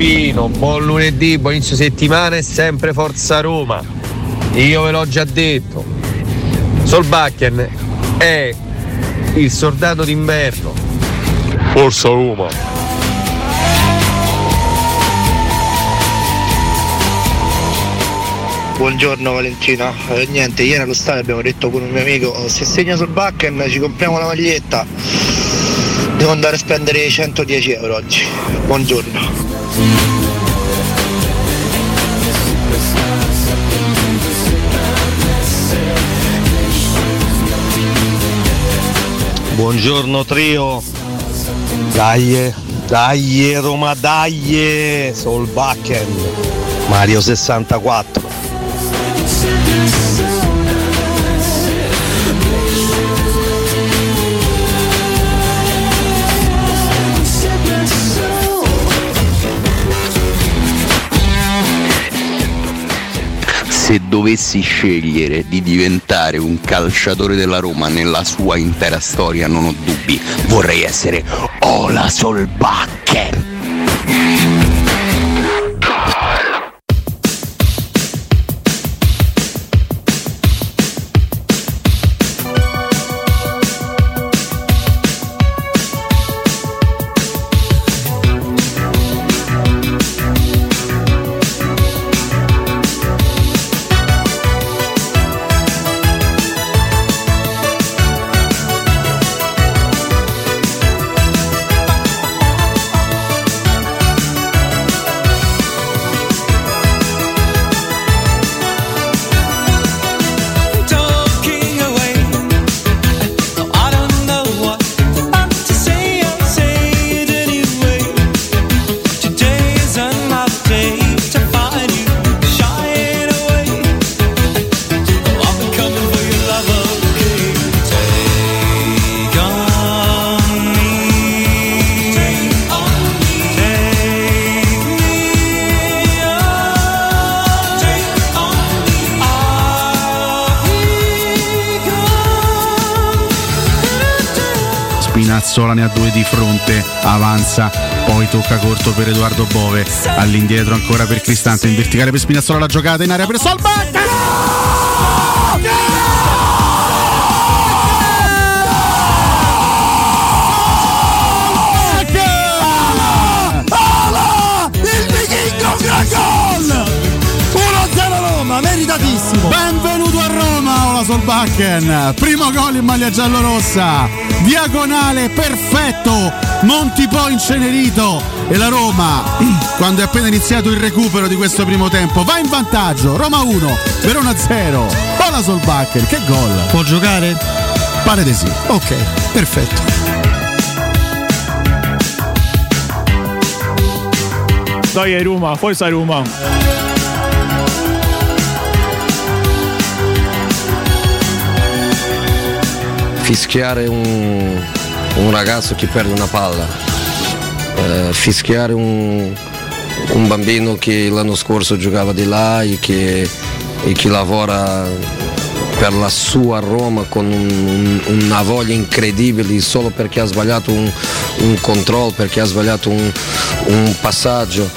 Ciampino, buon lunedì, buon inizio settimana e sempre Forza Roma. Io ve l'ho già detto. Solbakken è il soldato d'inverno. Forza Roma. Buongiorno Valentina, eh, niente, ieri allo stadio abbiamo detto con un mio amico se segna sul backen ci compriamo la maglietta, devo andare a spendere 110 euro oggi. Buongiorno. Buongiorno trio. Dai, dai Roma, dai, Solbakken. Mario 64. Se dovessi scegliere di diventare un calciatore della Roma nella sua intera storia, non ho dubbi, vorrei essere Ola Solbakken. Edoardo Bove, all'indietro ancora per Cristante, in verticale per Spinazzola la giocata in area per gol! 1-0 Roma, meritatissimo! Benvenuto a Roma, Ola Solbakken. Primo gol in maglia giallorossa. Diagonale perfetto. Monti poi incenerito. E la Roma, quando è appena iniziato il recupero di questo primo tempo, va in vantaggio. Roma 1, Verona 0. Ola Solbakken, che gol. Può giocare? Pare di sì. Ok, perfetto. Dai Roma, forza Roma. fischiare un, un ragazzo che perde una palla, eh, fischiare un, un bambino che l'anno scorso giocava di là e che, e che lavora per la sua Roma con un- un- una voglia incredibile solo perché ha sbagliato un, un controllo, perché ha sbagliato un, passaggio.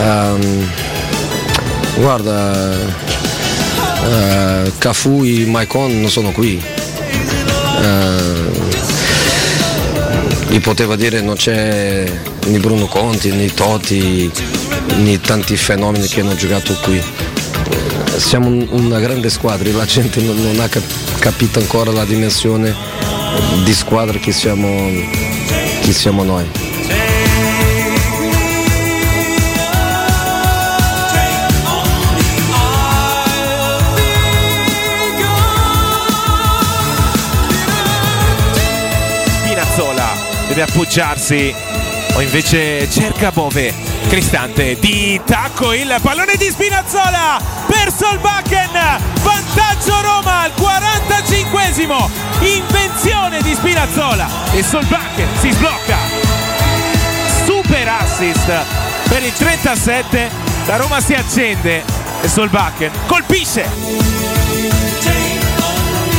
Ehm, guarda, eh, Cafu e Maicon non sono qui. Eh, gli poteva dire non c'è né Bruno Conti, né Totti, né tanti fenomeni che hanno giocato qui. Siamo un- una grande squadra e la gente non, ha cap- capito ancora la dimensione di squadra che siamo, che siamo noi. Deve appoggiarsi. O invece cerca Bove Cristante di tacco il pallone di Spinazzola per Solbakken. Vantaggio Roma al 45esimo invenzione di Spinazzola. E Solbakken si sblocca. Super assist per il 37 la Roma si accende e Solbakken colpisce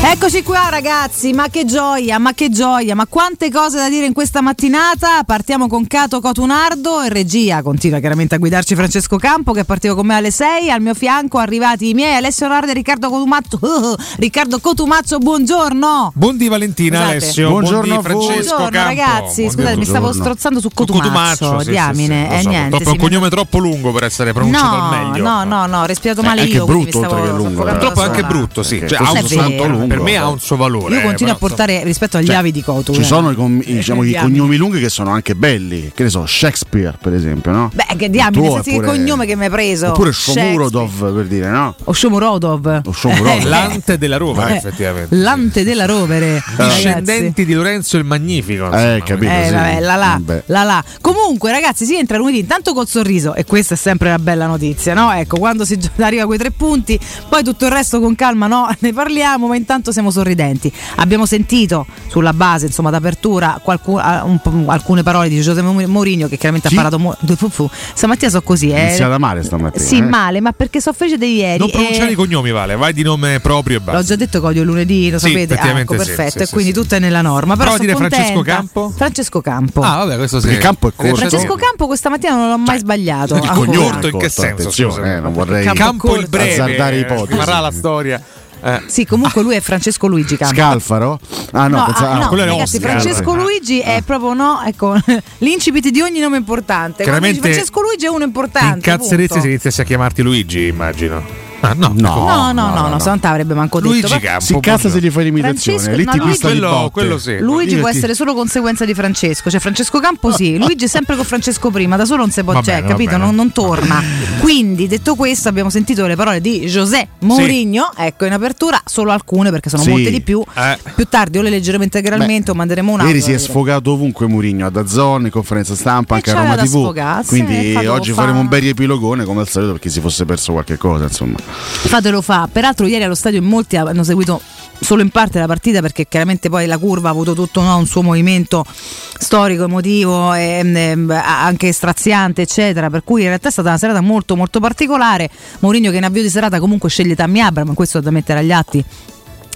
Eccoci qua ragazzi, ma che gioia, ma che gioia, ma quante cose da dire in questa mattinata. Partiamo con Cato Cotunardo e regia, continua chiaramente a guidarci Francesco Campo che partiva con me alle 6, al mio fianco arrivati i miei Alessio Nardi e Riccardo Cotumazzo. Riccardo Cotumazzo, buongiorno. Buondì Valentina Scusate. Alessio, Buongiorno buondì. Francesco Buongiorno Campo. ragazzi, scusate, mi stavo Buongiorno. strozzando su Cotumazzo, Cotumaccio, sì, diamine, sì, sì, e lo so. niente. Troppo- un cognome troppo lungo per essere pronunciato al No, meglio. no, no, no, ho respirato male Eh, è io. è quindi mi brutto, stavo oltre che lungo, soffocando eh. è anche brutto, sì. Cioè, ha è un soltanto suo- lungo, per me ha un suo valore. Io continuo a però, portare rispetto agli Cioè, avi di Cotu. Ci eh. sono i, com- i- diciamo, i cognomi lunghi che sono anche belli, che ne so, Shakespeare per esempio, no? Beh, che diamine, che oppure- cognome che mi hai preso. Oppure. Shomurodov per dire, no? O Shomurodov. O Shomurodov. L'ante della Eh, effettivamente. L'ante della rovere. Discendenti di Lorenzo il Magnifico. Eh, capito, Eh, sì. vabbè, la la, la la. Comunque, ragazzi, si entra lunedì intanto col sorriso, e questa è sempre una bella notizia, no? Ecco, quando si arriva a quei tre punti, poi tutto il resto con calma, no? Ne parliamo, ma intanto siamo sorridenti. Abbiamo sentito sulla base, insomma, d'apertura qualcu- un po'- alcune parole di Giuseppe Mou- Mourinho, che chiaramente Chi? ha parlato. Mo- fu- fu. Stamattina so così, È eh. iniziata male stamattina. Sì, eh. male, ma perché so felice di ieri. Non pronunciare e- i cognomi, Vale, vai di nome proprio e basta. L'ho già detto che odio lunedì, lo Sì, sapete? Ah, ecco, sì, perfetto. sì, e sì, quindi sì. tutto è nella norma. Però Prova a dire Francesco. Campo? Francesco Campo. Ah, vabbè, questo sì. Il campo è corto. Francesco Campo questa mattina non l'ho mai sbagliato. Il. Corto in che senso, scusa? eh, non vorrei Campo Campo il breve. Azzardare eh, ipotesi. Rimarrà la storia. Eh. Sì, comunque lui è Francesco Luigi Campo. Scalfaro? Ah no, No, pensavo- ah, no, quello è ragazzi, Oscar. Francesco Ah. Luigi è proprio no, ecco, l'incipit di ogni nome importante. Chiaramente Francesco Luigi è uno importante. Incazzeresti punto. se iniziassi a chiamarti Luigi, immagino. Ah, no. No. No, no, no, no, no. se non te l'avrebbe manco detto. Luigi Campo. si cazza se gli fai l'imitazione, lì no, ti Luigi- pista di Quello- quello sì. Luigi può ti- essere solo conseguenza di Francesco, cioè Francesco Campo sì, Luigi è sempre con Francesco prima, da solo non si può, cioè, capito? Non, non torna. Quindi, detto questo, abbiamo sentito le parole di José Mourinho, ecco in apertura, solo alcune perché sono Sì. molte di più. Eh. Più tardi o le leggeremo integralmente o manderemo un Ieri si è sfogato ovunque Murigno, a Dazzon, in conferenza stampa, E anche a Roma TV. Quindi eh, fatelo oggi fa- faremo un bel riepilogone come al solito perché si fosse perso qualche cosa, insomma. Fatelo fa. Peraltro ieri allo stadio in molti hanno seguito solo in parte la partita perché chiaramente poi la curva ha avuto tutto no, un suo movimento storico, emotivo, e, mm, anche straziante, eccetera. Per cui in realtà è stata una serata molto molto particolare. Mourinho che in avvio di serata comunque sceglie Tammy Abram, questo da mettere agli atti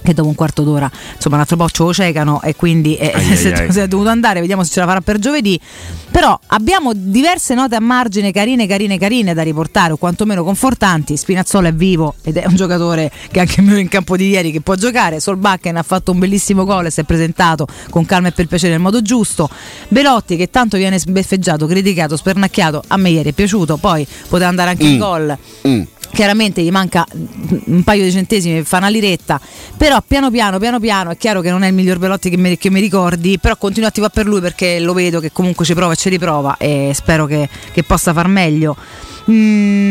che dopo un quarto d'ora insomma un altro po' ce lo cecano e quindi eh, Ai, ai, se, ai. se è dovuto andare vediamo se ce la farà per giovedì però abbiamo diverse note a margine carine carine carine da riportare o quantomeno confortanti Spinazzola è vivo ed è un giocatore che anche meno in campo di ieri che può giocare Solbakken ha fatto un bellissimo gol e si è presentato con calma e per piacere nel modo giusto Belotti che tanto viene sbeffeggiato criticato spernacchiato a me ieri è piaciuto poi poteva andare anche in Mm. gol Mm. Chiaramente gli manca un paio di centesimi fare una liretta però piano piano piano piano è chiaro che non è il miglior Belotti che mi, che mi ricordi però continuo a attivare per lui perché lo vedo che comunque ci prova e ci riprova e spero che, che possa far meglio. Mm,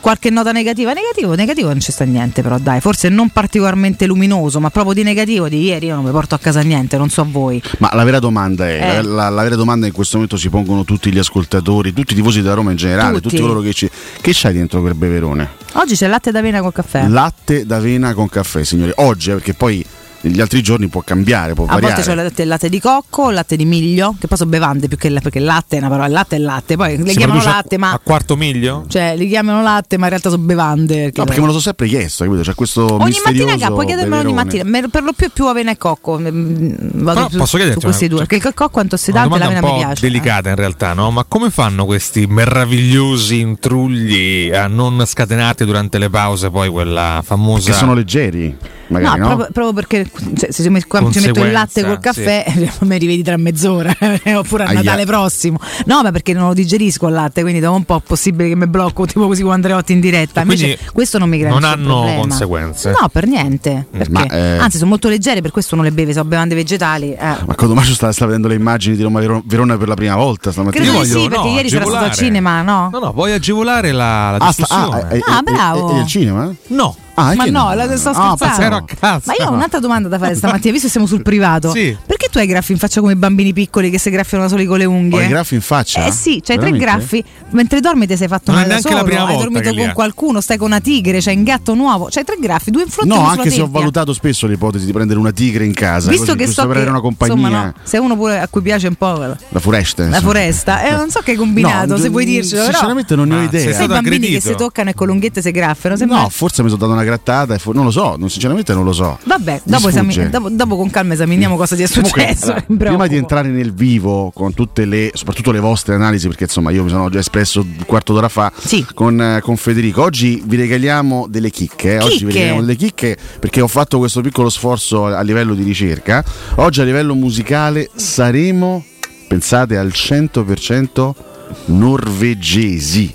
qualche nota negativa negativo negativo non ci sta niente però dai forse non particolarmente luminoso ma proprio di negativo di ieri io non mi porto a casa niente non so a voi Ma la vera domanda è: Eh. la, la vera domanda in questo momento si pongono tutti gli ascoltatori, tutti i tifosi della Roma in generale, Tutti. tutti, coloro che ci. Che c'hai dentro quel beverone? oggi c'è latte d'avena col caffè Latte d'avena con caffè, signori. Oggi, eh, perché poi negli altri giorni può cambiare, può A volte variare. c'è il latte, il latte di cocco, il latte di miglio, che poi sono bevande più che la- perché il latte è una parola, il latte è latte, poi le Si chiamano produce a- latte, ma a quarto miglio? cioè li chiamano latte, ma in realtà sono bevande. No, perché me lo so sempre chiesto, capito? C'è questo Ogni misterioso mattina, puoi chiedermelo ogni mattina, me- per lo più più avena e cocco. mm, Vado Però su, posso chiederti su questi due, perché il cocco è Una antiossidanti e domanda l'avena un mi po' piace. eh. delicata in realtà, no? Ma come fanno questi meravigliosi intrugli a non scatenarti durante le pause poi quella famosa... Che sono leggeri, magari, no? proprio, proprio perché cioè, se mi- qua ci metto il latte col caffè, mi rivedi tra mezz'ora, oppure a Aia. Natale prossimo. No, ma perché non lo digerisco il latte, quindi dopo un po' è possibile che mi blocco, tipo così come Andreotti in diretta. E Invece questo non mi crea non hanno problema. conseguenze? No, per niente. Perché, Ma, eh, Anzi, sono molto leggere, per questo non le beve, sono bevande vegetali. eh. Ma Codomaccio sta, sta vedendo le immagini di Roma Vero- Verona per la prima volta stamattina. Credo di sì, perché ieri c'era stato al cinema, no? No, no, vuoi agevolare la, la Ah, sta- discussione. ah, eh, Ah, eh, bravo. eh, eh, il cinema? No. Ah, ma no, la sto Ah, scherzando. casa. Ma io ho un'altra domanda da fare stamattina, visto che siamo sul privato. Sì. Perché tu hai i graffi in faccia come i bambini piccoli che si graffiano da soli con le unghie? Ho i graffi in faccia? Eh sì, c'hai tre Veramente? graffi. Mentre dormi ti sei fatto male da neanche la solo, prima hai volta dormito con qualcuno, stai con una tigre, c'hai un gatto nuovo, c'hai tre graffi, due in fronte No, anche se ho valutato spesso l'ipotesi di prendere una tigre in casa. Visto così, che so per avere una compagnia. insomma, no, se uno pure a cui piace un po' la La foresta. insomma. foresta, eh, non so che hai combinato, No, se vuoi dircelo, Sinceramente non ne ho Ma idea. sei sai i stato bambini che si toccano e con l'unghietta si graffiano, No, forse mi sono dato una grattata, e fu- non lo so, non- sinceramente non lo so. Vabbè, dopo, esami- dopo- dopo con calma esaminiamo cosa ti è Comunque, successo. allora, mi prima di entrare nel vivo con tutte le, soprattutto le vostre analisi, perché insomma io mi sono già espresso un quarto d'ora fa con, eh, con Federico. Oggi vi regaliamo delle chicche. eh. Oggi vi regaliamo delle chicche perché ho fatto questo piccolo sforzo a livello di ricerca. Oggi a livello musicale saremo, pensate, al 100% norvegesi.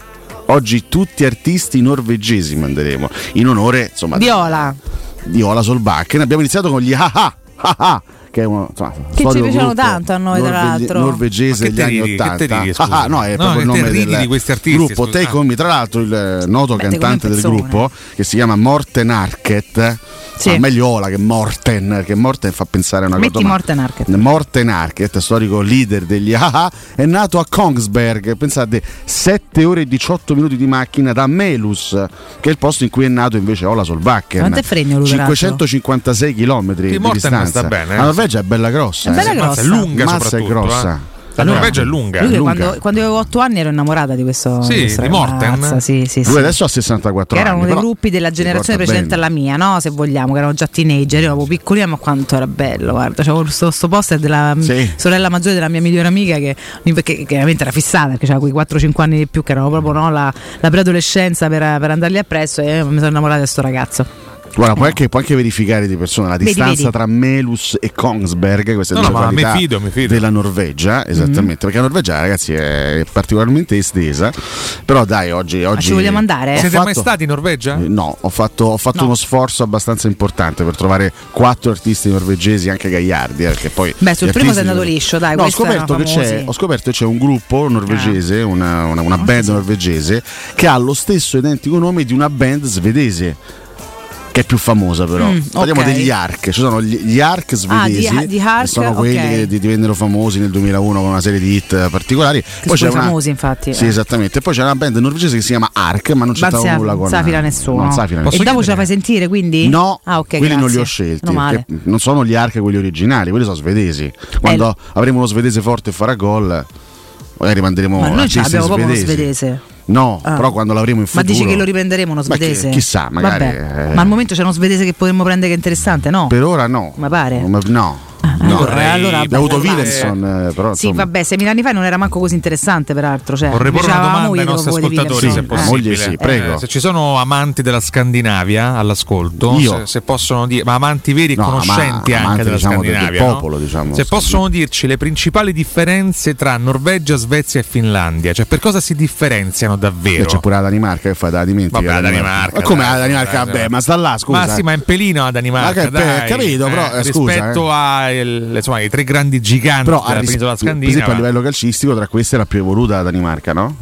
Oggi tutti artisti norvegesi manderemo in onore insomma Viola, di Ola Solbakken. Abbiamo iniziato con gli Haha Haha che è uno insomma, che ci piacevano tanto a noi, tra l'altro. norvegese che degli anni te ridi? Che 80. te ridi, Ah, ah, no, è No, proprio il che nome del di questi artisti, gruppo scusa. Take On Me. Tra l'altro il eh, noto Beh, cantante del gruppo che si chiama Morten Arket. Sì. Ah, meglio Ola che Morten, perché Morten fa pensare a una metti cosa. Morten Arket. Morten Arket, storico leader degli AHA, è nato a Kongsberg, pensate, 7 ore e 18 minuti di macchina da Melus, che è il posto in cui è nato invece Ola Solbakken. Quanto è fregno lui, peraltro? 556 km di Morten distanza. sta bene, eh. Norvegia è bella grossa. È bella eh. grossa. È lunga Mazza è soprattutto. grossa. eh. La Norvegia è lunga. Lui lunga. quando, quando io avevo 8 anni ero innamorata di questo Sì, questo di Morten? ragazza, Sì, sì, Lui sì. adesso ha 64 Che era anni. uno dei gruppi della generazione precedente bene. alla mia, no? Se vogliamo, che erano già teenager, io ero piccolina, ma quanto era bello, guarda, c'avevo sto, sto poster della Sì. sorella maggiore della mia migliore amica che, che, che veramente era fissata, perché aveva quei 4-5 anni di più, che erano proprio no, la, la preadolescenza per, per andargli appresso e mi sono innamorata di sto ragazzo. Guarda, puoi anche, puoi anche verificare di persona la Vedi, distanza vedi. tra Melus e Kongsberg, queste No, due no, ma località mi fido, mi fido. della Norvegia, esattamente, perché la Norvegia, ragazzi, è particolarmente estesa. Però dai, oggi. oggi ci vogliamo andare? Siete fatto- mai stati in Norvegia? Eh, No, ho fatto, ho fatto No. uno sforzo abbastanza importante per trovare quattro artisti norvegesi, anche gagliardi. eh, Perché poi Beh, sul primo sei andato liscio, dai, No, ho scoperto, che c'è, ho scoperto che c'è un gruppo norvegese, una, una- una band norvegese, che ha lo stesso identico nome di una band svedese. Che è più famosa, però. Mm, Parliamo degli Ark. Ci sono gli, gli Ark svedesi. Ah, di- di Ark, che sono quelli ok. che di- divennero famosi nel 2001 con una serie di hit particolari. Che sono poi famosi, infatti. Sì, eh. esattamente. E poi c'è una band norvegese che si chiama Ark, ma non c'entrava Non nulla con. non sa fila nessuno. Non sa fila e nessuno. dopo ce la fai sentire quindi? No, ah, ok, quelli non grazie. li ho scelti. Perché non sono gli archi quelli originali, quelli sono svedesi. Quando avremo uno svedese forte e farà gol, magari manderemo Ma noi l'abbiamo proprio uno svedese. No, Ah. però quando l'avremo in Ma futuro. dici che lo riprenderemo uno Ma chi- svedese? chissà, magari, eh. Ma al momento c'è uno svedese che potremmo prendere che è interessante, no? Per ora no. Ma pare? Ma- no. No. allora- allora- avuto Willemson, eh, però Sì, insomma, vabbè, sei mille anni fa non era manco così interessante, peraltro. Cioè, Vorrei porre una domanda ai moglie nostri ascoltatori, se Willemson. possibile. moglie sì, prego. Eh, se ci sono amanti della Scandinavia all'ascolto, Io. se, se possono dire, ma amanti veri e No, conoscenti ma- anche amanti, della diciamo, del- del Scandinavia, no? popolo, diciamo, se possono dirci le principali differenze tra Norvegia, Svezia e Finlandia, cioè per cosa si differenziano eh, davvero? c'è pure la Danimarca che fa da dimentica. Vabbè, la Danimarca, Ma come la Danimarca? Vabbè, ma sta là, scusa. Ma sì, ma è in pelino la Danimarca. Capito, però, eh, scusa, rispetto ai i tre grandi giganti Però della a ris- penisola per esempio a scandinava. livello calcistico tra queste è la più evoluta la Danimarca, no?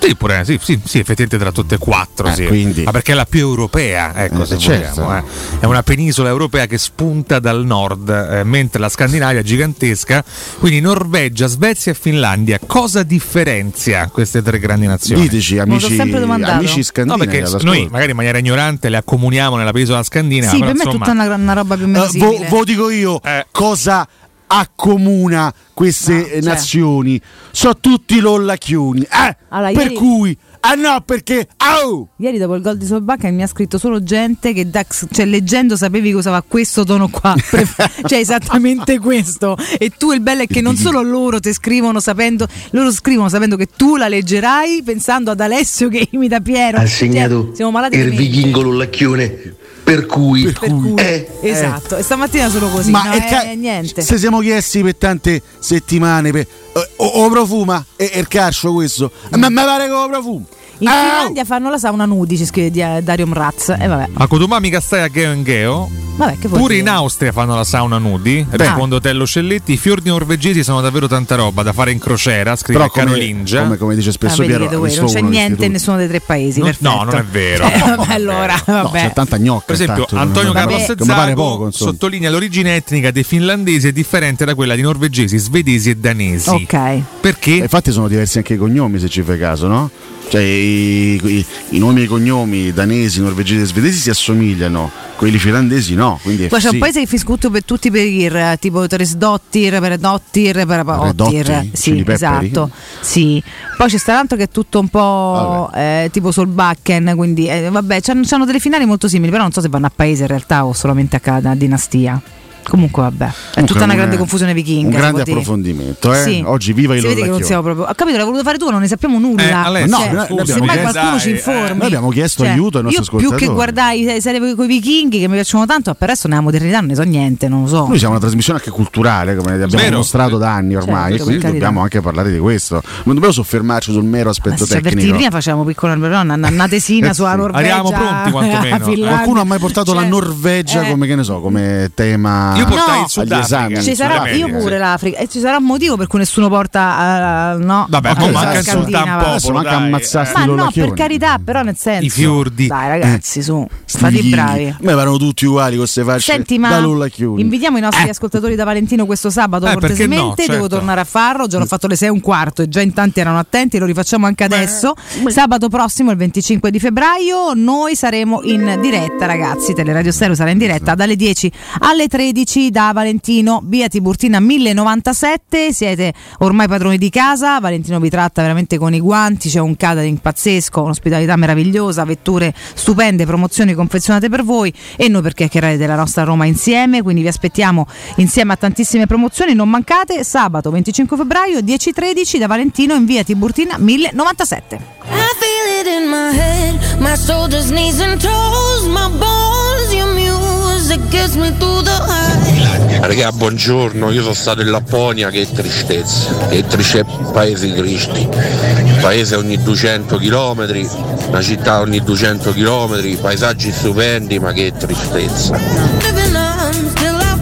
Sì, pure, sì, sì, sì, effettivamente tra tutte e quattro, Eh, sì. quindi- ma perché è la più europea, ecco, Eh, se certo. vogliamo. eh. È una penisola europea che spunta dal nord, eh, mentre la Scandinavia è gigantesca. Quindi Norvegia, Svezia e Finlandia, cosa differenzia queste tre grandi nazioni? Diteci, amici, amici No, scandinavi. perché all'ascolto. noi magari in maniera ignorante le accomuniamo nella penisola scandinava. Sì, per me è insomma, tutta una, una roba più o meno Eh, vo, vo dico io Eh. Cosa accomuna queste No, eh, cioè. nazioni. So tutti lollacchioni. Eh, Allora, per ieri- cui, ah no, perché. Au! Ieri dopo il gol di Solbacca mi ha scritto solo gente che da, cioè, leggendo sapevi che usava questo tono qua. Cioè esattamente questo. E tu il bello è che non solo loro ti scrivono sapendo, loro scrivono sapendo che tu la leggerai pensando ad Alessio che imita Piero. Ha segnato Cioè, siamo malati il vichingo Lollacchione. Per cui, Per cui, eh, esatto, e stamattina solo così, Ma no, è eh, ca- niente. Se siamo chiesti per tante settimane, per, eh, o, o profuma e il calcio questo, ma mi pare che lo profuma. In Finlandia fanno la sauna nudi, ci scrive di- eh, Dario Mraz. E vabbè. A Cotumami Castaia Geo in Geo. Vabbè, che Pure dire? in Austria fanno la sauna nudi, risponde Tello Scelletti. I fiordi norvegesi sono davvero tanta roba da fare in crociera, scrive Però come, Carolingia. come, come dice Ah, spesso vedi Piero, che dove- non c'è niente in nessuno dei tre paesi. No, no, non è vero. Eh, vabbè, allora, No, vabbè. c'è tanta gnocca. Per esempio, intanto, Antonio non- Carlos che mi pare poco, Zzago insomma. sottolinea l'origine etnica dei finlandesi è differente da quella di norvegesi, svedesi e danesi. Ok. Perché? Infatti sono diversi anche i cognomi se ci fai caso, no? Cioè i, i- i nomi e i cognomi danesi, norvegesi e svedesi si assomigliano, quelli finlandesi no. Quindi Poi c'è un sì. paese che fiscutto per tutti per ir, tipo Tresdottir, per Dottir, per Redotti? Ottir. Sì, esatto. Sì. Poi c'è l'altro che è tutto un po' eh, tipo Solbakken, quindi eh, vabbè, hanno delle finali molto simili, però non so se vanno a paese in realtà o solamente a cada dinastia. Comunque vabbè, è Comunque tutta una un- grande confusione vichinga. Un grande approfondimento, eh? Sì. Oggi viva i Si vede che non siamo proprio. Ho capito, l'hai voluto fare tu, non ne sappiamo nulla. Eh, Cioè, no, noi abbiamo semmai chiesto- qualcuno ci dai, informi. eh, noi abbiamo chiesto Cioè, aiuto ai nostri io più che ascoltatori. guardare i serie con i vichinghi che mi piacciono tanto, per adesso nella modernità non ne so niente, non lo so. Noi siamo una trasmissione anche culturale, come abbiamo Vero. dimostrato da anni ormai, Certo, quindi dobbiamo anche parlare di questo. Non dobbiamo soffermarci sul mero aspetto Cioè, per tecnico. prima facevamo piccola una, una tesina Eh sulla. Norvegia. Arriviamo pronti, Finlandia. Qualcuno ha mai portato la Norvegia eh. come che ne so, come tema Io portai No. il Sud agli esami. Ci sarà, Sudafrica, io pure sì. l'Africa e ci sarà un motivo per cui nessuno porta uh, no Vabbè, ma manca insultare un popolo, manca ammazzarsi ma no per carità però nel senso I fiordi. dai ragazzi su fate i bravi Ma vanno tutti uguali con queste facce Senti, ma invitiamo i nostri ascoltatori da Valentino questo sabato Eh, perché no, cortesemente. Devo certo. tornare a farlo. Già l'ho fatto alle 6 e un quarto e già in tanti erano attenti. Lo rifacciamo anche adesso. Sabato prossimo, il 25 di febbraio, noi saremo in diretta, ragazzi. Teleradio Stereo sarà in diretta dalle 10 alle 13 da Valentino, via Tiburtina 1097. Siete ormai padroni di casa. Valentino vi tratta veramente con i guanti. C'è un catering pazzesco, un'ospitalità meravigliosa, vetture stupende, promozioni confezionate per voi e noi per chiacchierare della nostra Roma insieme. Quindi vi aspettiamo insieme a tantissime promozioni. Non mancate sabato 25 febbraio 10.13 da Valentino in via Tiburtina 1097. I feel it in my head, my shoulders, knees and toes, my bones, Raga, buongiorno, io sono stato in Lapponia, che tristezza, che tristezza, paesi cristi, paese ogni 200 km, una città ogni 200 km, paesaggi stupendi, ma che tristezza.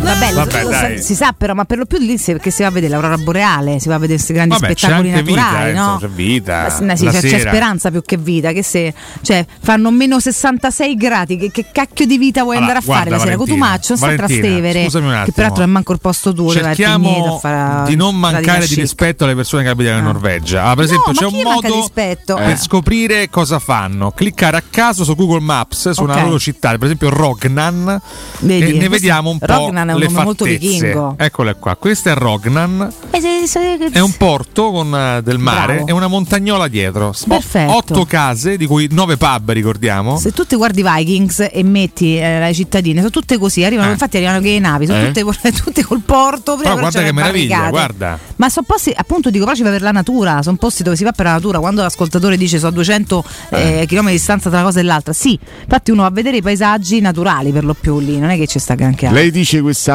Vabbè, lo- Vabbè, lo sa- si sa però, ma per lo più lì si- perché si va a vedere l'aurora boreale, si va a vedere questi grandi Vabbè, c'è spettacoli vita, naturali, eh, no? c'è vita. Eh, sì, c'è, c'è speranza più che vita, che se cioè, fanno meno 66 gradi, che, che cacchio di vita vuoi Allora, andare a fare guarda, la sera? Cotumaccio, sta a Trastevere, scusami un che peraltro è manco il posto tuo, a Cerchiamo fare di non mancare di rispetto alle persone che abitano in Norvegia. Ah, per esempio, ma c'è un modo per Eh. scoprire cosa fanno. Cliccare a caso su Google Maps su una loro città, per esempio Rognan, e ne vediamo un po' Rognan è un nome molto fattezze. vichingo. Eccole qua. Questo è Rognan. Eh, È un porto con eh, del mare Bravo. e una montagnola dietro. Perfetto. Otto case, di cui nove pub, ricordiamo. Se tu ti guardi Vikings e metti eh, le cittadine, sono tutte così, arrivano, Eh. infatti arrivano che le navi, sono Eh. tutte, tutte col porto. Però guarda che meraviglia, barricate. guarda. Ma sono posti, appunto dico, però ci va per la natura, sono posti dove si va per la natura. Quando l'ascoltatore dice sono 200 eh, km di distanza tra una cosa e l'altra, sì, infatti uno va a vedere i paesaggi naturali per lo più lì, non è che ci sta granché. altro. Lei dice questa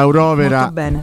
Molto bene.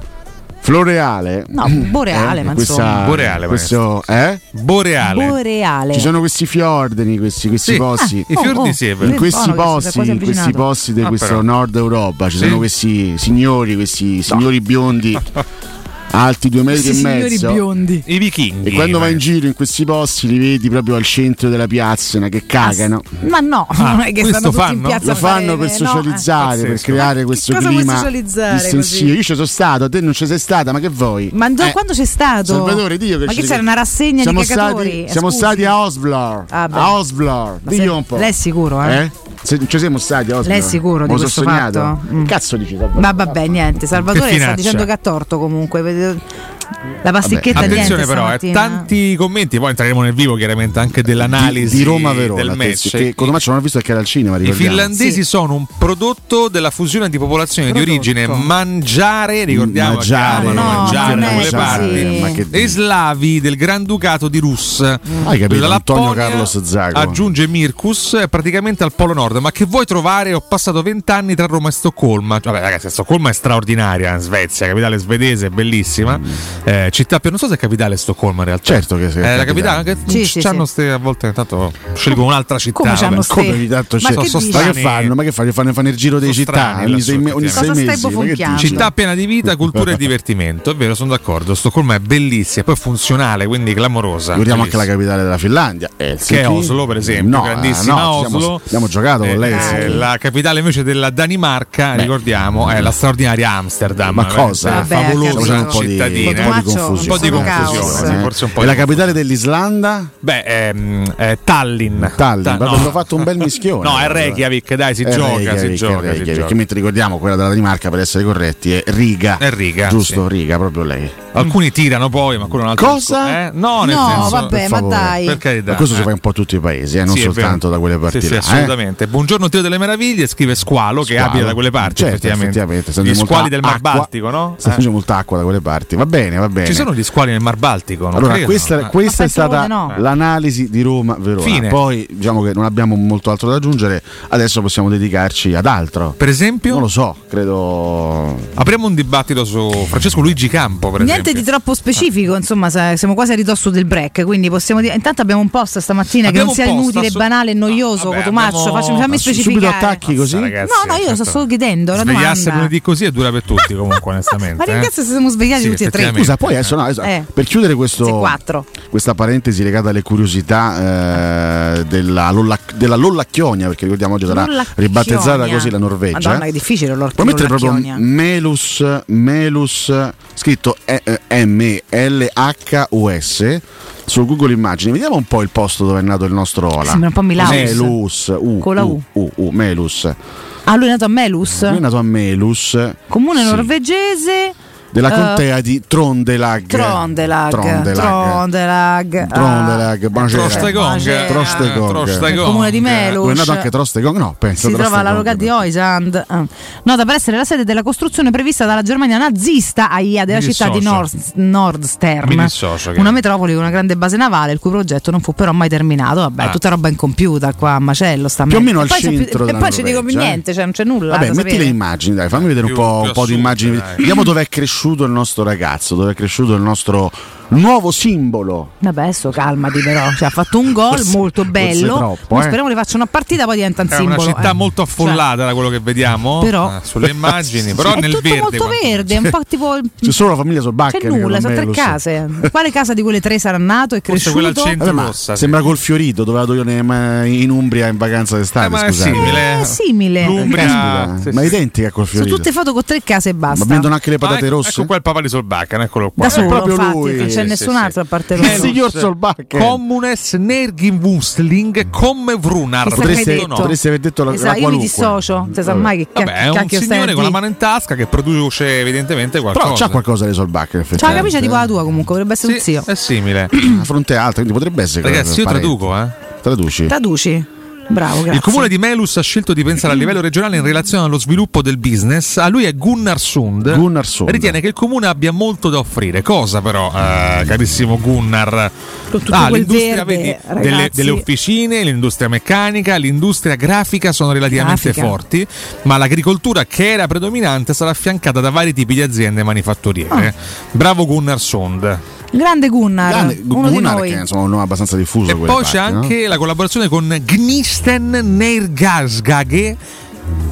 floreale. No, boreale, ma questa- insomma. Boreale, questo, eh? Boreale. Boreale. Ci sono questi fiordini, questi, questi Sì, posti. ah, i fiordi oh, sì, è in questi posti, in questi posti di Ah, questo però. nord Europa ci Sì. sono questi signori, questi signori biondi alti due metri Questi e signori mezzo. biondi. I vichinghi. E quando vai in giro in questi posti li vedi proprio al centro della piazza no, che cagano. Ma no, Ah, non è che questo stanno tutti fanno? piazza Lo a fanno per no, eh. socializzare, per creare questo cosa clima socializzare distensivo. Io ci sono stato, te non ci sei stata, ma che vuoi? Ma do- Eh, quando c'è stato? Salvatore, Dio che Ma che c'era una rassegna siamo di cagatori? Stati, Eh, siamo stati a Osblor. Ah, a Dio se- un po'. Lei è sicuro, eh? Eh? Se- ci siamo stati a Osblor. Lei è sicuro di questo so sognato? fatto? Mm. Cazzo dici? Salvatore? Ma vabbè, niente. Salvatore sta dicendo che ha torto comunque. the La pasticchetta Attenzione niente però, eh, tanti commenti, poi entreremo nel vivo chiaramente anche dell'analisi di, di Roma Verona del match. che Cotomaccio non ho visto che era al cinema I ricordiamo. finlandesi sono un prodotto della fusione di popolazione di origine mangiare, ricordiamo Mangiare, amano no, mangiare da quelle parti, che e slavi del Granducato di Rus. Hai capito, La Antonio Carlos Zago. Aggiunge Mirkus, è praticamente al Polo Nord. Ma che vuoi trovare? Ho passato vent'anni tra Roma e Stoccolma. Vabbè, ragazzi, Stoccolma è straordinaria in Svezia, capitale svedese, bellissima. Eh, città più non so se è capitale Stoccolma in realtà. Certo che sì, è è la capitale. anche Sì, sì, c'hanno sì. ste- a volte intanto scelgono un'altra città. Come c'hanno ste- Come tanto Ma c'è. che Sono dici? strani. Ma che fanno? Ma che fanno? Fanno, fanno il giro delle città ogni sei, ogni sei mesi. Ma che? Città piena di vita, cultura e divertimento. È vero, sono d'accordo. Stoccolma è bellissima, poi funzionale, quindi clamorosa. Ricordiamo anche la capitale della Finlandia, Helsinki. Che è Oslo, per esempio, No, grandissima no, Oslo. siamo- abbiamo giocato con Eh, lei. eh, la capitale invece della Danimarca, ricordiamo, è la straordinaria Amsterdam. Ma cosa? favolosa cittadina. Un po' di Tomaccio, confusione. un po' di confusione, forse un po' E la capitale dell'Islanda? Beh, ehm, eh, Tallinn. Tallinn, Ta- proprio hanno fatto un bel mischione. No, è Reykjavik, dai, si È gioca, Reykjavik, si gioca, si Reykjavik. gioca. Che mentre ricordiamo quella della Danimarca, per essere corretti, è Riga. È Riga, Giusto, sì. Riga, proprio lei. Alcuni tirano poi, ma quello è un altro Cosa? eh? No, nel No, senso, vabbè, ma dai. per carità. Ma questo si eh. fa in po' tutti i paesi, eh, non Sì, soltanto da quelle parti Sì, sì, eh. assolutamente. Buongiorno Trio delle Meraviglie, scrive Squalo, che abita da quelle parti, Certo, effettivamente. essendo Gli squali del Mar Baltico, no? Sta Eh. facendo molta acqua da quelle parti. Va bene, va bene. Ci sono gli squali nel Mar Baltico, non Allora, credo. questa, Eh. questa è Ma stata no. l'analisi di Roma Verona. Fine. Poi diciamo che non abbiamo molto altro da aggiungere. Adesso possiamo dedicarci ad altro. Per esempio, Non lo so, credo. apriamo un dibattito su Francesco Luigi Campo, per Niente esempio. di troppo specifico, insomma, siamo quasi a ridosso del break, quindi possiamo dire. Intanto abbiamo un post stamattina Abbiamo che non sia post, inutile, assu- banale e noioso, No, vabbè, abbiamo- Facciamo, fammi Subito specificare. attacchi così? Ragazzi, No, no, io sto certo. solo chiedendo la Svegliarsi domanda. lunedì così è dura per tutti, comunque, onestamente. Ma eh. ringrazio se siamo svegliati Sì, tutti e tre. effettivamente. Scusa, poi adesso no, adesso- Eh. per chiudere questo, questa parentesi legata alle curiosità eh, della, Lolla, della Lollacchionia, perché ricordiamo oggi sarà ribattezzata così la Norvegia. Madonna, che difficile l'or- Puoi mettere proprio. Melus, Melus scritto eh, M-L-H-U-S su Google Immagini. Vediamo un po' il posto dove è nato il nostro Ola. Sembra un po' Milaus. Melus, U, Con la U. U, U, Melus. Ah, lui è nato a Melus, Lui è nato a Melus, comune sì, norvegese. Della eh, contea di Trondelag. Trondelag. Trondelag. Trondelag. Trondelag, buonasera. Trostegong. Trostegong. Trostegong. Comune di Melus. Dove è nato anche Trostegong? No, penso si trova alla località di Oisand. Nota per essere la sede della costruzione prevista dalla Germania nazista AIA della Mi città di Nordstern. Mi dissocio, che- Una metropoli con una grande base navale, il cui progetto non fu però mai terminato. Vabbè, Ah. tutta roba incompiuta qua a macello. Sta a Più o me. meno al centro E della poi ci dico eh. niente, cioè non c'è nulla. Vabbè, metti le immagini, dai, fammi vedere un po', di immagini. Vediamo dove è cresciuto il nostro ragazzo, dove è cresciuto il nostro nuovo simbolo. Vabbè, adesso calmati però. Cioè, ha fatto un gol Forse- molto bello. troppo, eh. Speriamo che facciano una partita, poi diventa un È simbolo. una città eh. molto affollata da quello che vediamo Però- eh, sulle immagini, però Cioè, nel è tutto verde. molto quanto- verde, è un po' tipo. C'è solo la famiglia Solbakken. C'è nulla, sono me tre case. Quale casa di quelle tre sarà nato e Forse quella al cresciuto? centro ma rossa. sì. sembra col fiorito dove vado io in Umbria in vacanza d'estate. Eh, ma è simile. È simile. L'Umbria. Caspita, sì, ma sì. identica col Sono fiorito. tutte foto con tre case e basta. Ma vendono anche le Ah, patate ecco- rosse? Ecco qua il papà di Solbakken, eccolo qua. da solo, proprio lui. C'è nessun sì, altro a parte Il loro. signor Solbakken. Communes Nergivustling come Vrunar. Potreste, potreste aver detto la, Esatto, la io mi qualunque. dissocio, non si sa mai che Vabbè, è un cacchio a signore con la mano in tasca che produce evidentemente qualcosa. Però c'ha qualcosa di Solbakken, C'ha la camicia tipo la tua comunque, potrebbe essere un Sì, zio. è simile. La fronte alta, quindi potrebbe essere. Ragazzi, io traduco, eh. Traduci. Traduci. Bravo, grazie. Il comune di Melus ha scelto di pensare a livello regionale in relazione allo sviluppo del business. A lui è Gunnar Sund. Gunnar Sund. Ritiene che il comune abbia molto da offrire. Cosa però, eh, carissimo Gunnar? Con tutto Ah, quel l'industria verde, vedi, delle, delle officine, l'industria meccanica, l'industria grafica sono relativamente Grafica. forti, ma l'agricoltura che era predominante sarà affiancata da vari tipi di aziende manifatturiere. Ah. Bravo Gunnar Sund. Grande Gunnar, Grande, uno Gunnar, di noi. che è insomma, un nome abbastanza diffuso. E poi parti, c'è no? anche la collaborazione con Gnisten Nergasgage.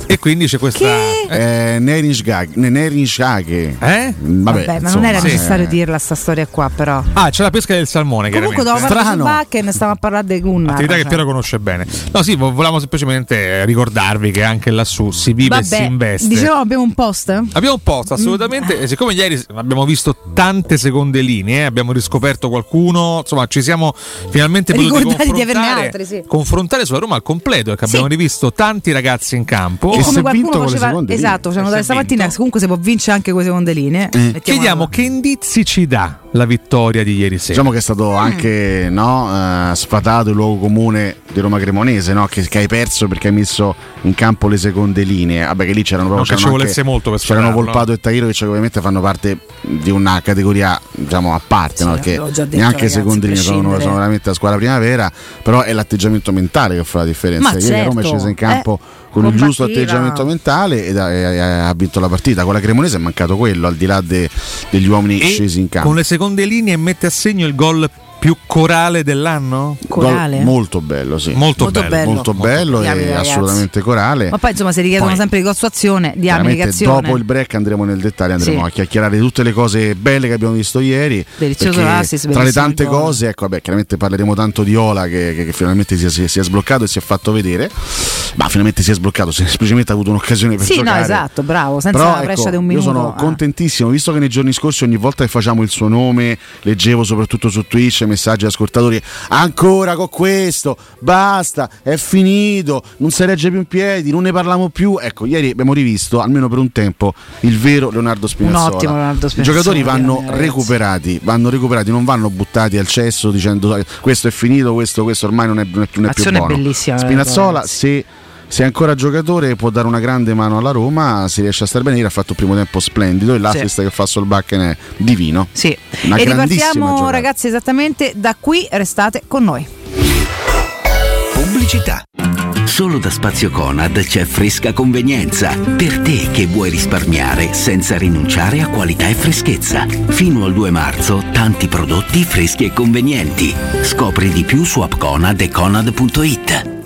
E quindi c'è questa. Eh, Nerinskag- ne- Nerinskage. Eh? Vabbè, Vabbè, ma non era sì. necessario dirla sta storia qua, però. Ah, c'è la pesca del salmone. Comunque dopo di Bakken stiamo a parlare di Gunnar. Attività che cioè. Piero conosce bene. No, sì, vo- volevamo semplicemente ricordarvi che anche lassù si vive e si Vabbè, investe. dicevamo abbiamo un post? Abbiamo un post assolutamente, e siccome ieri abbiamo visto tante seconde linee, eh, abbiamo riscoperto qualcuno, insomma ci siamo finalmente potuti Ricordati di averne confrontare, altri, sì. confrontare sulla Roma al completo, perché Sì. abbiamo rivisto tanti ragazzi in campo. E E come è vinto qualcuno con le faceva esatto, E dato è stamattina comunque si può vincere anche con le seconde linee. Mettiamola Chiediamo che indizi ci dà la vittoria di ieri sera. Diciamo che è stato Mm. anche no, eh, sfatato il luogo comune di Roma Cremonese, no? che, che hai perso perché hai messo in campo le seconde linee. Vabbè, che lì c'erano proprio Non che ci c'erano volesse anche- molto per C'erano sfatarlo. Volpato e Tairo che ovviamente fanno parte di una categoria diciamo, a parte, no? perché detto, neanche ragazzi, seconde linee sono, sono veramente la squadra primavera, però è l'atteggiamento mentale che fa la differenza. Ma Ieri Roma è certo, scesa in campo con il giusto atteggiamento mentale ed ha, e ha- ha vinto la partita. Con la Cremonese è mancato quello, al di là de- degli uomini E scesi in campo. con le seconde linee mette a segno il gol più corale dell'anno? Corale? Gol molto bello, sì. Molto, Molto bello. bello. Molto bello Bravi, e ragazzi. assolutamente corale. Ma poi insomma si richiedono Poi- sempre di azione, di abnegazione. dopo il break andremo nel dettaglio, andremo Sì. a chiacchierare tutte le cose belle che abbiamo visto ieri. Delizioso perché assist, tra le tante gol. cose, ecco, vabbè, chiaramente parleremo tanto di Ola che, che- che finalmente si è, si è- si è sbloccato e si è fatto vedere. Ma finalmente si è sbloccato, semplicemente ha avuto un'occasione per Sì, no, giocare. esatto, bravo, senza Però la prescia ecco, di un io minuto. sono ah. contentissimo, visto che nei giorni scorsi ogni volta che facciamo il suo nome, leggevo soprattutto su Twitch messaggi ascoltatori, ancora con questo, basta, è finito, non si regge più in piedi, non ne parliamo più. Ecco, ieri abbiamo rivisto, almeno per un tempo, il vero Leonardo Spinazzola. ottimo Leonardo I Spinazzola, giocatori vanno recuperati, vanno recuperati, non vanno buttati al cesso dicendo "Dai, questo è finito, questo, questo ormai non è, non è più, non è più Azione buono. bellissima, Spinazzola, se se è ancora giocatore può dare una grande mano alla Roma, si riesce a stare bene, ha fatto un primo tempo splendido e l'assist che fa Solbakken è divino. Sì. Una e ripartiamo giocata. ragazzi esattamente da qui, restate con noi. Pubblicità. Solo da Spazio Conad c'è fresca convenienza. Per te che vuoi risparmiare senza rinunciare a qualità e freschezza. Fino al 2 marzo, tanti prodotti freschi e convenienti. Scopri di più su appconad e conad.it.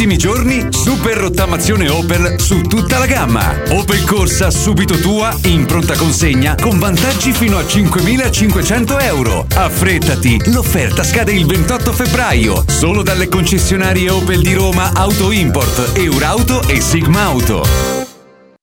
Ultimi giorni, super rottamazione Opel su tutta la gamma. Opel Corsa subito tua in pronta consegna con vantaggi fino a 5.500 euro. Affrettati, l'offerta scade il 28 febbraio. Solo dalle concessionarie Opel di Roma Auto Import, Eurauto e Sigma Auto.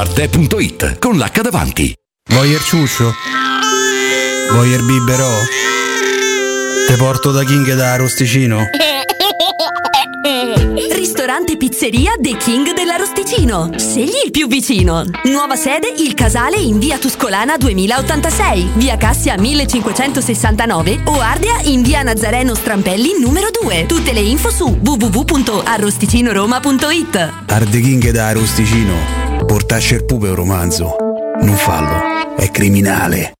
Arte.it con l'H davanti. Voyer ciuscio? Voyer biberò? Te porto da King da Rosticino? Ristorante Pizzeria The King dell'Arosticino. Scegli il più vicino. Nuova sede Il Casale in via Tuscolana 2086, via Cassia 1569 o Ardea in via Nazareno Strampelli numero 2. Tutte le info su www.arrosticinoroma.it. Arde King da Rosticino. Portasce il pupe un romanzo. Non fallo, è criminale.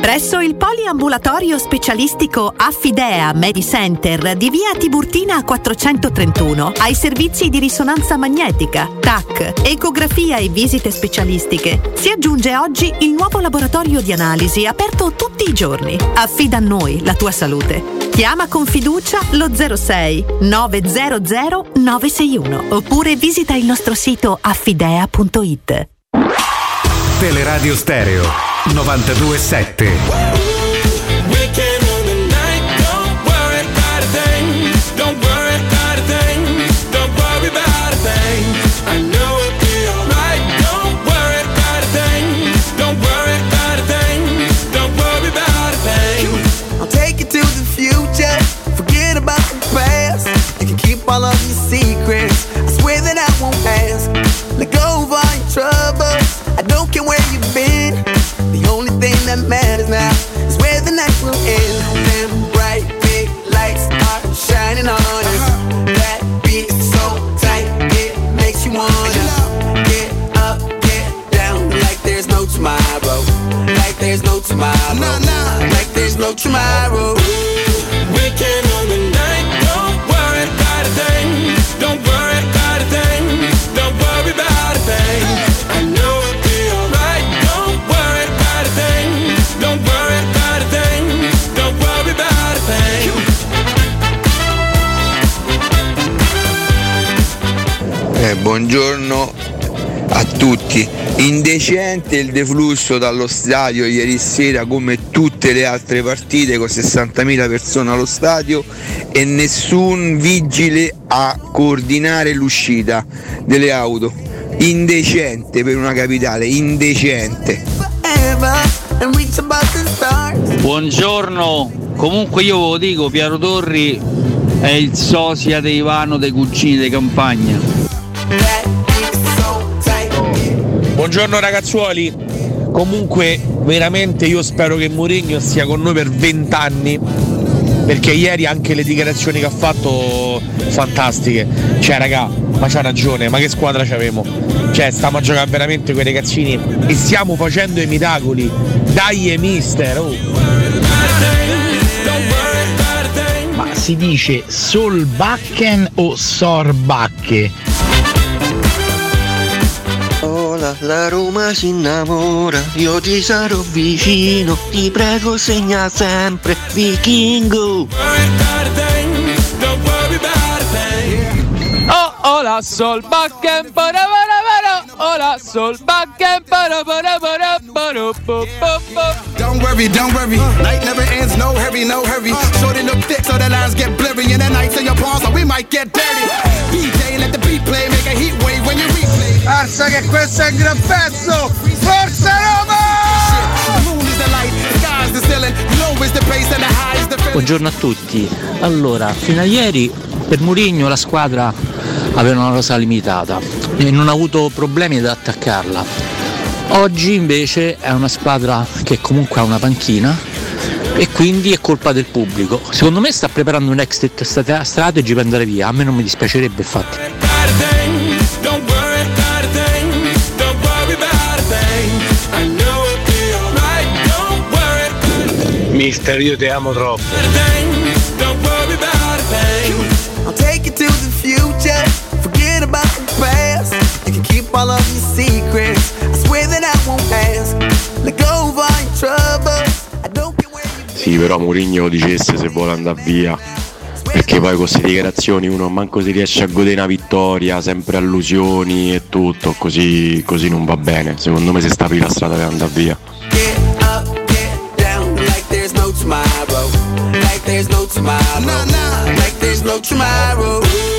Presso il poliambulatorio specialistico Affidea Medicenter di via Tiburtina 431 ai servizi di risonanza magnetica, TAC, ecografia e visite specialistiche si aggiunge oggi il nuovo laboratorio di analisi aperto tutti i giorni. Affida a noi la tua salute. Chiama con fiducia lo 06 900 961 oppure visita il nostro sito affidea.it. Teleradio Stereo 927. Tomorrow. We can own the night. Don't worry about a thing. Don't worry about a thing. Don't worry about a thing. I know it'll be alright. Don't worry about a thing. Don't worry about a thing. Don't worry about a thing. Eh, buongiorno a tutti. Indecente il deflusso dallo stadio ieri sera come tutte le altre partite con 60.000 persone allo stadio e nessun vigile a coordinare l'uscita delle auto. Indecente per una capitale, indecente. Buongiorno, comunque io ve lo dico, Piero Torri è il sosia dei Ivano dei cugini di campagna. Buongiorno ragazzuoli. Comunque, veramente io spero che Mourinho stia con noi per 20 anni. Perché ieri anche le dichiarazioni che ha fatto fantastiche. Cioè, raga, ma c'ha ragione, ma che squadra c'avemo? Cioè, stiamo a giocare veramente quei ragazzini e stiamo facendo i miracoli. Dai, e mister! oh. Ma si dice Solbakken o Sorbacche? Ora la Roma si innamora, io ti sarò vicino, ti prego segna sempre, vichingo. Oh, hola, sol backen, para, para, para, hola, sol backen, para, para, para, para, pa, pa, pa. Don't worry, don't worry. Night never ends, no hurry, no hurry. Shorten the thick so the lines get blurry. And the nights in your palms, so we might get dirty. DJ, let the Arsa che questo è un gran pezzo! Forza feeling. Buongiorno a tutti. Allora, fino a ieri per Murigno la squadra aveva una rosa limitata e non ha avuto problemi ad attaccarla. Oggi invece è una squadra che comunque ha una panchina e quindi è colpa del pubblico. Secondo me sta preparando un exit strate- strategy per andare via, a me non mi dispiacerebbe infatti. I don't care where you Sì, però Mourinho dicesse se vuole andare via. Perché poi con queste dichiarazioni uno manco si riesce a godere una vittoria, sempre allusioni e tutto, così, così non va bene. Secondo me si sta aprendo la strada per andare via. There's no tomorrow. Like there's no tomorrow.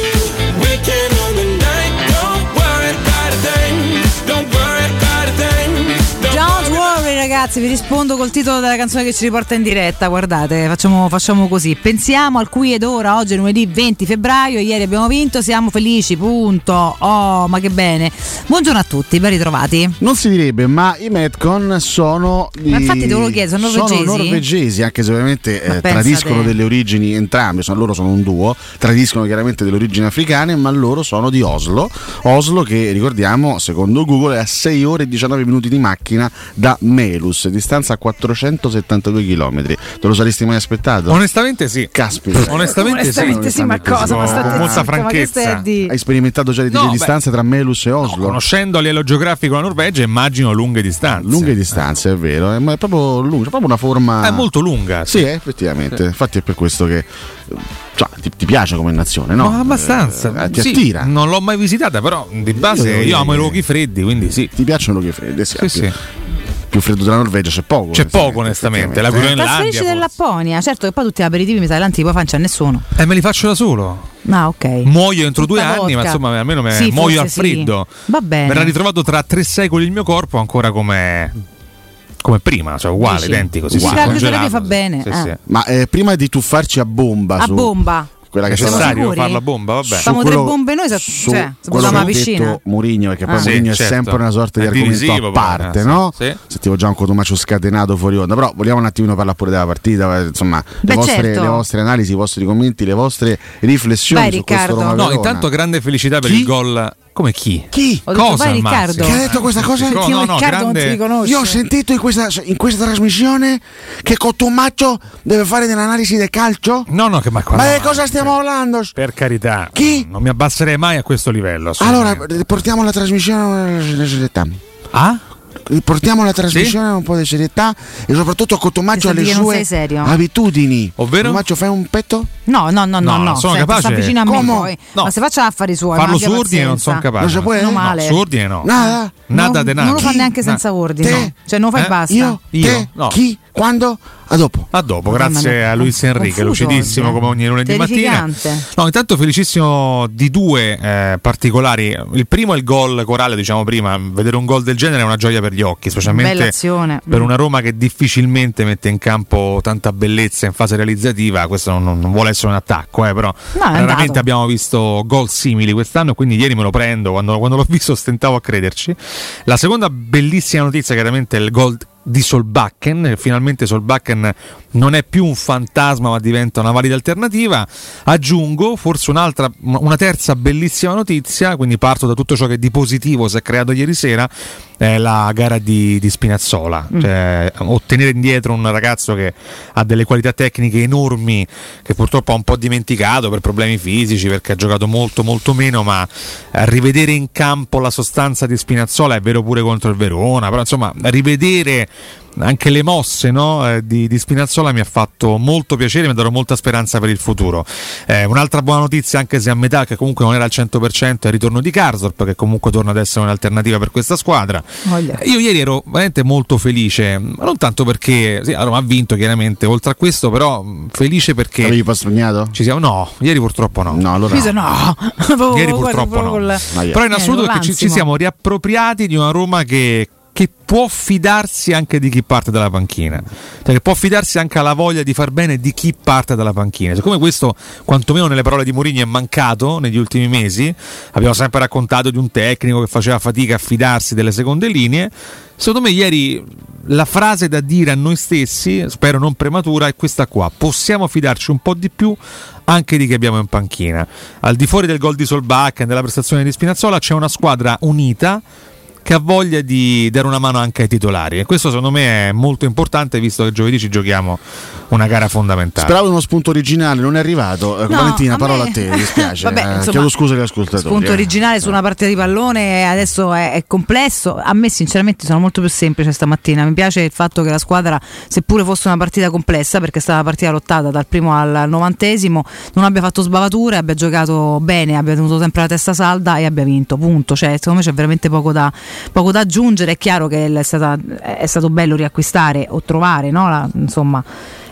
Ragazzi, vi rispondo col titolo della canzone che ci riporta in diretta. Guardate, facciamo, facciamo così. Pensiamo al qui ed ora, oggi è lunedì 20 febbraio, ieri abbiamo vinto, siamo felici, punto. Oh, ma che bene. Buongiorno a tutti, ben ritrovati. Non si direbbe, ma i Metcon sono di... Ma infatti te lo chiedo, sono norvegesi? norvegesi, anche se ovviamente eh, tradiscono delle origini entrambe, sono- loro sono un duo, tradiscono chiaramente delle origini africane, ma loro sono di Oslo. Oslo che ricordiamo, secondo Google, è a 6 ore e 19 minuti di macchina da Melus, distanza 472 km. Te lo saresti mai aspettato? Onestamente sì. Caspita. Onestamente, Onestamente sì, ma cosa? Ma state Con molta franchezza. dire? Hai sperimentato già le No, le beh, distanze tra Melus e Oslo? Conoscendo a livello geografico la Norvegia, immagino lunghe distanze. Lunghe distanze, è vero, eh, ma è proprio lunga, c'è proprio una forma. È molto lunga. Sì, eh, effettivamente. Infatti è per questo che. eh, cioè, ti, ti piace come nazione, no? Ma abbastanza. Eh, ti Sì, attira. Non l'ho mai visitata, però di base devo io, dire amo i luoghi freddi, quindi sì. Ti piacciono i luoghi freddi? Sì, Sì, sì. Più freddo della Norvegia c'è poco. C'è poco, onestamente. La Groenlandia. dell'Apponia, certo che poi tutti gli aperitivi mi sa davanti poi non c'è nessuno. E me li faccio da solo. Ah, ok. Muoio entro due Tutta anni, ma vodka. insomma, almeno me- Sì, muoio al forse sì. freddo. Va bene. Verrà ritrovato tra tre secoli il mio corpo ancora come, come prima, cioè uguale, Dici? identico. Sì, riscaldatorato congelato. fa bene. Sì, eh. sì. Ma eh, prima di tuffarci a bomba A su bomba. Quella che È necessario farla bomba, vabbè. Facciamo tre bombe noi, sa- su cioè, se che la piscina. Mourinho, perché poi Ah. Mourinho Sì, è certo. sempre una sorta di È argomento divisivo, a parte, no? sì. Sentivo già un Cotomaccio scatenato fuori onda, però vogliamo un attimino parlare pure della partita, eh, insomma, Beh, le, vostre, certo. le vostre analisi, i vostri commenti, le vostre riflessioni Vai, su questo Riccardo. Roma No, intanto grande felicità per Chi? il gol. Come chi? Chi? Ho detto, Cosa, Massimo? Riccardo. Che ha detto questa cosa? No, no, no, Riccardo non ti grande- riconosce. Io ho sentito in questa, in questa trasmissione che Cotomaccio deve fare dell'analisi del calcio? No, no, che ma Ma quando di cosa stiamo parlando? Per carità. Chi? Non mi abbasserei mai a questo livello. Allora, portiamo la trasmissione alla. Ah? Portiamo la trasmissione a un po' di serietà e soprattutto Cotomaccio Mi sa alle sue abitudini. Ovvero? Cotomaccio fai un petto? No, no, no, no, No, no. sono Senti, capace- sta vicino a me poi. No. Ma se faccia affari suoi, Farlo ma su ordine non sono capace. Non si può? No, male. su ordine no. Nada? Nada No, de Non lo fa neanche senza ordine. Cioè, non lo fai Eh? basta. Io? Io? Te? No. Chi? Quando? A dopo. A dopo, grazie a Luis Enrique, lucidissimo oggi, come ogni lunedì mattina. No, intanto felicissimo di due eh, particolari. Il primo è il gol corale, diciamo prima, vedere un gol del genere è una gioia per gli occhi, specialmente per Mm. una Roma che difficilmente mette in campo tanta bellezza in fase realizzativa. Questo non, non vuole essere un attacco, eh, però No, abbiamo visto gol simili quest'anno, quindi ieri me lo prendo, quando, quando l'ho visto stentavo a crederci. La seconda bellissima notizia chiaramente è il gol di Solbakken, finalmente Solbakken non è più un fantasma ma diventa una valida alternativa. Aggiungo forse un'altra, una terza bellissima notizia, quindi parto da tutto ciò che di positivo si è creato ieri sera, è la gara di, di Spinazzola, Mm. cioè ottenere indietro un ragazzo che ha delle qualità tecniche enormi, che purtroppo ha un po' dimenticato per problemi fisici, perché ha giocato molto molto meno, ma eh, rivedere in campo la sostanza di Spinazzola è vero pure contro il Verona, però insomma rivedere anche le mosse no, eh, di, di Spinazzola mi ha fatto molto piacere, mi ha dato molta speranza per il futuro. Eh, un'altra buona notizia, anche se a metà, che comunque non era al 100%, è il ritorno di Karsdorp, che comunque torna ad essere un'alternativa per questa squadra. Voglia. Io ieri ero veramente molto felice, ma non tanto perché sì, la Roma ha vinto chiaramente, oltre a questo, però mh, felice perché Avevi pastrugnato? ci siamo. No, ieri purtroppo no. No, allora. Sa- no. Ieri purtroppo no. Però in Eh, assoluto che ci, ci siamo riappropriati di una Roma che, che può fidarsi anche di chi parte dalla panchina, cioè che può fidarsi anche alla voglia di far bene di chi parte dalla panchina. Siccome questo, quantomeno nelle parole di Mourinho, è mancato negli ultimi mesi, abbiamo sempre raccontato di un tecnico che faceva fatica a fidarsi delle seconde linee. Secondo me ieri la frase da dire a noi stessi, spero non prematura, è questa qua. Possiamo fidarci un po' di più anche di chi abbiamo in panchina. Al di fuori del gol di Solbach e della prestazione di Spinazzola c'è una squadra unita che ha voglia di dare una mano anche ai titolari e questo secondo me è molto importante visto che giovedì ci giochiamo una gara fondamentale. Speravo uno spunto originale, non è arrivato. Eh, No, Valentina, a me- parola a te, mi dispiace. Vabbè, Eh, insomma, chiedo scusa agli ascoltatori. spunto eh. originale su una partita di pallone adesso è, è complesso. A me, sinceramente, sono molto più semplice stamattina. Mi piace il fatto che la squadra, seppure fosse una partita complessa, perché è stata una partita lottata dal primo al novantesimo, non abbia fatto sbavature, abbia giocato bene, abbia tenuto sempre la testa salda e abbia vinto. Punto. Cioè, secondo me c'è veramente poco da, poco da aggiungere. È chiaro che è, stata- è stato bello riacquistare o trovare, no? La- insomma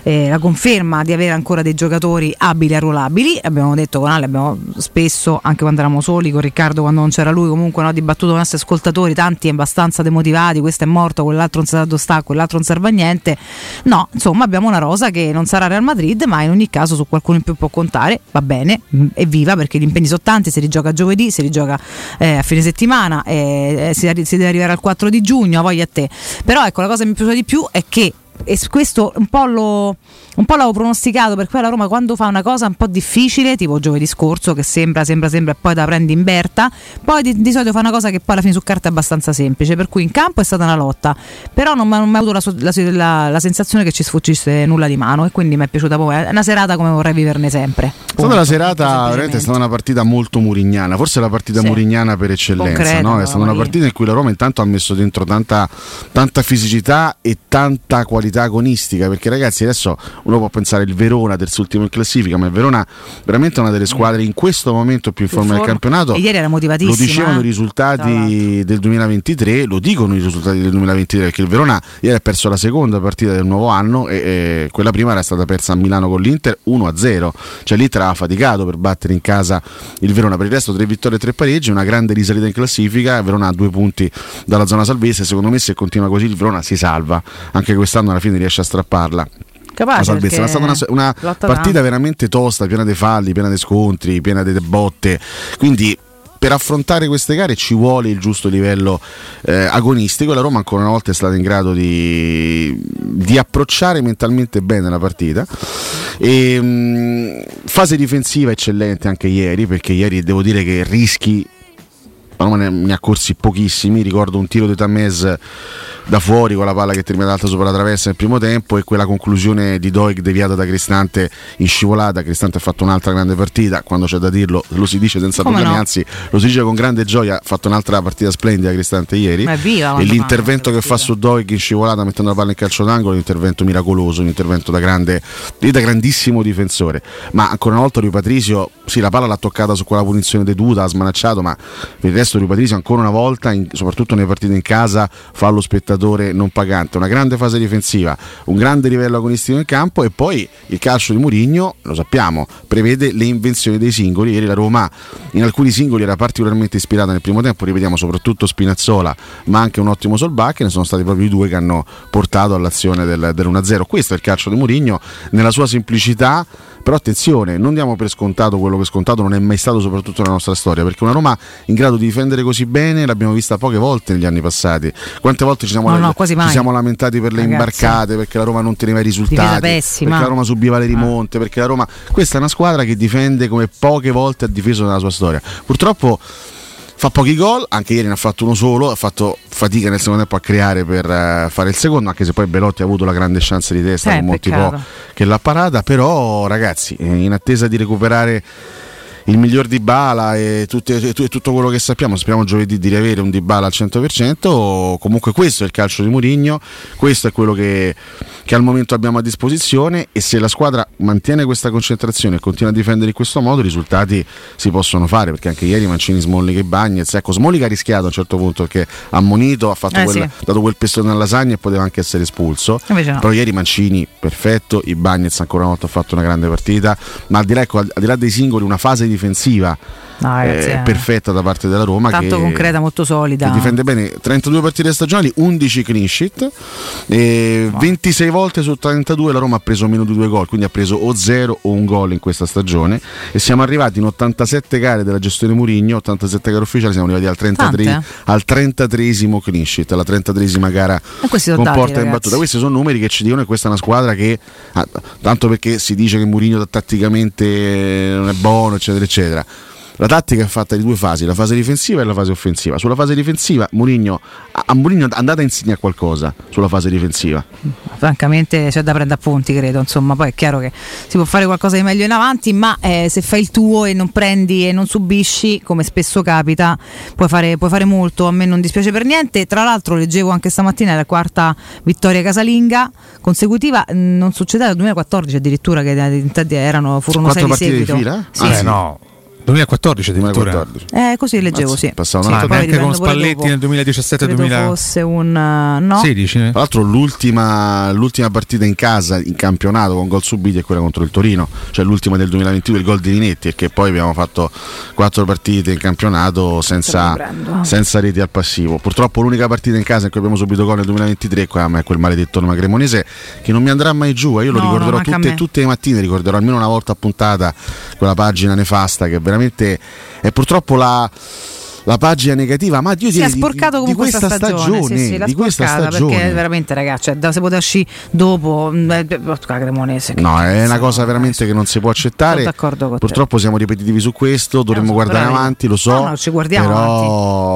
eh, la conferma di avere ancora dei giocatori abili e arruolabili. Abbiamo detto con Ale, abbiamo spesso, anche quando eravamo soli, con Riccardo quando non c'era lui, comunque no, dibattuto con i nostri ascoltatori, tanti abbastanza demotivati, questo è morto, quell'altro non sa dove sta, quell'altro non serve a niente. No, insomma abbiamo una rosa che non sarà Real Madrid, ma in ogni caso su qualcuno in più può contare, va bene, mh, evviva perché gli impegni sono tanti, si rigioca giovedì, si rigioca eh, a fine settimana, eh, si, arri- si deve arrivare al 4 di giugno, voglia a te. Però ecco, la cosa che mi piace di più è che e questo un po' lo un po' l'avevo pronosticato perché poi la Roma quando fa una cosa un po' difficile tipo giovedì scorso che sembra sembra sembra e poi la prendi in Berta poi di, di solito fa una cosa che poi alla fine su carta è abbastanza semplice per cui in campo è stata una lotta. Però non non mi ha avuto la, la, la- la sensazione che ci sfuggisse nulla di mano e quindi mi è piaciuta poi è una serata come vorrei viverne sempre. È stata una serata, veramente è stata una partita molto murignana, forse la partita Sì. murignana per eccellenza, Concreta, no? è stata una partita in cui la Roma intanto ha messo dentro tanta, tanta fisicità e tanta qualità agonistica, perché ragazzi adesso uno può pensare il Verona terzultimo in classifica, ma il Verona veramente è una delle squadre in questo momento più in forma del campionato. e ieri era Lo motivatissima dicevano eh. i risultati del 2023, lo dicono i risultati del 2023, perché il Verona ieri ha perso la seconda partita del nuovo anno e, e quella prima era stata persa a Milano con l'Inter 1-0, cioè l'Inter aveva faticato per battere in casa il Verona, per il resto tre vittorie e tre pareggi, una grande risalita in classifica, il Verona ha due punti dalla zona salvezza, secondo me se continua così il Verona si salva, anche quest'anno alla fine riesce a strapparla Capace, salvezza. È stata una, una partita tanto. veramente tosta, piena di falli, piena di scontri, piena di botte. Quindi per affrontare queste gare ci vuole il giusto livello eh, agonistico e la Roma ancora una volta è stata in grado di, di approcciare mentalmente bene la partita. E, mh, fase difensiva eccellente anche ieri perché ieri devo dire che rischi la Roma ne, ne ha corsi pochissimi, ricordo un tiro di Tamez da fuori con la palla che termina alta sopra la traversa nel primo tempo e quella conclusione di Doig deviata da Cristante in scivolata, Cristante ha fatto un'altra grande partita, quando c'è da dirlo lo si dice senza Come problemi, no? anzi lo si dice con grande gioia, ha fatto un'altra partita splendida Cristante ieri. Viva e l'intervento che fa su Doig in scivolata mettendo la palla in calcio d'angolo è un intervento miracoloso, un intervento da, grande, da grandissimo difensore, ma ancora una volta Rui Patrizio, sì la palla l'ha toccata su quella punizione di Duda, ha smanacciato, ma per il resto Rui Patrizio ancora una volta, in- soprattutto nelle partite in casa, fa lo spettatore non pagante, una grande fase difensiva, un grande livello agonistico in campo e poi il calcio di Murigno, lo sappiamo, prevede le invenzioni dei singoli, ieri la Roma in alcuni singoli era particolarmente ispirata nel primo tempo, rivediamo soprattutto Spinazzola, ma anche un ottimo Solbacchi, ne sono stati proprio i due che hanno portato all'azione del, dell'1-0. Questo è il calcio di Murigno nella sua semplicità, però attenzione, non diamo per scontato quello che scontato non è mai stato soprattutto nella nostra storia, perché una Roma in grado di difendere così bene l'abbiamo vista poche volte negli anni passati. Quante volte ci siamo, No, no, quasi ci siamo lamentati per le Ragazzi. imbarcate, perché la Roma non teneva i risultati, perché la Roma subiva le rimonte, perché la Roma questa è una squadra che difende come poche volte ha difeso nella sua storia. Purtroppo fa pochi gol, anche ieri ne ha fatto uno solo, ha fatto fatica nel secondo tempo a creare per eh, fare il secondo, anche se poi Belotti ha avuto la grande chance di testa Eh, con Monti peccato. Po che l'ha parata, però ragazzi, in attesa di recuperare il miglior di Bala e, tutte- e tu- tutto quello che sappiamo, speriamo giovedì di riavere un Di Bala al 100%, comunque questo è il calcio di Mourinho, questo è quello che, che al momento abbiamo a disposizione e se la squadra mantiene questa concentrazione e continua a difendere in questo modo i risultati si possono fare, perché anche ieri Mancini, Smalling e Bagnez, ecco Smalling ha rischiato a un certo punto perché ha ammonito, ha fatto Eh, quel- sì. dato quel pestone alla lasagna e poteva anche essere espulso, no. però ieri Mancini perfetto, i Bagnez ancora una volta ha fatto una grande partita, ma al di là, ecco, al- di là dei singoli una fase difensiva No, eh, eh. perfetta da parte della Roma tanto che, concreta molto solida che difende bene 32 partite stagionali 11 clean sheet e 26 volte su 32 la Roma ha preso meno di due gol quindi ha preso o 0 o un gol in questa stagione e siamo arrivati in 87 gare della gestione Murigno 87 gare ufficiali siamo arrivati al 33 Tante. al 33esimo clean sheet alla 33esima gara con porta in ragazzi. battuta questi sono numeri che ci dicono che questa è una squadra che ah, tanto perché si dice che Murigno tatticamente non è buono eccetera eccetera La tattica è fatta di due fasi, la fase difensiva e la fase offensiva. Sulla fase difensiva Mourinho, a Mourinho andate a insegnare qualcosa sulla fase difensiva. francamente c'è da prendere appunti credo insomma poi è chiaro che si può fare qualcosa di meglio in avanti ma eh, se fai il tuo e non prendi e non subisci come spesso capita puoi fare, puoi fare molto a me non dispiace per niente tra l'altro leggevo anche stamattina è la quarta vittoria casalinga consecutiva non succedeva dal 2014 addirittura che eh, erano, furono sei Quattro di partite di seguito fila? Sì, Eh, sì. no. 2014 addirittura. Eh, così leggevo sì Passavano Sì, tanto. poi anche con Spalletti dopo. nel 2017 Credo 2000 fosse un eh, no 16 Tra l'altro l'ultima, l'ultima partita in casa in campionato con gol subiti è quella contro il Torino, cioè l'ultima del 2022, il gol di Linetti, perché poi abbiamo fatto quattro partite in campionato senza, senza reti al passivo. Purtroppo l'unica partita in casa in cui abbiamo subito gol nel 2023 qua è quel maledetto Roma Cremonese che non mi andrà mai giù, eh. io lo No, ricorderò tutte, tutte le mattine, ricorderò almeno una volta a puntata quella pagina nefasta che veramente è purtroppo la... la pagina negativa, ma Dio si è sporcato di, con di questa stagione, sì, sì, di questa stagione. perché veramente ragazzi cioè, da se poteva uscire dopo mm, eh, la Cremonese No, è una cosa veramente che non si può accettare. Sono d'accordo con te. Purtroppo siamo ripetitivi su questo, dovremmo guardare però- avanti, lo so. No, no, ci guardiamo però, avanti.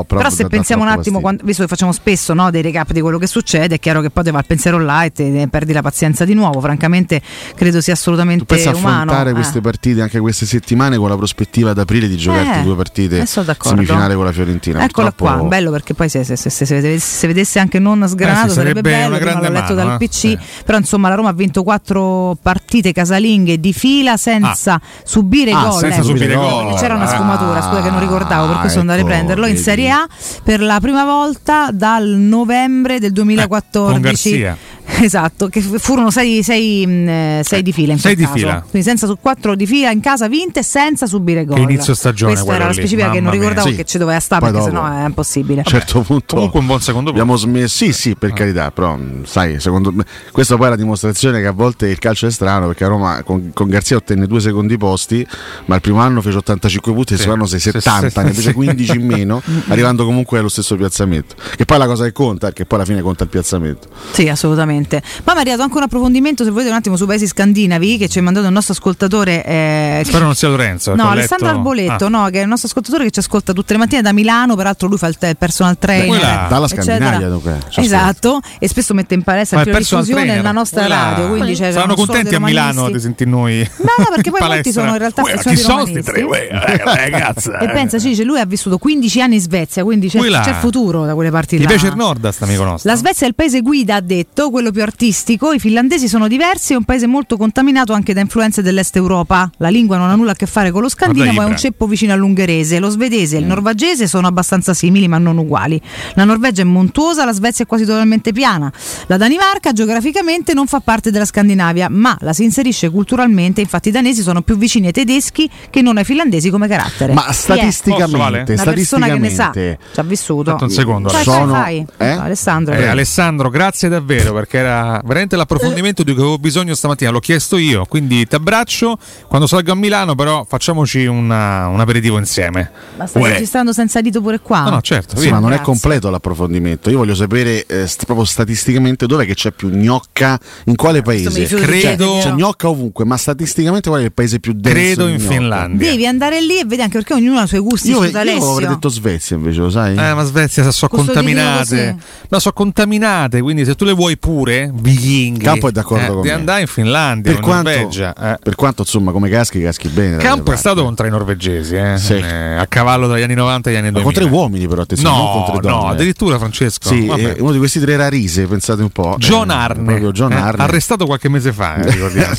Però Però se pensiamo un attimo, quando- visto che facciamo spesso no, dei recap di quello che succede, è chiaro che poi ti va il pensiero là e te ne perdi la pazienza di nuovo. Francamente, credo sia assolutamente Tu a umano. affrontare eh. queste partite anche queste settimane con la prospettiva ad aprile di giocarti Eh, due partite eh, semifinale con la Fiorentina. Eccola Purtroppo- qua, bello perché poi se, se- se- se- se vedesse, se vedesse anche non sgranato Eh sarebbe, sarebbe bello, l'ho letto mano, dal eh. PC, però insomma la Roma ha vinto quattro partite casalinghe di fila senza subire Ah, gol. senza ecco. subire gol. C'era una Ah, sfumatura, scusa che non ricordavo, per cui sono andata a ecco, riprenderlo in vedi. Serie A per la prima volta dal novembre del 2014. con Garzia. Esatto, che furono sei, sei, mh, eh, sei di fila in sei quel di caso. fila. Quindi senza su quattro di fila in casa vinte senza subire gol. inizio stagione Questa era la lì, specifica che non ricordavo Sì. che ci doveva stare Poi perché dopo. sennò è impossibile. A un certo punto Comunque un buon secondo abbiamo smesso. Sì, sì, per carità, però sai, secondo me questa poi è la dimostrazione che a volte il calcio è strano perché a Roma con, con Garzia ottenne due secondi posti, ma il primo anno fece 85 punti e il secondo anno sei Sì, 70, sì, ne fece 15 in meno, arrivando comunque allo stesso piazzamento. Che poi è la cosa che conta, perché poi alla fine conta il piazzamento. Sì, assolutamente. Poi mi è arrivato anche un approfondimento, se volete, un attimo sui paesi scandinavi che ci ha mandato il nostro ascoltatore. eh, Spero non sia Lorenzo. No, Alessandro letto- Arboletto, Ah. no, che è il nostro ascoltatore che ci ascolta tutte le mattine da Milano, peraltro lui fa il, te- personal trainer. quella- Dalla eccetera. Scandinavia, dunque. Esatto, e spesso mette in palestra Ma il diffusione nella nostra quella- radio. Quindi c'è Saranno contenti a Milano di sentire noi. No, no, perché poi molti sono in realtà affezionati chi sono sti romanisti. tre? Eh, ragazza, E eh. pensa, ci dice, lui ha vissuto 15 anni in Svezia, quindi c'è, c'è futuro da quelle parti Gli là. piace il nord sta amico nostro. La Svezia è il paese guida, ha detto, quello più artistico. I finlandesi sono diversi, è un paese molto contaminato anche da influenze dell'est Europa. La lingua non ha nulla a che fare con lo scandinavo, è un ceppo vicino all'ungherese. Lo svedese e Mm. il norvegese sono abbastanza simili, ma non uguali. La Norvegia è montuosa, la Svezia è quasi totalmente piana. La Danimarca geograficamente non fa parte della Scandinavia, ma la si inserisce culturalmente. Infatti, i danesi sono più vicini ai tedeschi che non ai finlandesi come carattere. Ma statisticamente, Vale? Una persona che ne sa, ci ha vissuto. Aspetta un secondo. Sono- fai, fai. eh? Alessandro. Eh, Alessandro, grazie davvero perché era veramente l'approfondimento di cui avevo bisogno stamattina. L'ho chiesto io, quindi ti abbraccio. Quando salgo a Milano, però, facciamoci una- un aperitivo insieme. Ma stai Uè. registrando senza dito pure qua? No, no, certo. Sì, ma non è completo l'approfondimento. Io voglio sapere eh, st- proprio statisticamente dov'è che c'è più gnocca, in quale paese. Credo- chiederglielo. C'è gnocca ovunque, ma statisticamente qual è il paese più denso? Credo in gnocca? Finlandia. Devi andare lì e vedi anche perché ognuno ha i suoi gusti. Io, io avrei detto Svezia invece, lo sai? Eh, ma Svezia so Custodino contaminate. No, so contaminate, quindi se tu le vuoi pure, vichinghi. Campo è d'accordo eh, con Devi me. andare in Finlandia, per, in quanto, Norvegia. eh. per quanto, insomma, come caschi, caschi bene. Campo è stato contro i norvegesi, eh, Sì. eh, a cavallo dagli anni 90 agli anni Ma 2000. con tre uomini, però, attenzione, non No, tre no, addirittura Francesco. Sì, eh, uno di questi tre era Rise, pensate un po'. John Eh, Arne, John Arne. arrestato qualche mese fa, ricordiamo.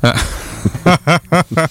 Eh.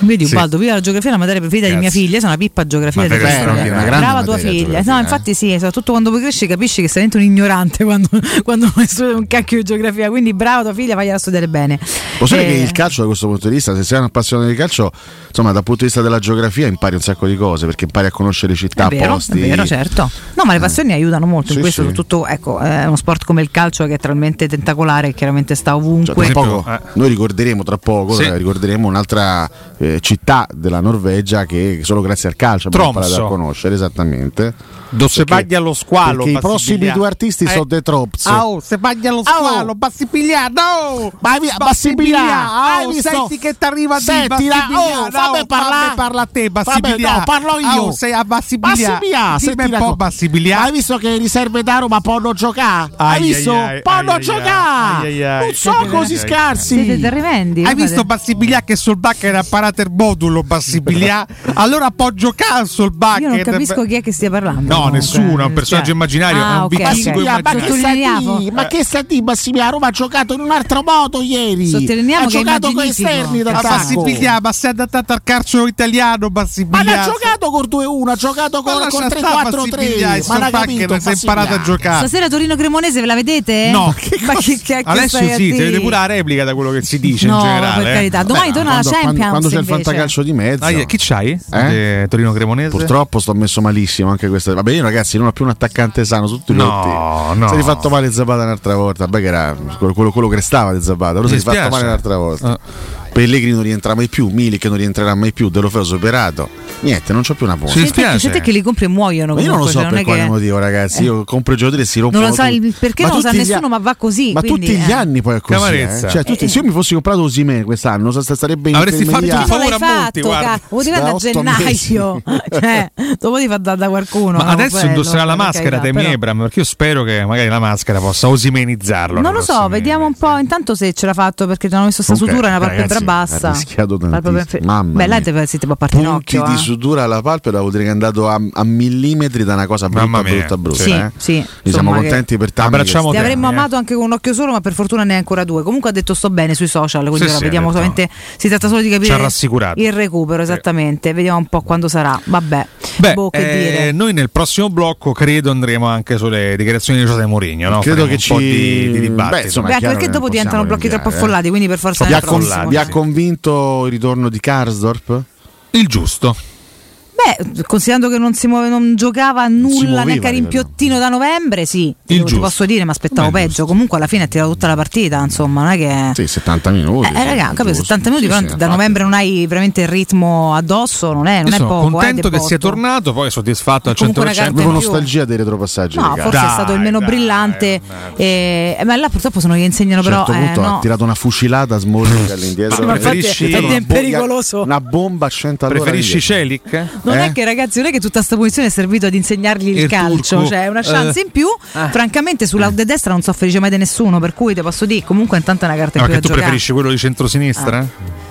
Vedi Sì. Ubaldo, viva la geografia, è la materia preferita di mia Grazie. figlia, sono una pippa geografia Ma di straordinaria, una grande Brava tua figlia. No, eh. infatti sì, soprattutto quando poi cresci capisci che sei diventa un ignorante quando, quando non studi un cacchio di geografia, quindi brava tua figlia, fagliela studiare bene. Posso dire Eh, che il calcio da questo punto di vista, se sei un appassionato di calcio, insomma, dal punto di vista della geografia impari un sacco di cose, perché impari a conoscere città, è vero, posti. è vero, certo. No, ma le passioni aiutano molto in Sì, questo, sì. soprattutto ecco, è uno sport come il calcio che è talmente tentacolare che chiaramente sta Cioè, ovunque. tra poco, eh. noi ricorderemo tra poco, Sì. eh, ricorderemo un'altra eh, città della Norvegia che solo grazie al calcio abbiamo imparato a conoscere esattamente. Do se bagna lo squalo. I prossimi due artisti eh. sono The Trops. Oh, se bagna lo squalo, oh. Bassipiglia, no! Ma via, Bassipiglia, oh, senti che ti arriva di Bassipiglia. Oh, no, fammi parlare. parla a te, Bassipiglia. No, parlo io. Oh, sei a Bassipiglia. Bassipiglia, senti un po' Bassipiglia. Hai visto che riserve d'aro ma possono giocare? Hai visto? Possono giocare! Non sono così scarsi. Siete tremendi. Hai eh, visto Bassipiglia che sul back era parater modulo, Bassipiglia? Allora può giocare sul back. Io non capisco chi è che stia parlando. No, comunque. nessuno, è un eh, personaggio cioè. immaginario, ah, è un ah, okay, vichingo okay. immaginario. Ma che sta di Massimiliano? Roma ha giocato in un altro modo ieri. Ha che giocato con esterni da Bassipigliano, si è adattato al calcio italiano Bassipigliano. Ma ha giocato col 2-1, ha giocato con, con 3-4-3. Ma l'ha capito, si è imparato a giocare. Stasera Torino Cremonese ve la vedete? No, ma che cacchio Adesso sì, dovete pure la replica da quello che si dice in generale. per carità. Domani torna la Champions Quando c'è il fantacalcio di mezzo. Chi c'hai? Eh? Torino Cremonese? Purtroppo sto messo malissimo anche questa. Berlino, ragazzi, non ha più un attaccante sano su tutti i no, no. Si è rifatto male Zabata un'altra volta. Beh, che era quello, quello che restava di Zabata, lo si è rifatto male un'altra volta. Uh. Pellegrini non rientra mai più, Milik non rientrerà mai più, De Lofeo superato. Niente, non c'ho più una buona. Mi dispiace. Senti che li compri e muoiono. Ma io non lo so cioè, per quale che... motivo, ragazzi. Eh. Io compro i giocatori e si rompono. Non lo sa il perché, ma non lo sa nessuno, ma va così. Ma quindi, tutti gli eh. anni poi è così. Eh. Cioè, tutti, eh. se io mi fossi comprato Osimè quest'anno, sarebbe Avresti fatto un favore a molti, guarda. Poteva da gennaio. cioè, dopo ti fa da qualcuno. Ma adesso indosserà la maschera Temi Ebram, perché io spero che magari la maschera possa osimenizzarlo. Non lo so, vediamo un po' intanto se ce l'ha fatto perché ti hanno messo sta sutura è una parte brava bassa. Ha rischiato tantissimo. Infer- Mamma Beh, lei si partire Punti occhio, di eh. sudura alla palpebra vuol dire che è andato a, a millimetri da una cosa brutta, brutta, brutta. Sì, eh. sì. Insomma, siamo contenti per tanto. Abbracciamo Ti avremmo eh. amato anche con un occhio solo, ma per fortuna ne è ancora due. Comunque ha detto sto bene sui social, quindi ora vediamo solamente. Si tratta solo di capire il recupero, esattamente. Vediamo un po' quando sarà. Vabbè. Beh, boh, eh, noi nel prossimo blocco credo andremo anche sulle dichiarazioni di Giuseppe Mourinho. No? Credo Faremo che ci di, di dibattito. Beh, insomma, Beh, perché dopo diventano blocchi troppo eh. affollati, quindi per forza vi, accon- vi, convinto il ritorno di Karsdorp? Il giusto. Beh, considerando che non si muove, non giocava nulla muoveva, neanche a rimpiottino da novembre, sì. Il ti posso dire, ma aspettavo Beh, peggio. Giusto. Comunque alla fine ha tirato tutta la partita, insomma, non è che. Sì, 70 minuti. Eh, eh raga, capito, 70 minuti, sì, però sì, da novembre non hai veramente il ritmo addosso, non è, non Io è sono poco. Sono contento eh, che sia tornato, poi soddisfatto al 100%. Avevo nostalgia dei retropassaggi. No, forse dai, è stato il meno dai, brillante. Eh, eh ma là purtroppo se non gli insegnano, però. A un certo punto ha tirato una fucilata smorrica all'indietro. Preferisci... È pericoloso. Una bomba a 100 all'ora. Preferisci Celic? non eh? è che ragazzi, non è che tutta questa posizione è servita ad insegnargli il, il calcio, turco. cioè una chance eh. in più. Ah. Francamente sulla eh. destra non so felice mai di nessuno, per cui te posso dire comunque intanto è una carta in no, più che tu giocare. preferisci quello di centrosinistra? Ah.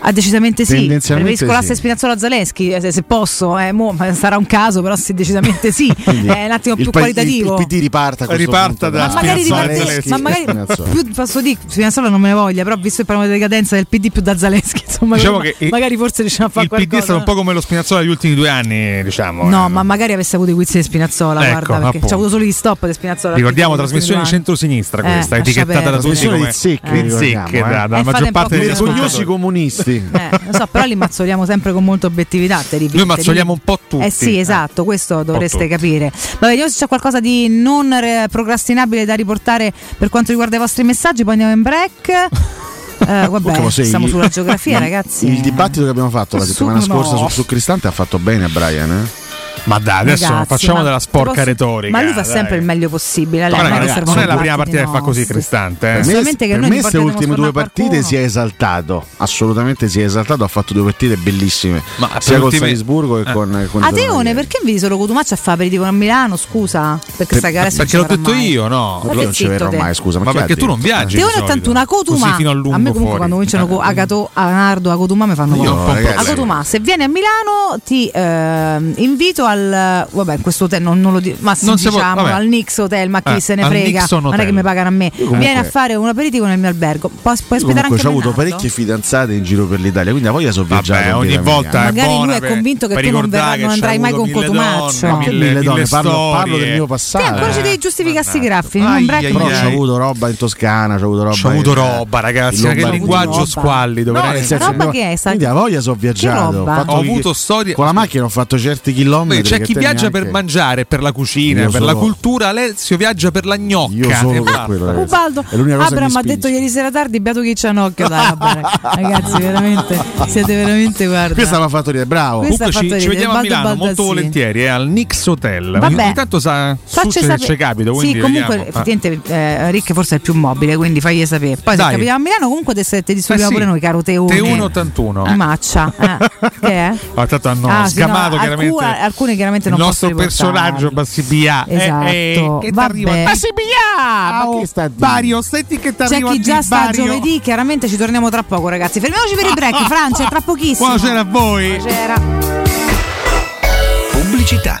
Ah, decisamente sì. Preferisco sì. l'asse Spinazzola Zaleschi, eh, se, se posso, eh, mo, sarà un caso, però sì, decisamente sì. è eh, un attimo più pa- qualitativo. Il, PD riparta, riparta da ma magari, riparte, ma magari più posso dire, Spinazzola non me ne voglia, però visto il problema di decadenza del PD più da Zaleschi, insomma, diciamo che magari forse riusciamo a fare qualcosa. Il PD è stato un po' come lo Spinazzola degli ultimi due anni, diciamo. No, eh. ma magari avesse avuto i quiz di Spinazzola, ecco, guarda, perché c'è avuto solo gli stop di Spinazzola. Ricordiamo trasmissione centrosinistra questa, eh, etichettata da tutti come secche, secche, da maggior parte degli ascoltatori comunisti tutti. Eh, lo so, però li mazzoliamo sempre con molta obiettività. Noi mazzoliamo un po' tutti. Eh sì, eh. esatto, questo dovreste capire. Vabbè, vediamo se c'è qualcosa di non procrastinabile da riportare per quanto riguarda i vostri messaggi, poi andiamo in break. Uh, vabbè, oh, siamo sulla geografia, ragazzi. Eh. Il dibattito che abbiamo fatto la settimana no. scorsa su, su Cristante ha fatto bene a Brian. Eh? Ma dai, adesso Ragazzi, non facciamo della sporca posso... retorica. Ma lui fa sempre il meglio possibile. Lei, Allora, ragazzi, non è la prima partita nostri. che fa così Cristante. Eh. Per me, queste ultime due partite si è esaltato. Assolutamente si è esaltato. Ha fatto due partite bellissime. Ma sia con ultime... Salisburgo che eh. con, Ateone, perché inviti solo Cotumaccio a fare aperitivo a Milano? Scusa. Perché, per, perché, perché l'ho detto io, no? Io non ci verrò mai, scusa. Ma perché tu non viaggi? Ateone è tanto una Cotuma. A me comunque quando cominciano eh, Agato, Anardo, Cotuma mi fanno male. Cotuma, se vieni a Milano ti ehm, invito a al vabbè, questo hotel non, non lo dico, ma non diciamo può, al Nix Hotel, ma chi eh, se ne frega, non è che mi pagano a me. Comunque, Vieni a fare un aperitivo nel mio albergo. Puoi, aspettare aspettare anche ho avuto parecchie fidanzate in giro per l'Italia, quindi a voglia so viaggiare ogni volta Magari lui è convinto che tu non, verrà, non andrai mai con Cotumaccio. Mille, donne, parlo, del mio passato. Ancora ci devi eh, giustificarsi i graffi, non Però ho avuto roba in Toscana, Ho avuto roba. C'ho avuto roba, ragazzi, che linguaggio squallido, veramente. Roba che è? Quindi a voglia so viaggiato. Ho avuto storie con la macchina ho fatto certi chilometri quindi c'è chi viaggia per neanche- mangiare, per la cucina, Io per la solo- cultura. Alessio viaggia per la gnocca. Io solo per basta. quello. Ubaldo, È l'unica cosa che Abram mi ha detto ieri sera tardi, beato chi c'ha un occhio. Dai. Ragazzi, veramente, siete veramente, guarda. Questa mi ha fatto dire, bravo. Questa Comunque ci, fatto ci vediamo a Milano molto Baldassini. volentieri, eh, al Nix Hotel. Vabbè. Ogni tanto sa, succede sapere. che ci capita. Sì, comunque effettivamente eh, Rick forse è il più mobile, quindi fagli sapere. Poi se capitiamo a Milano comunque te, te distruggiamo Eh sì. pure noi, caro Teone. T1 81. Di Maccia. Eh, che è? Ah, tanto hanno Ah, sì, no, scamato chiaramente alcune- alcune chiaramente il non nostro posso riportarli. personaggio Bassibia. Esatto. che t'arriva Vabbè. Bassibia! Ma che sta a dire? Bario, senti che C'è t'arriva chi già sta Bario. giovedì, chiaramente ci torniamo tra poco, ragazzi. Fermiamoci per il break, Francia, tra pochissimo. Buonasera a voi. Buonasera. Pubblicità.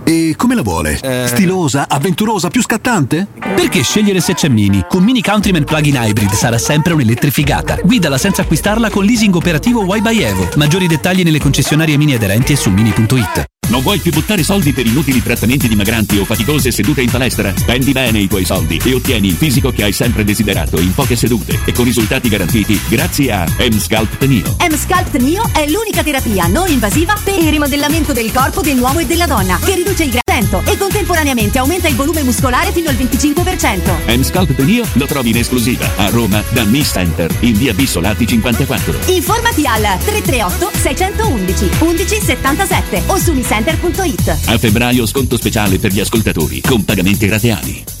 E come la vuole? Stilosa, avventurosa, più scattante? Perché scegliere se c'è Mini? Con Mini Countryman Plug-in Hybrid sarà sempre un'elettrificata. Guidala senza acquistarla con leasing operativo Y by Evo. Maggiori dettagli nelle concessionarie Mini aderenti e su mini.it. Non vuoi più buttare soldi per inutili trattamenti dimagranti o faticose sedute in palestra? Spendi bene i tuoi soldi e ottieni il fisico che hai sempre desiderato in poche sedute e con risultati garantiti grazie a M-Sculpt Neo. M-Sculpt Neo è l'unica terapia non invasiva per il rimodellamento del corpo dell'uomo e della donna che riduce il gradento e contemporaneamente aumenta il volume muscolare fino al 25%. M-Sculpt Neo lo trovi in esclusiva a Roma da Miss Center in via Bissolati 54. Informati al 338 611 1177 o su miscenter.it. A febbraio sconto speciale per gli ascoltatori con pagamenti rateali.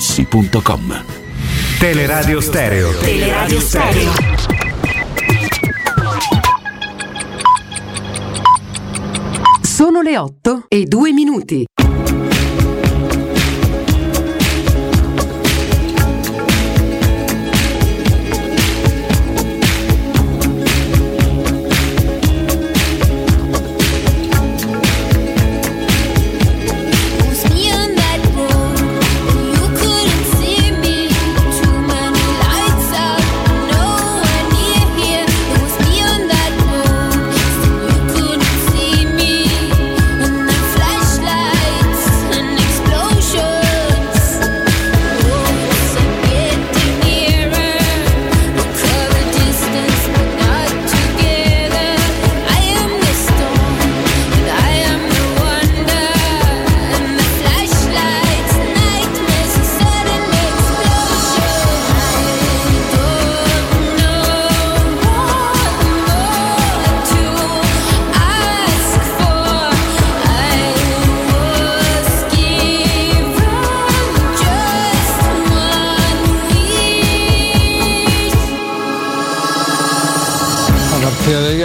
artigianamaterassi.com. Teleradio Stereo. Teleradio Stereo. Sono le 8 e 2 minuti.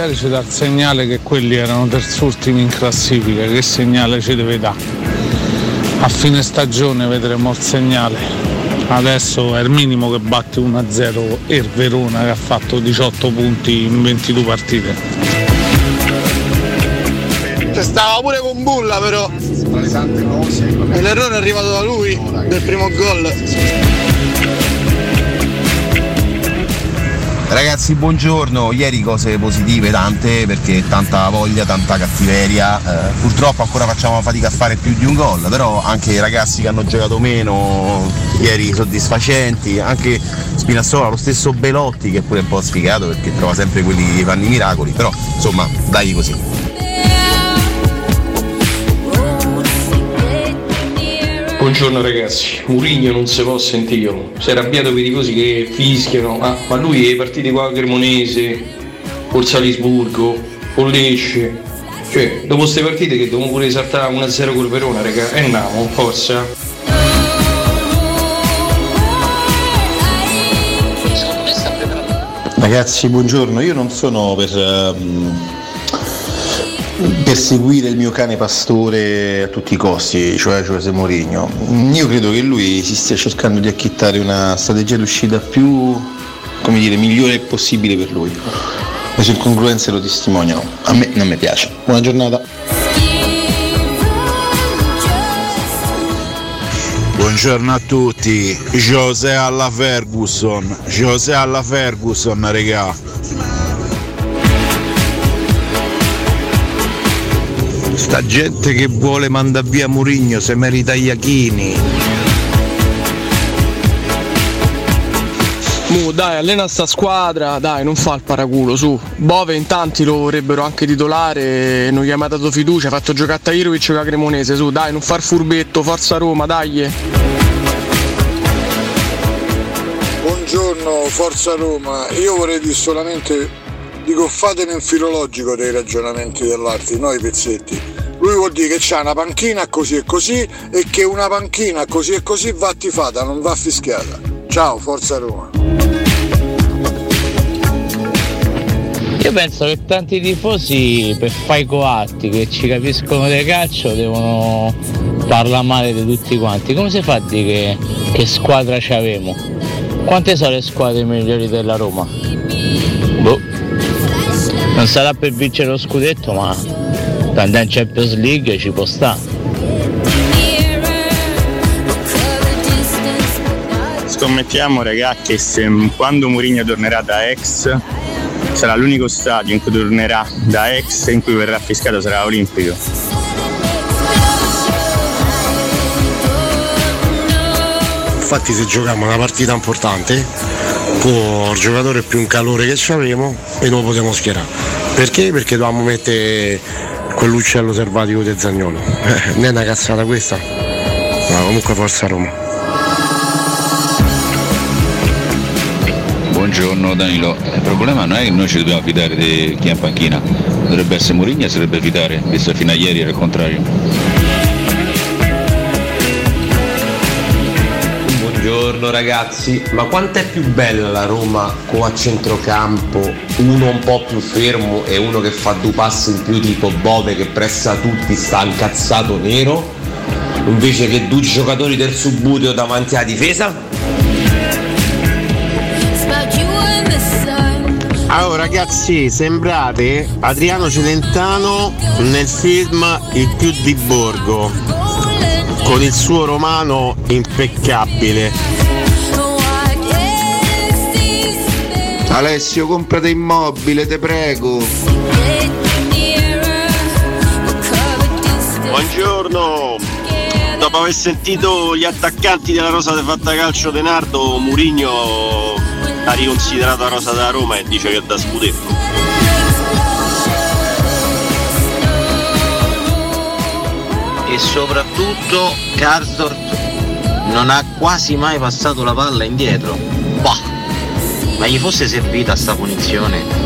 Ieri ci dà il segnale che quelli erano terzultimi in classifica, che segnale ci deve dare? A fine stagione vedremo il segnale. Adesso è il minimo che batte 1-0 e il Verona che ha fatto 18 punti in 22 partite. C'è stava pure con Bulla però. E l'errore è arrivato da lui, del primo gol. Ragazzi, buongiorno. Ieri cose positive tante perché tanta voglia, tanta cattiveria. Eh, purtroppo ancora facciamo fatica a fare più di un gol, però anche i ragazzi che hanno giocato meno ieri soddisfacenti, anche Spinazzola, lo stesso Belotti che è pure un po' sfigato perché trova sempre quelli che fanno i miracoli, però insomma, dai così. Buongiorno ragazzi, Murigno non si può sentire, si è arrabbiato per i cosi che fischiano, ah, ma lui è partito qua a Cremonese, col Salisburgo, con Lecce, cioè dopo queste partite che dobbiamo pure saltare 1-0 col Verona, raga, e andiamo, forza. Ragazzi, buongiorno. Io non sono per ehm, perseguire il mio cane pastore a tutti i costi, cioè José Mourinho. Io credo che lui si stia cercando di acchittare una strategia d'uscita più, come dire, migliore possibile per lui. Le sue incongruenze lo testimoniano. A me non mi piace. Buona giornata. Buongiorno a tutti, José alla Ferguson, José alla Ferguson, regà. Sta gente che vuole mandare via Murigno se merita Iachini. Mu, dai, allena sta squadra, dai, non fa il paraculo, su. Bove in tanti lo vorrebbero anche titolare, non gli ha mai dato fiducia, ha fatto giocare a Tahirovic con la Cremonese, su, dai, non far furbetto, forza Roma, dai. Buongiorno, Forza Roma. Io vorrei dire solamente, dico fatene un filologico dei ragionamenti dell'arte, noi pezzetti. Lui vuol dire che c'ha una panchina così e così e che una panchina così e così va attifata, non va fischiata. Ciao, Forza Roma. Io penso che tanti tifosi per fare i coatti che ci capiscono di calcio devono parlare male di tutti quanti. Come si fa a dire che, che squadra ci avemo? Quante sono le squadre migliori della Roma? Boh. Non sarà per vincere lo scudetto, ma per andare in Champions League ci può stare. Scommettiamo raga che se, quando Mourinho tornerà da ex sarà l'unico stadio in cui tornerà da ex e in cui verrà fiscato sarà olimpico. infatti se giochiamo una partita importante, con il giocatore più in calore che avevamo e non lo potevo schierare. Perché? Perché dovevamo mettere quell'uccello selvatico del Zagnolo. Eh, non è una cazzata questa? Ma comunque forza Roma. Buongiorno Danilo, il problema non è che noi ci dobbiamo fidare di chi è in panchina, dovrebbe essere Mourinho si dovrebbe fidare, visto che fino a ieri era il contrario. Buongiorno ragazzi, ma quanto è più bella la Roma con a centrocampo uno un po' più fermo e uno che fa due passi in più tipo Bove che pressa tutti, sta incazzato nero, invece che due giocatori del subbuteo davanti alla difesa? Allora ragazzi, sembrate Adriano Celentano nel film Il più di Borgo, con il suo romano impeccabile. Alessio, comprate immobile, te prego. Buongiorno! Dopo aver sentito gli attaccanti della Rosa de Fatta Calcio De Nardo, Murigno ha riconsiderato la Rosa da Roma e dice che è da scudetto. e soprattutto Karsdorp non ha quasi mai passato la palla indietro. Ma gli fosse servita sta punizione.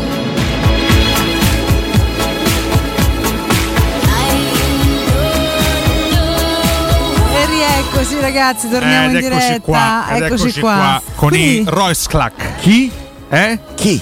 E rieccoci ragazzi, torniamo Ed in eccoci diretta. qua, ed eccoci, eccoci qua. qua, con Quindi- i Royce Clack. Chi? Eh? Chi?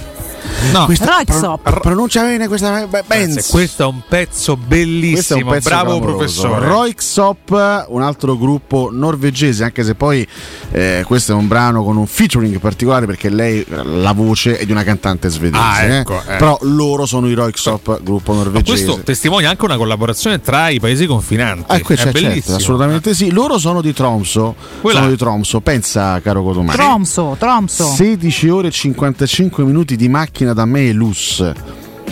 No, Roixop. pronuncia bene questa Benz. Grazie, questo è un pezzo bellissimo, un pezzo bravo clamoroso. professore. Roixop, un altro gruppo norvegese, anche se poi eh, questo è un brano con un featuring particolare perché lei la voce è di una cantante svedese. Ah, eh. ecco, eh. Però loro sono i Roixop, gruppo Ma norvegese. questo testimonia anche una collaborazione tra i paesi confinanti. Ah, questo è è certo, bellissimo. assolutamente sì. Loro sono di Tromso. Quella- Sono di Tromso. Pensa, caro Cotomani. Tromso, Tromso. 16 ore e 55 minuti di macchina da Melus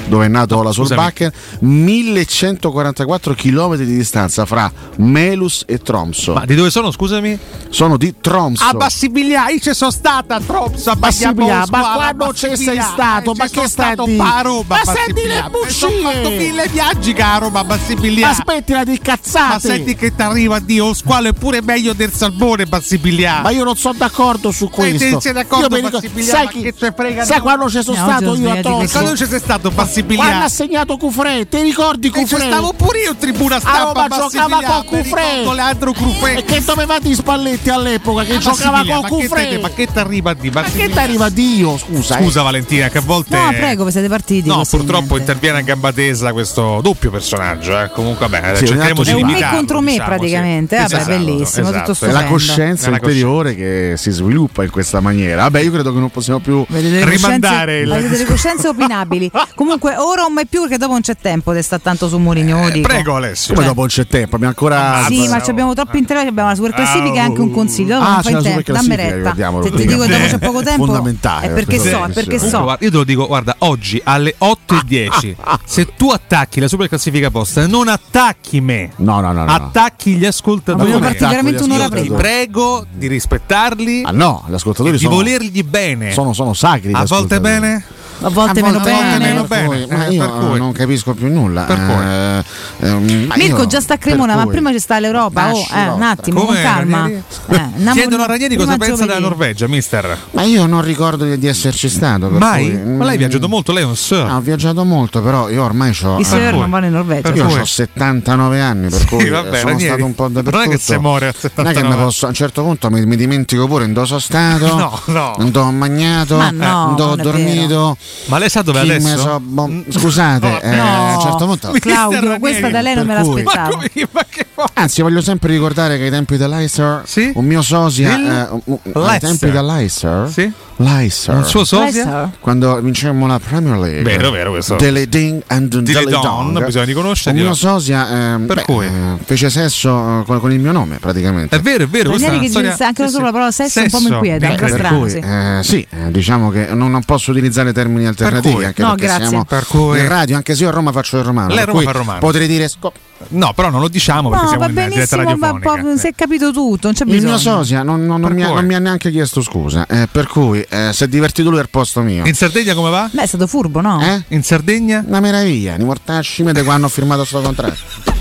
dove è nato la scusami. Solbakken 1144 km di distanza fra Melus e Tromso Ma di dove sono, scusami? sono di Tromso A Bassibilia, io ci sono stata a Tromso, a Bassibilia, Bassibilia, ma quando ci sei stato? Ma che a dire? a Roma, Ma senti le Ho bugie! fatto mille viaggi che a Roma, a Bassibilia. aspettila di cazzate Ma senti che ti arriva Dio, squalo è pure meglio del salmone Bassibilia. Ma io non sono d'accordo su questo. sei d'accordo, Io mi ricordo- Bassibilia, sai, chi- che te frega sai quando ci sono No, stato ho io a Tromso? Quando ci sei stato a Bassibilia? Quando ha segnato Cufré, ti ricordi E ci Cufré? stavo pure io in tribuna stampa a giocava con ricordo Leandro Cufré. E che dovevate i Spalletti all'epoca che A giocava con te- Ma che ti arriva di Ma che ti arriva Dio, scusa. eh? Scusa Valentina, che a volte No, prego, vi siete partiti. No, purtroppo niente. interviene a gamba tesa questo doppio personaggio. Eh. Comunque, vabbè, Sì, cercheremo di tanto È un me limitarlo, contro me diciamo, praticamente. sì. Vabbè, Esatto, bellissimo, esatto. tutto È stupendo. la coscienza È interiore che si sviluppa in questa maniera. Vabbè, io credo che non possiamo più Rimandare delle coscienze opinabili. Comunque, ora o mai più, perché dopo non c'è tempo di stare tanto su Mourinho. dico. Prego Alessio. Come dopo non c'è tempo, abbiamo ancora. Sì, ma ci abbiamo troppi interessi, abbiamo la super classifica e anche un consiglio. Dopo Ah, non c'è fai la retta. ricordiamolo Se ti prima. dico che dopo c'è poco tempo, Fondamentale è perché per so, è perché Comunque, so. guarda, io te lo dico, guarda, oggi alle 8.10, se tu attacchi la super classifica posta, non attacchi me, No, no, no. no. attacchi gli ascoltatori. Vogliamo partire veramente un'ora Io ti prima. prego di rispettarli, Ah no, gli ascoltatori di sono, volergli bene. sono, sono sacri. a volte bene? A volte A meno volte bene. meno per bene. cui, ma Eh, io non capisco più nulla. Per. Eh, ehm, Mirko già sta a Cremona, ma prima ci sta l'Europa. Oh, eh, un attimo, Come, con calma. Eh, Chiedono a Ranieri cosa pensa della giovedì. Norvegia, mister. Ma io non ricordo di, di esserci stato. Mai? cui- Ma lei ha viaggiato molto, lei è un sir. Ah, ho viaggiato molto, però io ormai ho. I sir non vanno in Norvegia. Io ho 79 anni, per cui vabbè, sono Ranieri, stato un po' non è che dappertutto. se muore a Non è che 79. posso, a un certo punto mi, mi dimentico pure in dove sono stato, No, no. in dove ho mangiato, Ma no, in dove ho non dormito. Ma lei sa dove chi adesso? so- boh, scusate, eh, a un certo punto. Claudio, questa da lei non me l'aspettavo. Ma come- ma che? Anzi, voglio sempre ricordare che ai tempi dell'Eister, Sì? un mio sosia, Il- eh, un- ai tempi dell'Eister, Sì? l'Eister, Un suo sosia? Leicester. quando vincemmo la Premier League, Vero, vero questo. Delle Ding and Don, Dong, bisogna riconoscerglielo. un mio sosia ehm, Per beh, cui? eh, fece sesso eh, con, con il mio nome praticamente. È vero, è vero. questa è che storia- anche sì, solo la parola sesso un po' mi inquieta, è un po' Per strano, cui, sì. eh, sì, eh, diciamo che non, non posso utilizzare termini alternativi anche No, perché grazie. siamo Per cui? in radio, anche se io a Roma faccio il romano. Lei Roma fa romano. Potrei dire sco- No, però non lo diciamo perché No, siamo va in diretta benissimo, ma radiofonica. po- si è capito tutto, non c'è Il mio sosia non, non- non mi ha, non mi ha neanche chiesto scusa, eh, per cui eh, si è divertito lui al posto mio. In Sardegna come va? Beh, è stato furbo, no? Eh? In Sardegna? Una meraviglia, di mortacci da quando ho firmato sto contratto.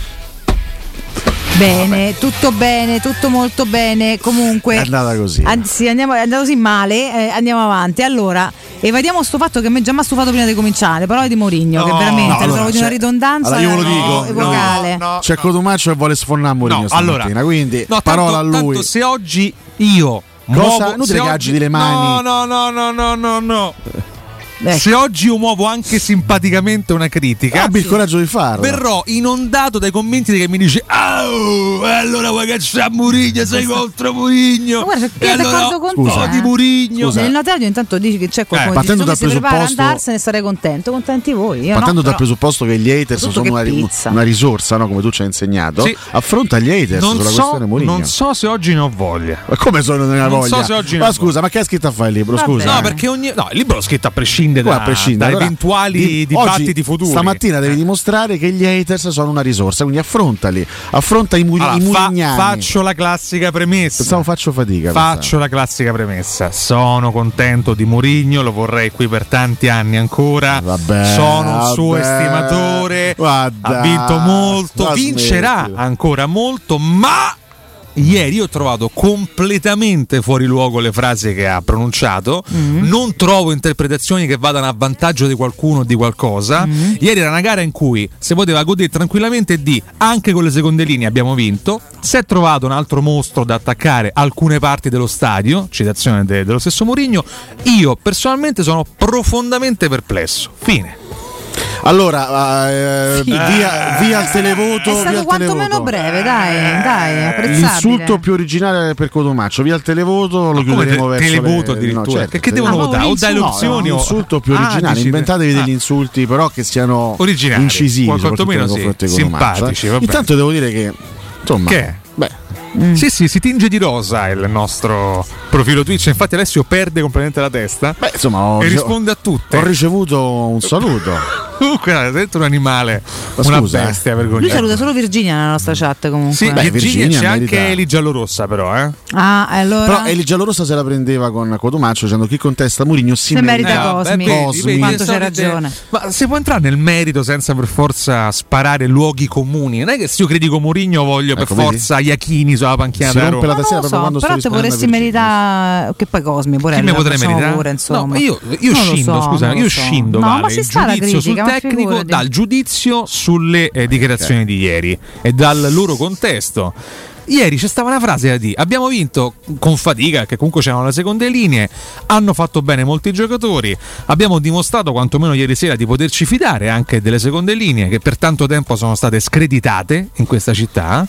Bene, tutto bene, tutto molto bene. Comunque, È andata così. an- sì, andiamo, è andato così male, eh, andiamo avanti. Allora, evadiamo sto fatto che mi è già mai stufato prima di cominciare, le parole di Mourinho, che No, veramente no, lo allora, trovo di una c'è- ridondanza allora io ve lo dico, epocale. C'è Cotumaccio che vuole sfondare Mourinho No, stamattina, allora, quindi no, parola tanto, a lui. tanto se oggi io Cosa? muovo, Inutile che oggi- agiti le mani. No, no, no, no, no, no, no. Ecco. Se oggi io muovo anche simpaticamente una critica, Abbi il coraggio di farlo. verrò inondato dai commenti che mi dice "Au, e allora vuoi cacciare Murigno, sei contro Murigno". Ma guarda, io allora d'accordo con un po' te. di eh. Murigno. Nel notaio intanto dici che c'è qualcuno Eh, che dice partendo "Tu dal che si prepara a presupposto- andarsene starei contento, contenti voi. Io Partendo no, dal però. presupposto che gli haters sono che una, una risorsa, no? come tu ci hai insegnato, Sì. affronta gli haters Non sulla so, questione Mourinho. non so se oggi ne ho voglia. Ma come sono nella Non voglia? so se oggi ma scusa, ma che hai scritto a fare il libro? Scusa. No, eh. perché ogni no, il libro l'ho scritto a prescindere Come da, a prescindere? da Allora, eventuali di- dibattiti oggi, futuri. Stamattina devi dimostrare che gli haters sono una risorsa, quindi affrontali. Affronta i, muri- Allora, fa- faccio la classica premessa. Pensavo faccio fatica. Faccio la classica premessa. Sono contento di Mourinho, lo vorrei qui per tanti anni ancora. Vabbè, Sono un suo vabbè. estimatore. Guarda, ha vinto molto, vincerà smettila. ancora molto, ma Ieri ho trovato completamente fuori luogo le frasi che ha pronunciato, Mm-hmm. non trovo interpretazioni che vadano a vantaggio di qualcuno o di qualcosa. Mm-hmm. Ieri era una gara in cui si poteva godere tranquillamente di anche con le seconde linee abbiamo vinto. Si è trovato un altro mostro da attaccare alcune parti dello stadio, citazione de- dello stesso Mourinho. Io personalmente sono profondamente perplesso. Fine. Allora, eh, Sì. via, via il televoto. È via stato il quantomeno televoto. breve, dai, dai, apprezzabile. L'insulto più originale per Cotomaccio, via il televoto, lo chiuderemo te- verso televoto le- addirittura? no, certo, Che- che devono televoto. votare? O dai le No, opzioni no, o- l'insulto più Ah, originale, dici- inventatevi ah. degli insulti però che siano Originali, incisivi, quanto- quantomeno sì, eh. simpatici, vabbè. Intanto devo dire che insomma, Che? beh, Sì, sì, si tinge di rosa il nostro profilo Twitch. Infatti, Alessio perde completamente la testa beh, insomma, ho, e risponde a tutte. ho ricevuto un saluto. Comunque, era dentro un animale, Ma una scusa, eh. bestia Lui vergognosa. saluta solo Virginia nella nostra chat comunque. Sì, Beh, Virginia, Virginia c'è merita- anche Eli Giallorossa, però, eh. Ah, allora. Però Eli Giallorossa se la prendeva con Cotomaccio dicendo chi contesta Murigno si Se merita merita Cosmi. vedi, Cosmi. vedi, Quanto c'è solite- ragione. Ma si può entrare nel merito senza per forza sparare luoghi comuni. Non è che se io critico Mourinho voglio per Ecco, vedi? forza Iachini sulla panchina Si da rompe Roma. la tastiera so, quando però te rispondendo vorresti meritare che poi Cosmi pure potrebbe facciamo meritare? pure, insomma. No, io, io scindo, so, scusa, io so. scindo No, vale, ma il sta giudizio sul critica, ma tecnico figurati. dal giudizio sulle eh, dichiarazioni di ieri e dal loro contesto. Ieri c'è stata una frase da dire: abbiamo vinto con fatica, che comunque c'erano le seconde linee, hanno fatto bene molti giocatori, abbiamo dimostrato quantomeno ieri sera di poterci fidare anche delle seconde linee che per tanto tempo sono state screditate in questa città.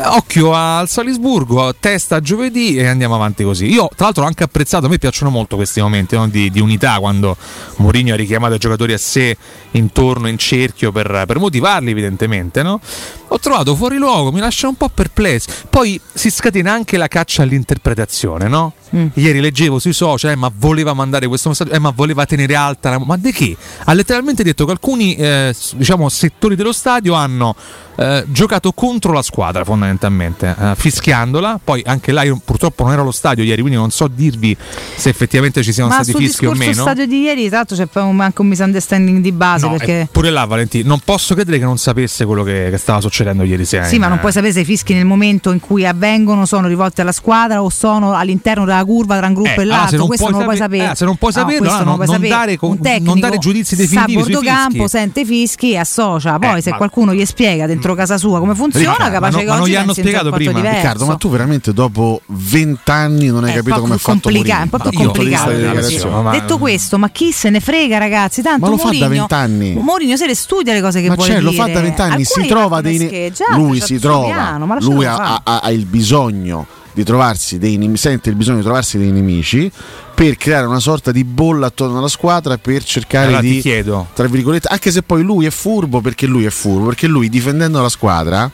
Occhio al Salisburgo, testa giovedì e andiamo avanti così. Io, tra l'altro, ho anche apprezzato. A me piacciono molto questi momenti no, di, di unità quando Mourinho ha richiamato i giocatori a sé intorno in cerchio per, per motivarli, evidentemente. No? Ho trovato fuori luogo, mi lascia un po' perplesso. Poi si scatena anche la caccia all'interpretazione, no? Ieri leggevo sui social, eh, ma voleva mandare questo messaggio, eh, ma voleva tenere alta la... Ma di che? Ha letteralmente detto che alcuni eh, diciamo, settori dello stadio hanno eh, giocato contro la squadra fondamentalmente, eh, fischiandola. Poi anche là io purtroppo non ero allo stadio ieri, quindi non so dirvi se effettivamente ci siano Ma stati sul fischi o meno. stadio di ieri, tra l'altro c'è anche un misunderstanding di base No, perché. eh, pure là Valentino, non posso credere che non sapesse quello che, che stava succedendo ieri sera. Sì, ma non puoi sapere se i fischi nel momento in cui avvengono sono rivolti alla squadra o sono all'interno della curva tra un gruppo Eh, e allora, se l'altro. non questo non lo puoi sape- sapere. eh, se non puoi No, saperlo, allora non, sapere. dare con- non dare giudizi definitivi sa fischi. campo, sente i fischi e associa. Poi Eh, se ma- qualcuno gli spiega dentro casa sua come funziona, Riccardo, capace ma no- che ma non gli hanno un spiegato prima. diverso. Riccardo, ma tu veramente dopo vent'anni non hai È capito come ha fatto complicato, Mourinho? un po' Ma io- complicato. Detto questo, ma chi se ne frega, ragazzi? Tanto Ma lo fa da Mourinho- vent'anni. Mourinho se le studia le cose che Ma vuole dire. lo fa da vent'anni, si trova dei lui si trova, ma lui ha il bisogno di trovarsi dei nemici, sente il bisogno di trovarsi dei nemici per creare una sorta di bolla attorno alla squadra per cercare Allora di ti chiedo. tra virgolette, anche se poi lui è furbo perché lui è furbo, perché lui difendendo la squadra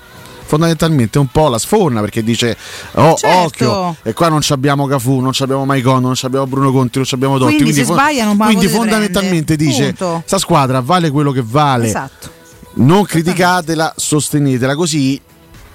fondamentalmente un po' la sfonna perché dice oh Certo. occhio e qua non ci abbiamo Cafu non ci abbiamo Maicon non ci abbiamo Bruno Conti non ci abbiamo Dotti Quindi se fo- sbagliano, quindi fondamentalmente prendere. dice Punto. sta squadra vale quello che vale Esatto. non criticatela, sostenetela così.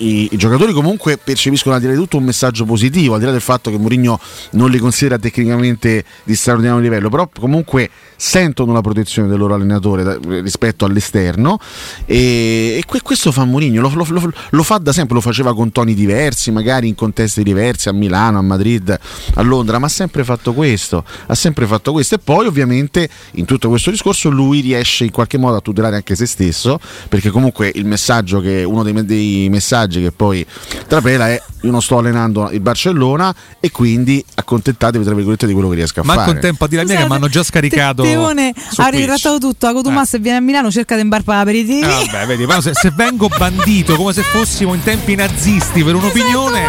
I, i giocatori comunque percepiscono al di là di tutto un messaggio positivo, al di là del fatto che Mourinho non li considera tecnicamente di straordinario livello, però comunque sentono la protezione del loro allenatore da- rispetto all'esterno e, e que- questo fa Mourinho, lo, lo- lo- lo fa da sempre, lo faceva con toni diversi, magari in contesti diversi a Milano, a Madrid, a Londra, ma ha sempre fatto questo, ha sempre fatto questo e poi ovviamente in tutto questo discorso lui riesce in qualche modo a tutelare anche se stesso, perché comunque il messaggio che uno dei, dei messaggi che poi trapela è io non sto allenando il Barcellona e quindi accontentatevi tra virgolette di quello che riesco a Manco fare. un tempo a dire la mia che mi hanno già scaricato. Teone ha ritrattato tutto. A Cotumassa e viene a Milano, cerca di imbarpare l'aperitivo. Eh, vabbè, vedi, ma se, se vengo bandito come se fossimo in tempi nazisti per un'opinione,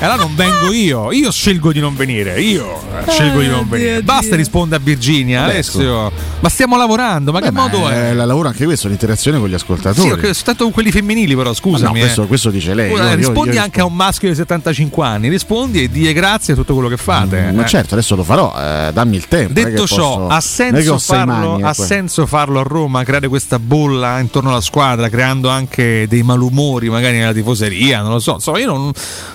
allora non vengo io. Io scelgo di non venire. Io eh, scelgo di non venire. Basta risponde a Virginia, Vabbè, Alessio. Ma stiamo lavorando, ma che modo è? Eh, la lavoro anche questo, l'interazione con gli ascoltatori. Sì, ok, soltanto con quelli femminili, però scusami. Ma no, questo, eh. questo dice lei. Ora, io- rispondi io anche a un maschio di 75 anni, rispondi e die grazie a tutto quello che fate. Ma eh. certo, adesso lo farò, eh, dammi il tempo. Detto ciò, posso- ha senso, farlo, mani, ha senso farlo a Roma, creare questa bolla intorno alla squadra, creando anche dei malumori magari nella tifoseria, non lo so. Insomma, io non,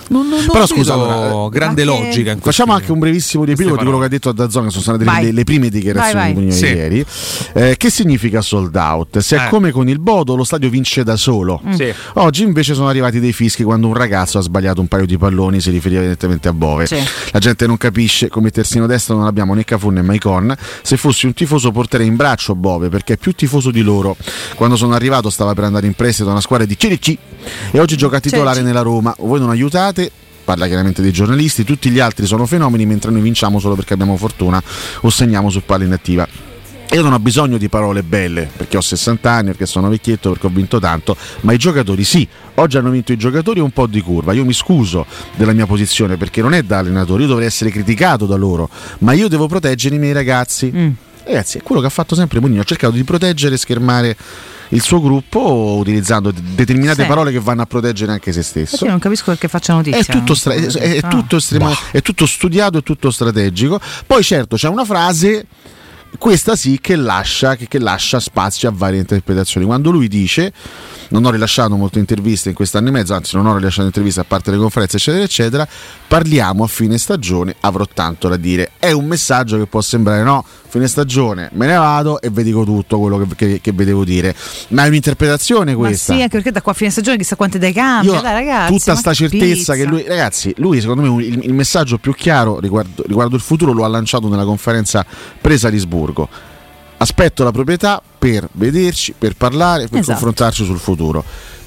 non, non Però scusa, allora, grande anche- logica. Facciamo anche un brevissimo riepilogo di quello che ha detto Dazzone, che sono state Vai. le, prime dichiarazioni Vai, di vai. Mourinho Sì. di ieri. Eh, che significa sold out? Se è Eh. come con il Bodo, lo stadio vince da solo. Mm. Sì. Oggi invece sono arrivati dei fischi quando un ragazzo ha sbagliato un paio di palloni, si riferiva evidentemente a Bove. Sì. La gente non capisce, come terzino destro non abbiamo né Cafù né Maicon. Se fossi un tifoso porterei in braccio Bove perché è più tifoso di loro. Quando sono arrivato stava per andare in prestito da una squadra di CDC e oggi gioca a titolare nella Roma. Voi non aiutate? Parla chiaramente dei giornalisti, tutti gli altri sono fenomeni mentre noi vinciamo solo perché abbiamo fortuna o segniamo su palla inattiva. Io non ho bisogno di parole belle perché ho 60 anni, perché sono vecchietto, perché ho vinto tanto, ma i giocatori sì. Oggi hanno vinto i giocatori un po' di curva. Io mi scuso della mia posizione perché non è da allenatore, io dovrei essere criticato da loro, ma io devo proteggere i miei ragazzi. Mm. Ragazzi, è quello che ha fatto sempre Mourinho, ha cercato di proteggere e schermare il suo gruppo utilizzando de- determinate Sì. parole che vanno a proteggere anche se stesso. Perché non capisco perché faccia notizia. È tutto, stra- è- è Ah. tutto estrema- è tutto studiato, è tutto strategico. Poi certo c'è una frase, questa sì, che lascia, che, che lascia spazio a varie interpretazioni. Quando lui dice, non ho rilasciato molte interviste in quest'anno e mezzo, anzi non ho rilasciato interviste a parte le conferenze eccetera eccetera, parliamo a fine stagione, avrò tanto da dire. È un messaggio che può sembrare no, fine stagione me ne vado e vi dico tutto quello che, che- che vedevo dire, ma è un'interpretazione Ma questa. sì, anche perché da qua a fine stagione chissà quante dei cambia. Io- Dai, ragazzi. tutta ma sta certezza pizza. che lui, ragazzi, lui secondo me il, il messaggio più chiaro riguardo, riguardo il futuro lo ha lanciato nella conferenza presa a Lisburgo. Aspetto la proprietà per vederci, per parlare, per Esatto. confrontarci sul futuro.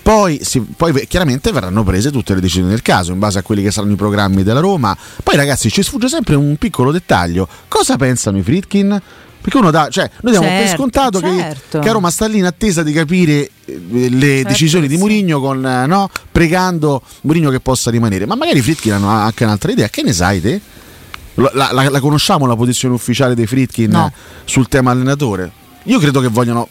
Poi, si- poi chiaramente verranno prese tutte le decisioni del caso in base a quelli che saranno i programmi della Roma. Poi ragazzi ci sfugge sempre un piccolo dettaglio. Cosa pensano i Fritkin? Perché uno dà, cioè, noi diamo per Certo, scontato che, certo. che a Roma sta lì in attesa di capire eh, le Certo decisioni che di sì. Mourinho con eh, no, pregando Mourinho che possa rimanere. Ma magari i Fritkin hanno anche un'altra idea. Che ne sai te? La, la- la- conosciamo la posizione ufficiale dei Fritkin No. sul tema allenatore? Io credo che vogliono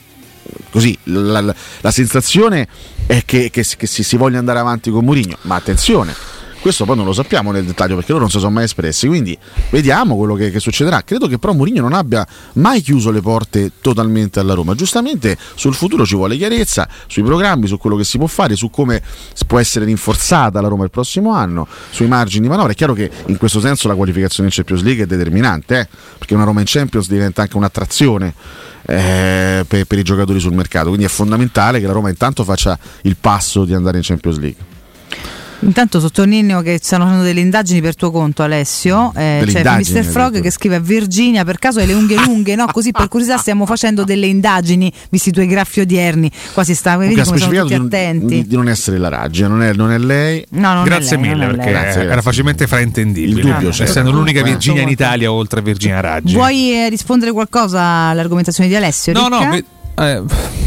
così. La, la- la sensazione è che, che che si, si voglia andare avanti con Mourinho. Ma attenzione. Questo poi non lo sappiamo nel dettaglio perché loro non si sono mai espressi, quindi vediamo quello che, che succederà. Credo che però Mourinho non abbia mai chiuso le porte totalmente alla Roma. Giustamente sul futuro ci vuole chiarezza, sui programmi, su quello che si può fare, su come può essere rinforzata la Roma il prossimo anno, sui margini di manovra. È chiaro che in questo senso la qualificazione in Champions League è determinante, eh, perché una Roma in Champions diventa anche un'attrazione eh, per, per i giocatori sul mercato, quindi è fondamentale che la Roma intanto faccia il passo di andare in Champions League. Intanto sottolineo che stanno facendo delle indagini per tuo conto, Alessio. Eh, c'è indagini, Mr. Frog che scrive a Virginia: per caso hai le unghie lunghe? No, così per curiosità stiamo facendo delle indagini, visti i tuoi graffi odierni. Qua si sta, vedi come sono tutti di non, attenti. di- di non essere la Raggia, non è, non è lei. No, non è Grazie lei, non mille è perché lei. Grazie, era facilmente fraintendibile. Il dubbio c'è. essendo l'unica Eh. Virginia in Italia oltre a Virginia Raggi. Vuoi eh, rispondere qualcosa alle argomentazioni di Alessio? No, Ricca? no, eh, Beh, c-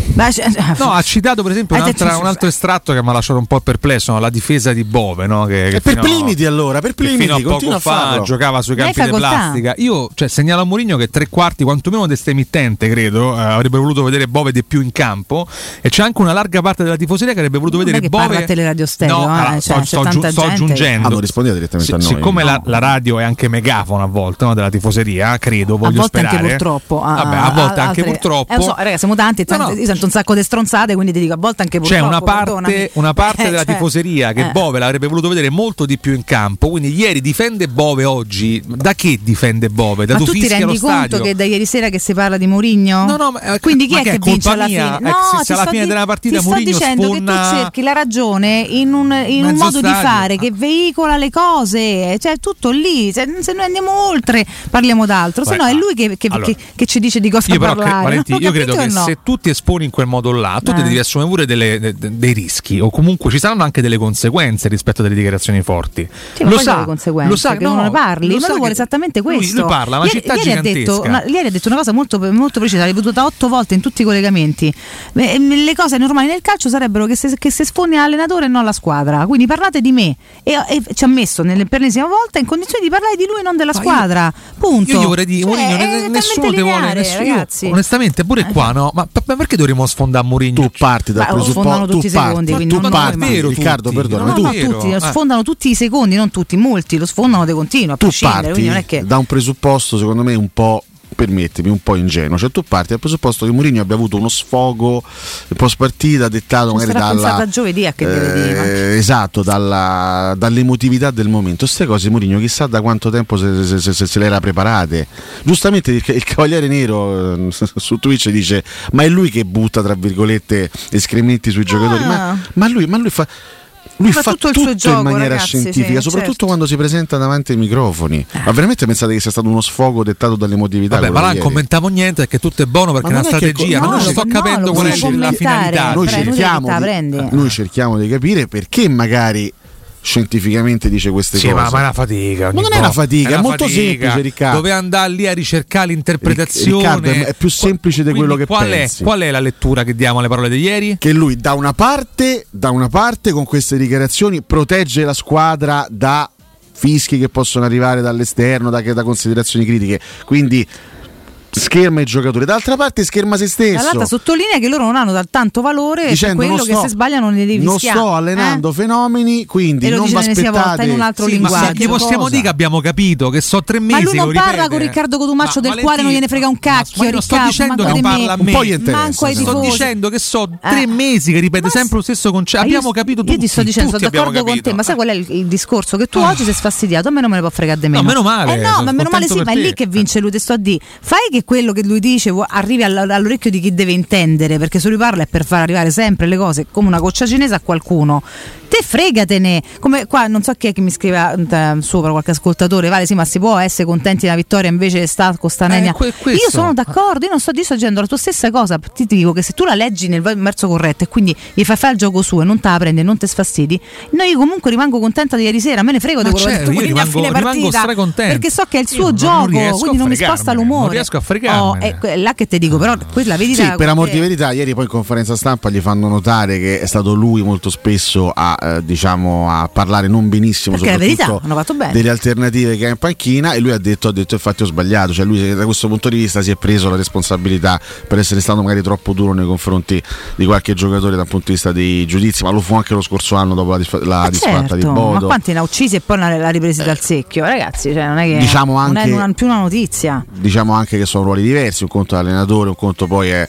no, ha citato per esempio Eh, un altro estratto che mi ha lasciato un po' perplesso, no? la difesa di Bove, no? che, che E per a- Plimiti allora, per Plimiti, fino a poco a fa giocava sui campi di plastica. Io cioè, segnalo a Mourinho che tre quarti, quantomeno destemittente, credo, eh, avrebbe voluto vedere Bove di più in campo. E c'è anche una larga parte della tifoseria che avrebbe voluto Non vedere che parla Bove. a Teleradio Stereo, No, eh, allora, cioè, sto, c'è sto sto aggiungendo. Ah, non rispondeva direttamente a noi. Siccome la, la radio è anche megafono a volte no, della tifoseria, credo, a voglio volte sperare. anche purtroppo. Vabbè, a volte anche altre- purtroppo. Eh, so, ragazzi, siamo tanti, No, tanti- no, io sento un sacco di stronzate, quindi ti dico a volte anche C'è purtroppo, una parte, una parte Eh, della cioè, tifoseria che eh. Bove l'avrebbe voluto vedere molto di più in campo. Quindi ieri difende Bove oggi. Da che difende Bove? Da Ma tu ti rendi conto che da ieri sera che si parla di Mourinho? No, no, ma, eh, Quindi chi ma è che che, è vince colpa alla mia? fine? Eh, se- se ti alla sto fine di- della partita Mourinho dicendo che sfonda- tu cerchi la ragione in un, in un modo di stadio. fare che veicola le cose, cioè tutto lì. Se, se noi andiamo oltre, parliamo d'altro. Se no è lui che, che- allora, che- che ci dice di cosa Io cre- parlare. Valenti, io credo che no? se tu ti esponi in quel modo là, tu Eh. devi assumere pure delle- de- de- dei rischi, o comunque ci saranno anche delle conseguenze rispetto a delle dichiarazioni forti. Sì, ma lo sa, lo sa, che no, uno ne parli, lo ma lui vuole esattamente questo. Lui, parla, ieri, città ieri ha, detto, una, ieri ha detto una cosa molto, molto precisa, l'hai veduta otto volte in tutti i collegamenti. Eh, Le cose normali nel calcio sarebbero che se, che se sfondi all'allenatore e non alla squadra. Quindi parlate di me. E, e ci ha messo nelle- per l'ennesima volta in condizioni di parlare di lui e non della squadra. Punto. Io gli vorrei dire, Cioè, Mourinho, nessuno talmente ti vuole, lineare, nessuno, io, ragazzi. onestamente, pure qua no, ma, ma perché dovremmo sfondare Mourinho? Tu parti dal presupposto tutti i parti, tu non parti, Riccardo, tutti. perdonami, No, tu, tutti, lo eh. sfondano tutti i secondi, non tutti, molti, lo sfondano di continuo, a tu prescindere. parti Quindi non è che. da un presupposto, secondo me, un po'. Permettimi, un po' ingenuo. Cioè, tu parti dal presupposto che Mourinho abbia avuto uno sfogo post partita dettato magari dalla. giovedì a che Eh, esatto, dalla- dall'emotività del momento. Queste cose Mourinho chissà da quanto tempo se, se- se- se- se le era preparate. Giustamente il, il Cavaliere Nero eh, su Twitch dice: Ma è lui che butta, tra virgolette, escrementi sui giocatori. Ma, ma lui, ma lui fa. Lui Fa fa, tutto tutto, il suo gioco, in maniera ragazzi, scientifica, sì, soprattutto certo. quando si presenta davanti ai microfoni. Ma veramente pensate che sia stato uno sfogo dettato dall'emotività? Vabbè, ma là non ieri? commentavo niente perché tutto è buono perché è Ma una è che- strategia, no, ma non sto no, capendo lo qual è la finalità. noi è cerchiamo, che di, noi cerchiamo di capire perché magari scientificamente dice queste Sì, cose. ma, ma è una fatica. Ma non è una fatica, è una molto fatica. semplice, Riccardo. Dove andare lì a ricercare l'interpretazione. Riccardo, è- più semplice di Quindi quello che qual pensi. È, qual è la lettura che diamo alle parole di ieri? che lui da una parte, da una parte con queste dichiarazioni protegge la squadra da fischi che possono arrivare dall'esterno, da, da considerazioni critiche. Quindi scherma i giocatori, dall'altra parte scherma se stesso. Dall'altra sottolinea che loro non hanno tanto valore Dicendo, quello che sto- se sbagliano non devi non sto allenando eh? fenomeni, quindi E lo non vi dice l'ennesima volta aspettate in un altro Sì, ma linguaggio. gli possiamo Cosa? dire che abbiamo capito che so tre mesi. Ma lui non lo parla ripete. con Riccardo Cotumaccio Ma del quale non gliene frega un cacchio. ma io non sto Riccardo, dicendo che non parla a Un me. po' gli interessa, Manco ai però. Sto tifosi. dicendo che so Eh. tre mesi che ripete sempre lo stesso concetto. Ma io- Abbiamo capito tutti. Io ti sto dicendo, sono d'accordo con te, ma sai qual è il, discorso? Che tu oggi sei sfastidiato, a me non me ne può fregare di meno. No, meno male, Eh no, ma meno male sì, ma è lì che vince lui, te sto a dire. Fai che quello che lui dice arrivi all- all'orecchio di chi deve intendere, perché se lui parla è per far arrivare sempre le cose come una goccia cinese a qualcuno. Te fregatene, come qua non so chi è che mi scrive eh, sopra qualche ascoltatore, vale sì, ma si può essere contenti della vittoria invece sta con sta nenia. Eh, que-. Io sono d'accordo, io non sto, io dicendo la tua stessa cosa, ti dico che se tu la leggi nel verso corretto e quindi gli fai fare il gioco suo e non te la prendi non te sfastidi, no, io comunque rimango contenta di ieri sera, me ne frego di quello che certo, detto io Mourinho a rimango- fine rimango partita, perché so che è il Io suo non- gioco, non quindi non mi sposta l'umore. non riesco a. Oh, è que- là che ti dico, però quella vedi Sì, per amor di verità, ieri poi in conferenza stampa gli fanno notare che è stato lui molto spesso a, eh, diciamo, a parlare non benissimo Perché soprattutto verità, delle alternative che ha in panchina e lui ha detto, ha detto infatti ho sbagliato, cioè lui da questo punto di vista si è preso la responsabilità per essere stato magari troppo duro nei confronti di qualche giocatore dal punto di vista dei giudizi, ma lo fu anche lo scorso anno dopo la, disfa- la Ma disfatta di certo, ma Bodo. quanti ne ha uccisi e poi l'ha l'ha ripresi dal secchio, ragazzi, cioè non è che Diciamo non è anche- una- più una notizia. diciamo anche che sono ruoli diversi, un conto è allenatore, un conto poi è,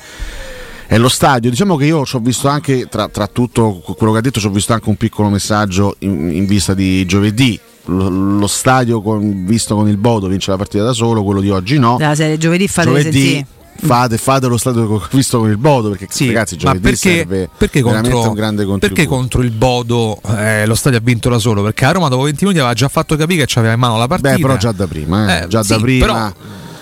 è lo stadio. Diciamo che io ci ho visto anche, tra, tra tutto quello che ha detto, ci ho visto anche un piccolo messaggio in, in vista di giovedì. Lo, lo stadio con- visto con il Bodo vince la partita da solo, quello di oggi no. Della serie giovedì fate Giovedì sì. fate, fate lo stadio visto con il Bodo perché ragazzi Ma giovedì perché, serve perché veramente contro, un grande contributo. perché contro il Bodo eh, lo stadio ha vinto da solo? Perché a Roma dopo 20 minuti aveva già fatto capire che aveva in mano la partita. Beh, però già da prima, eh, Eh, già sì, da prima. però-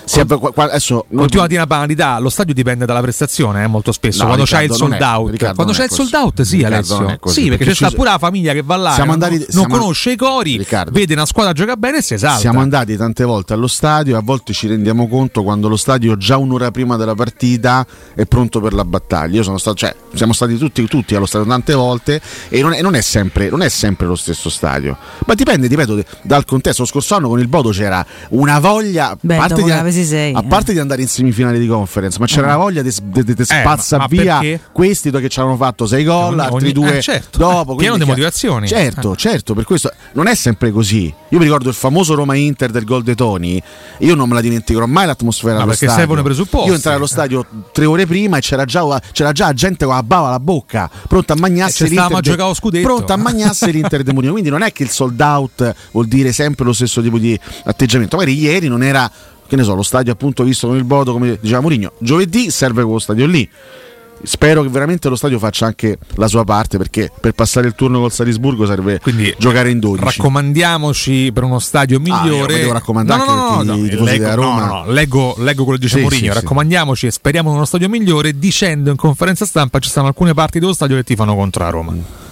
Si è- qua- qua- adesso Continua a dire una banalità, lo stadio dipende dalla prestazione, eh, molto spesso. No, quando Riccardo, c'hai il sold out, Riccardo, quando c'è il sold out, sì, Riccardo, Alessio. così, sì, perché perché c'è sta ci- pure la famiglia che va là, Siamo che andati- non, siamo- non conosce i cori, Riccardo. vede una squadra gioca bene e si esalta. Siamo andati tante volte allo stadio e a volte ci rendiamo conto quando lo stadio già un'ora prima della partita è pronto per la battaglia. Io sono stato, cioè, siamo stati tutti, tutti allo stadio tante volte e non è, non è sempre, non è sempre lo stesso stadio. Ma dipende, ripeto, dal contesto. Lo scorso anno con il Bodo c'era una voglia, Beh, parte mesi sei. A eh. parte eh. di andare in semifinale di conference, ma c'era la mm. voglia di, di, eh, spazza eh, via perché? questi due che ci avevano fatto sei gol, altri ogni, eh, due eh, certo. dopo. Pieno di motivazioni. Certo, certo, per questo non è sempre così. Io mi ricordo il famoso Roma Inter del gol dei Toni, io non me la dimenticherò mai l'atmosfera ma allo perché stadio. servono presupposti. Io entrai allo stadio tre ore prima e c'era già, c'era già gente con la bava alla bocca, pronta a magnarsi l'Inter. De, a scudetto. Pronta a magnarsi l'Inter di Mourinho. Quindi non è che il sold out vuol dire sempre lo stesso tipo di atteggiamento. Magari ieri non era che ne so, lo stadio appunto visto con il Bodo, come diceva Mourinho, giovedì serve quello stadio lì. Spero che veramente lo stadio faccia anche la sua parte perché per passare il turno col Salisburgo serve Quindi, giocare in 12. Raccomandiamoci per uno stadio ah, migliore. Ah, devo raccomandare no, no, no, no, i, no, leggo, Roma. No, no, leggo, leggo quello che dice sì, Mourinho, sì, raccomandiamoci e speriamo in uno stadio migliore dicendo in conferenza stampa ci sono alcune parti dello stadio che tifano contro la Roma. Mm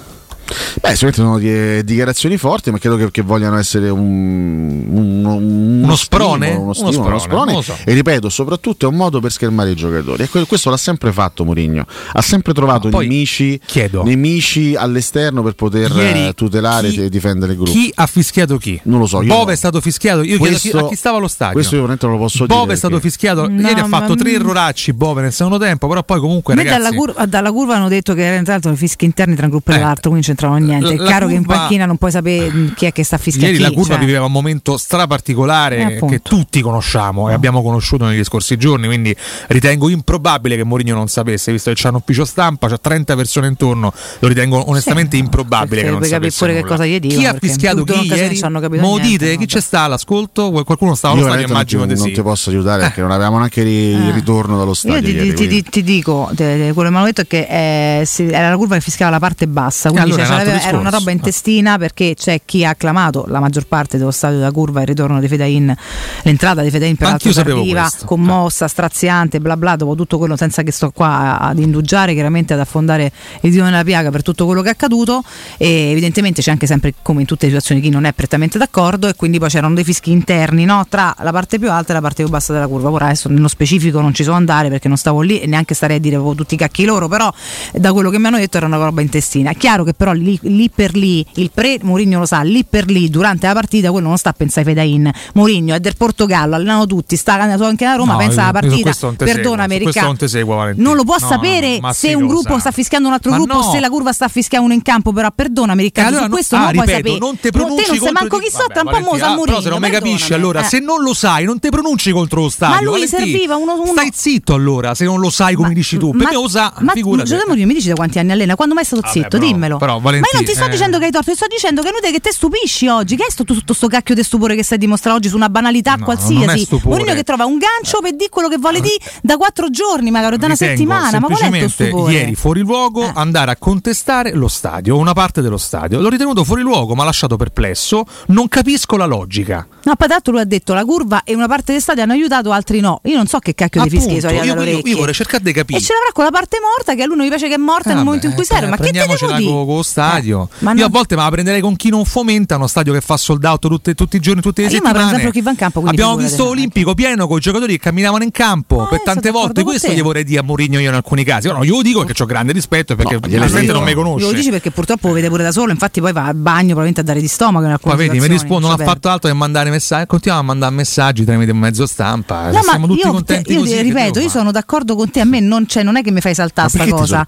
Beh, sicuramente sono di, dichiarazioni forti, ma credo che, che vogliano essere un, un, un, uno, sprone, uno, stimolo, uno, sprone, uno sprone. So. E ripeto, soprattutto è un modo per schermare i giocatori. E questo l'ha sempre fatto Mourinho. Ha sempre trovato ah, nemici, nemici, all'esterno per poter Ieri, eh, tutelare chi, e difendere il gruppo. Chi ha fischiato chi? Non lo so. Bove no. è stato fischiato. Io questo, chiedo a chi stava allo stadio. Questo io non lo posso Bove dire. Bove è stato perché. fischiato. No, Ieri ha fatto tre erroracci Bove nel secondo tempo, però poi comunque. Ragazzi, dalla, curva, dalla, curva, hanno detto che era entrato fischi interni tra un gruppo eh. e l'altro, quindi c'è c'entravano niente. È chiaro curva... che in panchina non puoi sapere mm, chi è che sta fischiando. Ieri chi, la curva cioè... viveva un momento straparticolare eh, che tutti conosciamo no. e abbiamo conosciuto negli scorsi giorni. Quindi ritengo improbabile che Mourinho non sapesse, visto che c'è un ufficio stampa, c'è 30 persone intorno. Lo ritengo onestamente sì, improbabile che non sapesse. Pure che cosa gli dico, chi ha fischiato chi ieri? Mo dite chi c'è sta all'ascolto? Qualcuno stava allo stadio, immagino di sì. Non ti posso aiutare eh. perché non avevamo neanche il eh. ritorno dallo stadio. Io ti dico, quello che mi hanno detto è che eh, era la curva che fischiava la parte bassa, quindi c'è era una roba intestina perché c'è chi ha acclamato la maggior parte dello stadio della curva il ritorno di Fedain, l'entrata di Fedain per l'altro tardiva, commossa, straziante, bla bla, dopo tutto quello senza che sto qua ad indugiare, chiaramente ad affondare il dio nella piaga per tutto quello che è accaduto e evidentemente c'è anche sempre come in tutte le situazioni chi non è prettamente d'accordo e quindi poi c'erano dei fischi interni no? tra la parte più alta e la parte più bassa della curva. Ora adesso nello specifico non ci so andare perché non stavo lì e neanche starei a dire tutti i cacchi loro, però eh, da quello che mi hanno detto era una roba intestina. È chiaro che però Napoli lì, lì per lì, il pre Mourinho lo sa, lì per lì durante la partita quello non sta a pensare ai fade-in. Mourinho è del Portogallo, allenano tutti, sta anche a Roma, no, pensa alla partita, perdona Americano. Non, non lo può no, sapere no, se un gruppo sa. sta fischiando un altro ma gruppo, se la curva sta fischiando uno in campo, però perdona Americano, allora, su questo ah, non ripeto, puoi sapere. Non te pronunci no, te non sei manco chi so, tra un po' Mosa Mourinho. Ah, se non mi capisci allora, eh. se non lo sai non te pronunci contro lo stadio. Ma lui serviva uno Stai zitto allora, se non lo sai come dici tu. Ma, me lo sa, figurati. Mi dici da quanti anni allena? Quando mai è stato zitto? Dimmelo. Però Valentina. Ma io non ti sto eh. dicendo che hai torto, ti sto dicendo che è inutile che te stupisci oggi. Che è sto, tutto sto cacchio di stupore che stai dimostrando oggi su una banalità no, qualsiasi? Mourinho che trova un gancio per dire quello che vuole di da quattro giorni, magari da una Ritengo settimana. Ma qual è il stupore? Ieri fuori luogo eh. andare a contestare lo stadio, una parte dello stadio. L'ho ritenuto fuori luogo, ma lasciato perplesso. Non capisco la logica. No, Patatto lui ha detto la curva e una parte dello stadio hanno aiutato, altri no. Io non so che cacchio di fischi sono io, io, io vorrei cercare di capire. E ce l'avrà quella parte morta che a lui non gli piace che è morta ah, nel momento in cui eh, serve. Ma che te devo dire? stadio. Eh, Io a volte me la prenderei con chi non fomenta uno stadio che fa sold out tutte, tutti i giorni, tutte le eh, settimane. Campo, Abbiamo visto l'Olimpico pieno con i giocatori che camminavano in campo no, per eh, tante volte. Questo gli vorrei dire a Mourinho io in alcuni casi. Però no, io lo dico perché ho grande rispetto perché no, io, non mi conosce. Lo dici perché purtroppo lo vede pure da solo, infatti poi va al bagno probabilmente a dare di stomaco in alcune Ma vedi, mi rispondo, non cioè ha fatto altro che mandare messaggi, continuiamo a mandare messaggi tramite mezzo stampa. No, siamo tutti io, contenti io così, ripeto, io sono d'accordo con te, a me non, cioè, non è che mi fai saltare questa cosa.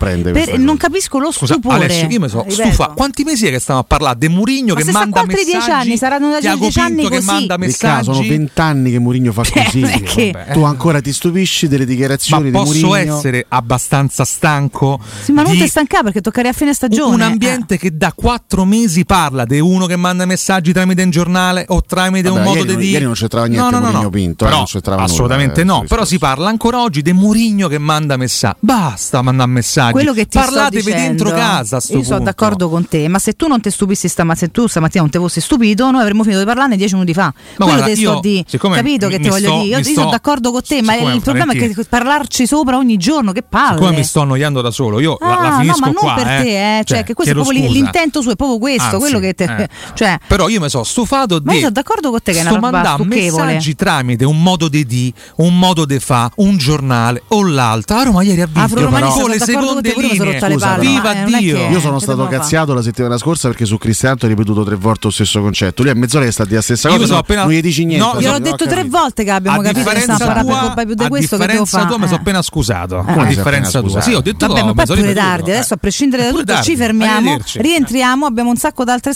Non capisco lo scopo. stupore. Io mi sono ripeto. stufa. Quanti mesi è che stiamo a parlare? di Murigno ma che manda messaggi. Ma 10 anni, saranno da Tiago 10 anni Pinto così. che manda messaggi. Sono 20 anni che Murigno fa così. Eh, che... Tu ancora ti stupisci delle dichiarazioni ma di Murigno. posso essere abbastanza stanco? Sì, ma non ti stancare perché toccare a fine stagione. Un eh. ambiente eh. che da 4 mesi parla di uno che manda messaggi tramite un giornale o tramite Vabbè, un modo di dire. Ieri non c'entrava niente no, no, Murigno no, Pinto, eh, però, eh, Assolutamente nulla, no, però si parla ancora oggi di Murigno che manda messaggi. Basta mandare messaggi. Quello che ti Parlatevi dentro casa. Io punto. sono d'accordo d'accordo con te, ma se tu non ti stupissi stamattina, se tu stamattina non ti fossi stupito, noi avremmo finito di parlarne dieci minuti fa. Ma Quello guarda, io, di, capito mi, che ti voglio sto, dire? Io, sto, sono d'accordo con te, ma il problema è che parlarci sopra ogni giorno, che palle. Come mi sto annoiando da solo, io ah, la, la ah, finisco no, ma qua, non per eh. te, eh. cioè, cioè che questo è proprio l'intento suo, è proprio questo, Anzi, quello che te, eh. cioè, Però io mi sono stufato di Ma io sono d'accordo con te che è una roba messaggi tramite un modo di di, un modo di fa, un giornale o l'altra. Ah, a Roma ieri ha vinto, però, le seconde linee, scusa, palle, viva eh, Dio. Io sono stato cazziato la settimana scorsa perché su Cristiano ha ripetuto tre volte lo stesso concetto. Lui a mezz'ora è stato la stessa Io cosa, no, appena- non gli dici niente. No, Gliel'ho no, detto ho tre volte che abbiamo a capito che stiamo parlando più di a questo che devo differenza fare. tua mi sono Eh. appena scusato. Come a differenza tua. scusato? Sì, ho detto Vabbè, ma poi pure tardi. eh. Adesso, a prescindere da tutto, ci fermiamo, rientriamo. Abbiamo un sacco di altre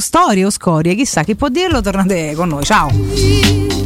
storie o scorie. Chissà chi può dirlo. Tornate con noi. Ciao.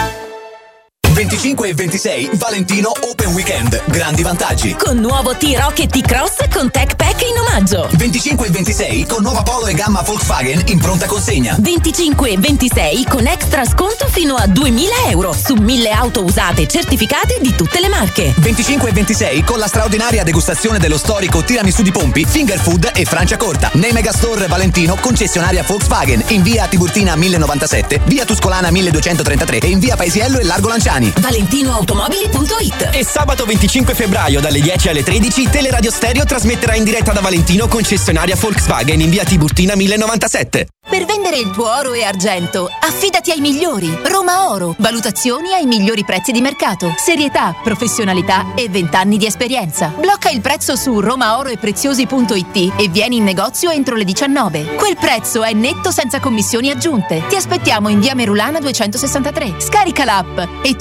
25 e 26 Valentino Open Weekend. Grandi vantaggi. Con nuovo T-Rock e T-Cross con Tech Pack in omaggio. 25 e 26 con nuova Polo e gamma Volkswagen in pronta consegna. 25 e 26 con extra sconto fino a 2000 euro su 1000 auto usate certificate di tutte le marche. 25 e 26 con la straordinaria degustazione dello storico tiramisù di Pompi, Finger Food e Francia Corta. Nei Megastore Valentino, concessionaria Volkswagen, in via Tiburtina 1097, via Tuscolana 1233 e in via Paesiello e Largo Lanciani. ValentinoAutomobili.it E sabato 25 febbraio dalle 10 alle 13 Teleradio Stereo trasmetterà in diretta da Valentino concessionaria Volkswagen in via Tiburtina 1097. Per vendere il tuo oro e argento, affidati ai migliori. Roma Oro. Valutazioni ai migliori prezzi di mercato. Serietà, professionalità e 20 anni di esperienza. Blocca il prezzo su romaoroepreziosi.it e vieni in negozio entro le 19. Quel prezzo è netto senza commissioni aggiunte. Ti aspettiamo in via Merulana 263. Scarica l'app e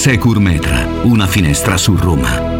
Secur Metra, una finestra su Roma.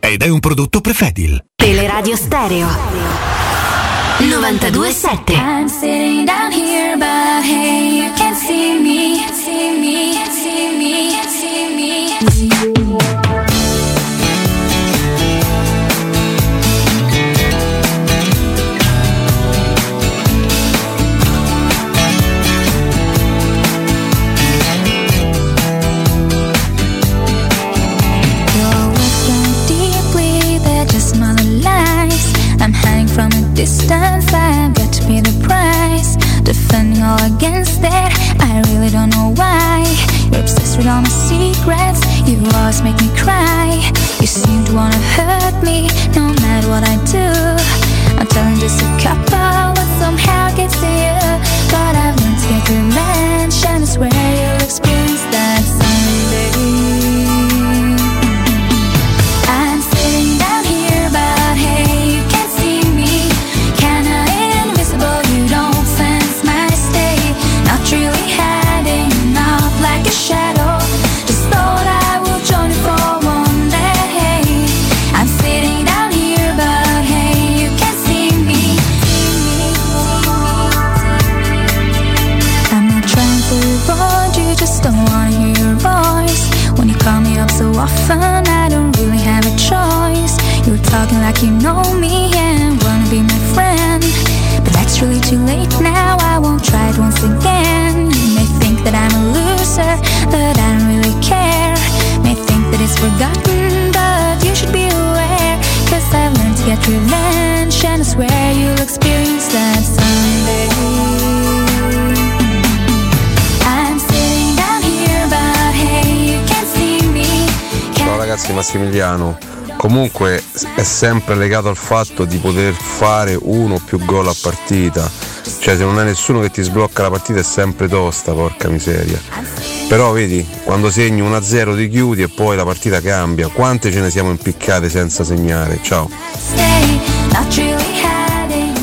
ed è un prodotto Prefedil. Teleradio Stereo 927 I'm sitting down here, but hey, I've got to pay the price. Defending all against that, I really don't know why. You're obsessed with all my secrets, you always make me cry. You seem to wanna hurt me, no matter what I do. I'm telling just a couple, but somehow gets to you. But I've learned to get revenge, and I swear you'll experience that often, I don't really have a choice. You're talking like you know me and wanna be my friend. But that's really too late now, I won't try it once again. You may think that I'm a loser, but I don't really care. May think that it's forgotten, but you should be aware. Cause I've learned to get revenge, and I swear you'll experience that someday. Ragazzi Massimiliano, comunque è sempre legato al fatto di poter fare uno o più gol a partita, cioè se non hai nessuno che ti sblocca la partita è sempre tosta, porca miseria. Però vedi, quando segni 1-0 ti chiudi e poi la partita cambia, quante ce ne siamo impiccate senza segnare, ciao.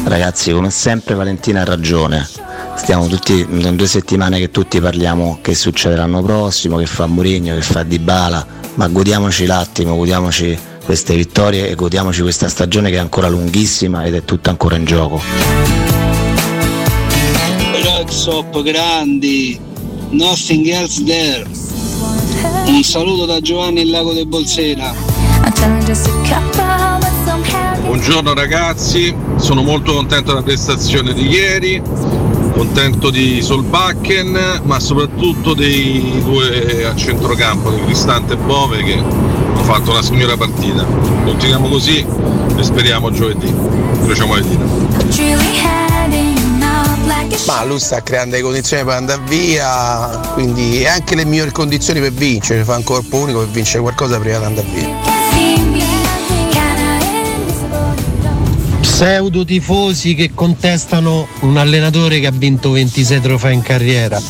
Ragazzi, come sempre Valentina ha ragione. Stiamo tutti, sono due settimane che tutti parliamo che succederà l'anno prossimo, che fa Mourinho, che fa Dybala, ma godiamoci l'attimo, godiamoci queste vittorie e godiamoci questa stagione che è ancora lunghissima ed è tutta ancora in gioco. Roxop grandi, nothing else there. Un saluto da Giovanni il Lago del Bolsena. Buongiorno ragazzi, sono molto contento della prestazione di ieri, contento di Solbakken, ma soprattutto dei due a centrocampo, di Cristante e Bove che hanno fatto una signora partita. Continuiamo così e speriamo giovedì. Incrociamo le dita. Ma lui sta creando le condizioni per andare via, quindi anche le migliori condizioni per vincere, fa un corpo unico per vincere qualcosa prima di andare via. Pseudo tifosi che contestano un allenatore che ha vinto 26 trofei in carriera.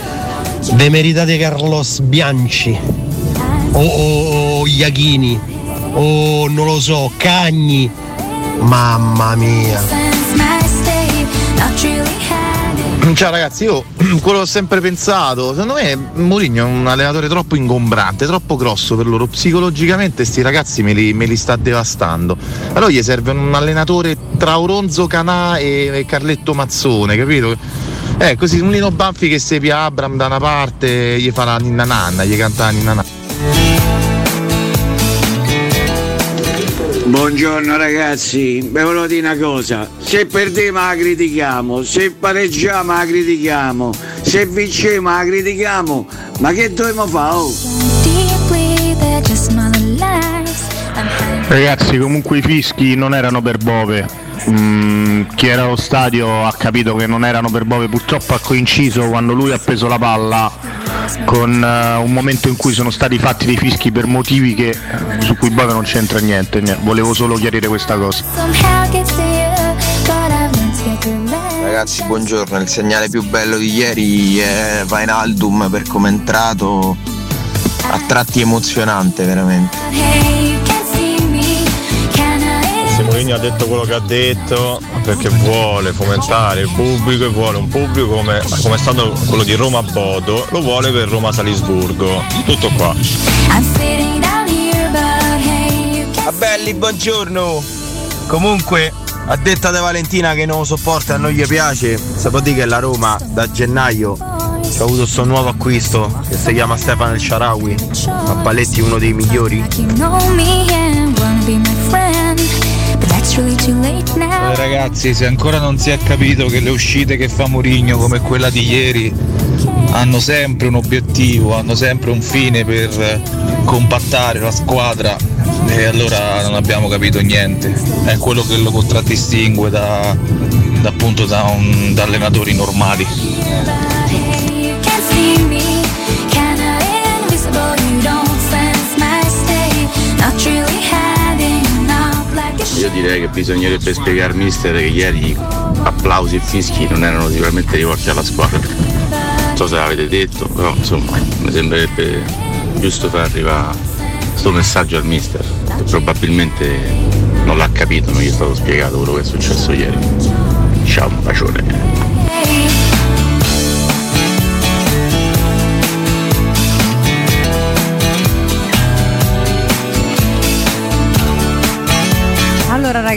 Ve meritate Carlos Bianchi o, o, o Iachini o non lo so, Cagni. Mamma mia. Ciao ragazzi, io quello ho sempre pensato, secondo me Mourinho è un allenatore troppo ingombrante, troppo grosso per loro, psicologicamente sti ragazzi me li, me li sta devastando. Allora gli serve un allenatore tra Oronzo Canà e, e Carletto Mazzone, capito? Eh, così un Lino Banfi che sepia Abram da una parte, gli fa la ninna nanna, gli canta la ninna nanna. Buongiorno ragazzi, vi volevo dire una cosa, se perdiamo la critichiamo, se pareggiamo la critichiamo, se vinciamo la critichiamo, ma che dobbiamo fare? oh? Ragazzi, comunque i fischi non erano per Bove. Mm, chi era allo stadio ha capito che non erano per Bove, purtroppo ha coinciso quando lui ha preso la palla con eh, un momento in cui sono stati fatti dei fischi per motivi che, eh, su cui Bove non c'entra niente. niente. Volevo solo chiarire questa cosa. Ragazzi, buongiorno. Il segnale più bello di ieri è Vainaldum per come è entrato. A tratti emozionante, veramente. Mourinho ha detto quello che ha detto perché vuole fomentare il pubblico e vuole un pubblico come, come è stato quello di Roma Bodo, lo vuole per Roma Salisburgo. Tutto qua. A belli, buongiorno. Comunque, a detta di Valentina che non lo sopporta e non gli piace, dire che la Roma da gennaio ha avuto questo nuovo acquisto che si chiama Stefano El Sharawi. A Paletti uno dei migliori. Eh, ragazzi, se ancora non si è capito che le uscite che fa Mourinho come quella di ieri hanno sempre un obiettivo, hanno sempre un fine per eh, compattare la squadra e allora non abbiamo capito niente. È quello che lo contraddistingue da, da, appunto da, un- da allenatori normali. Not really Io direi che bisognerebbe spiegare al mister che ieri applausi e fischi non erano sicuramente rivolti alla squadra. Non so se l'avete detto, però insomma mi sembrerebbe giusto far arrivare questo messaggio al mister, che probabilmente non l'ha capito, non gli è stato spiegato quello che è successo ieri. Ciao, un bacione.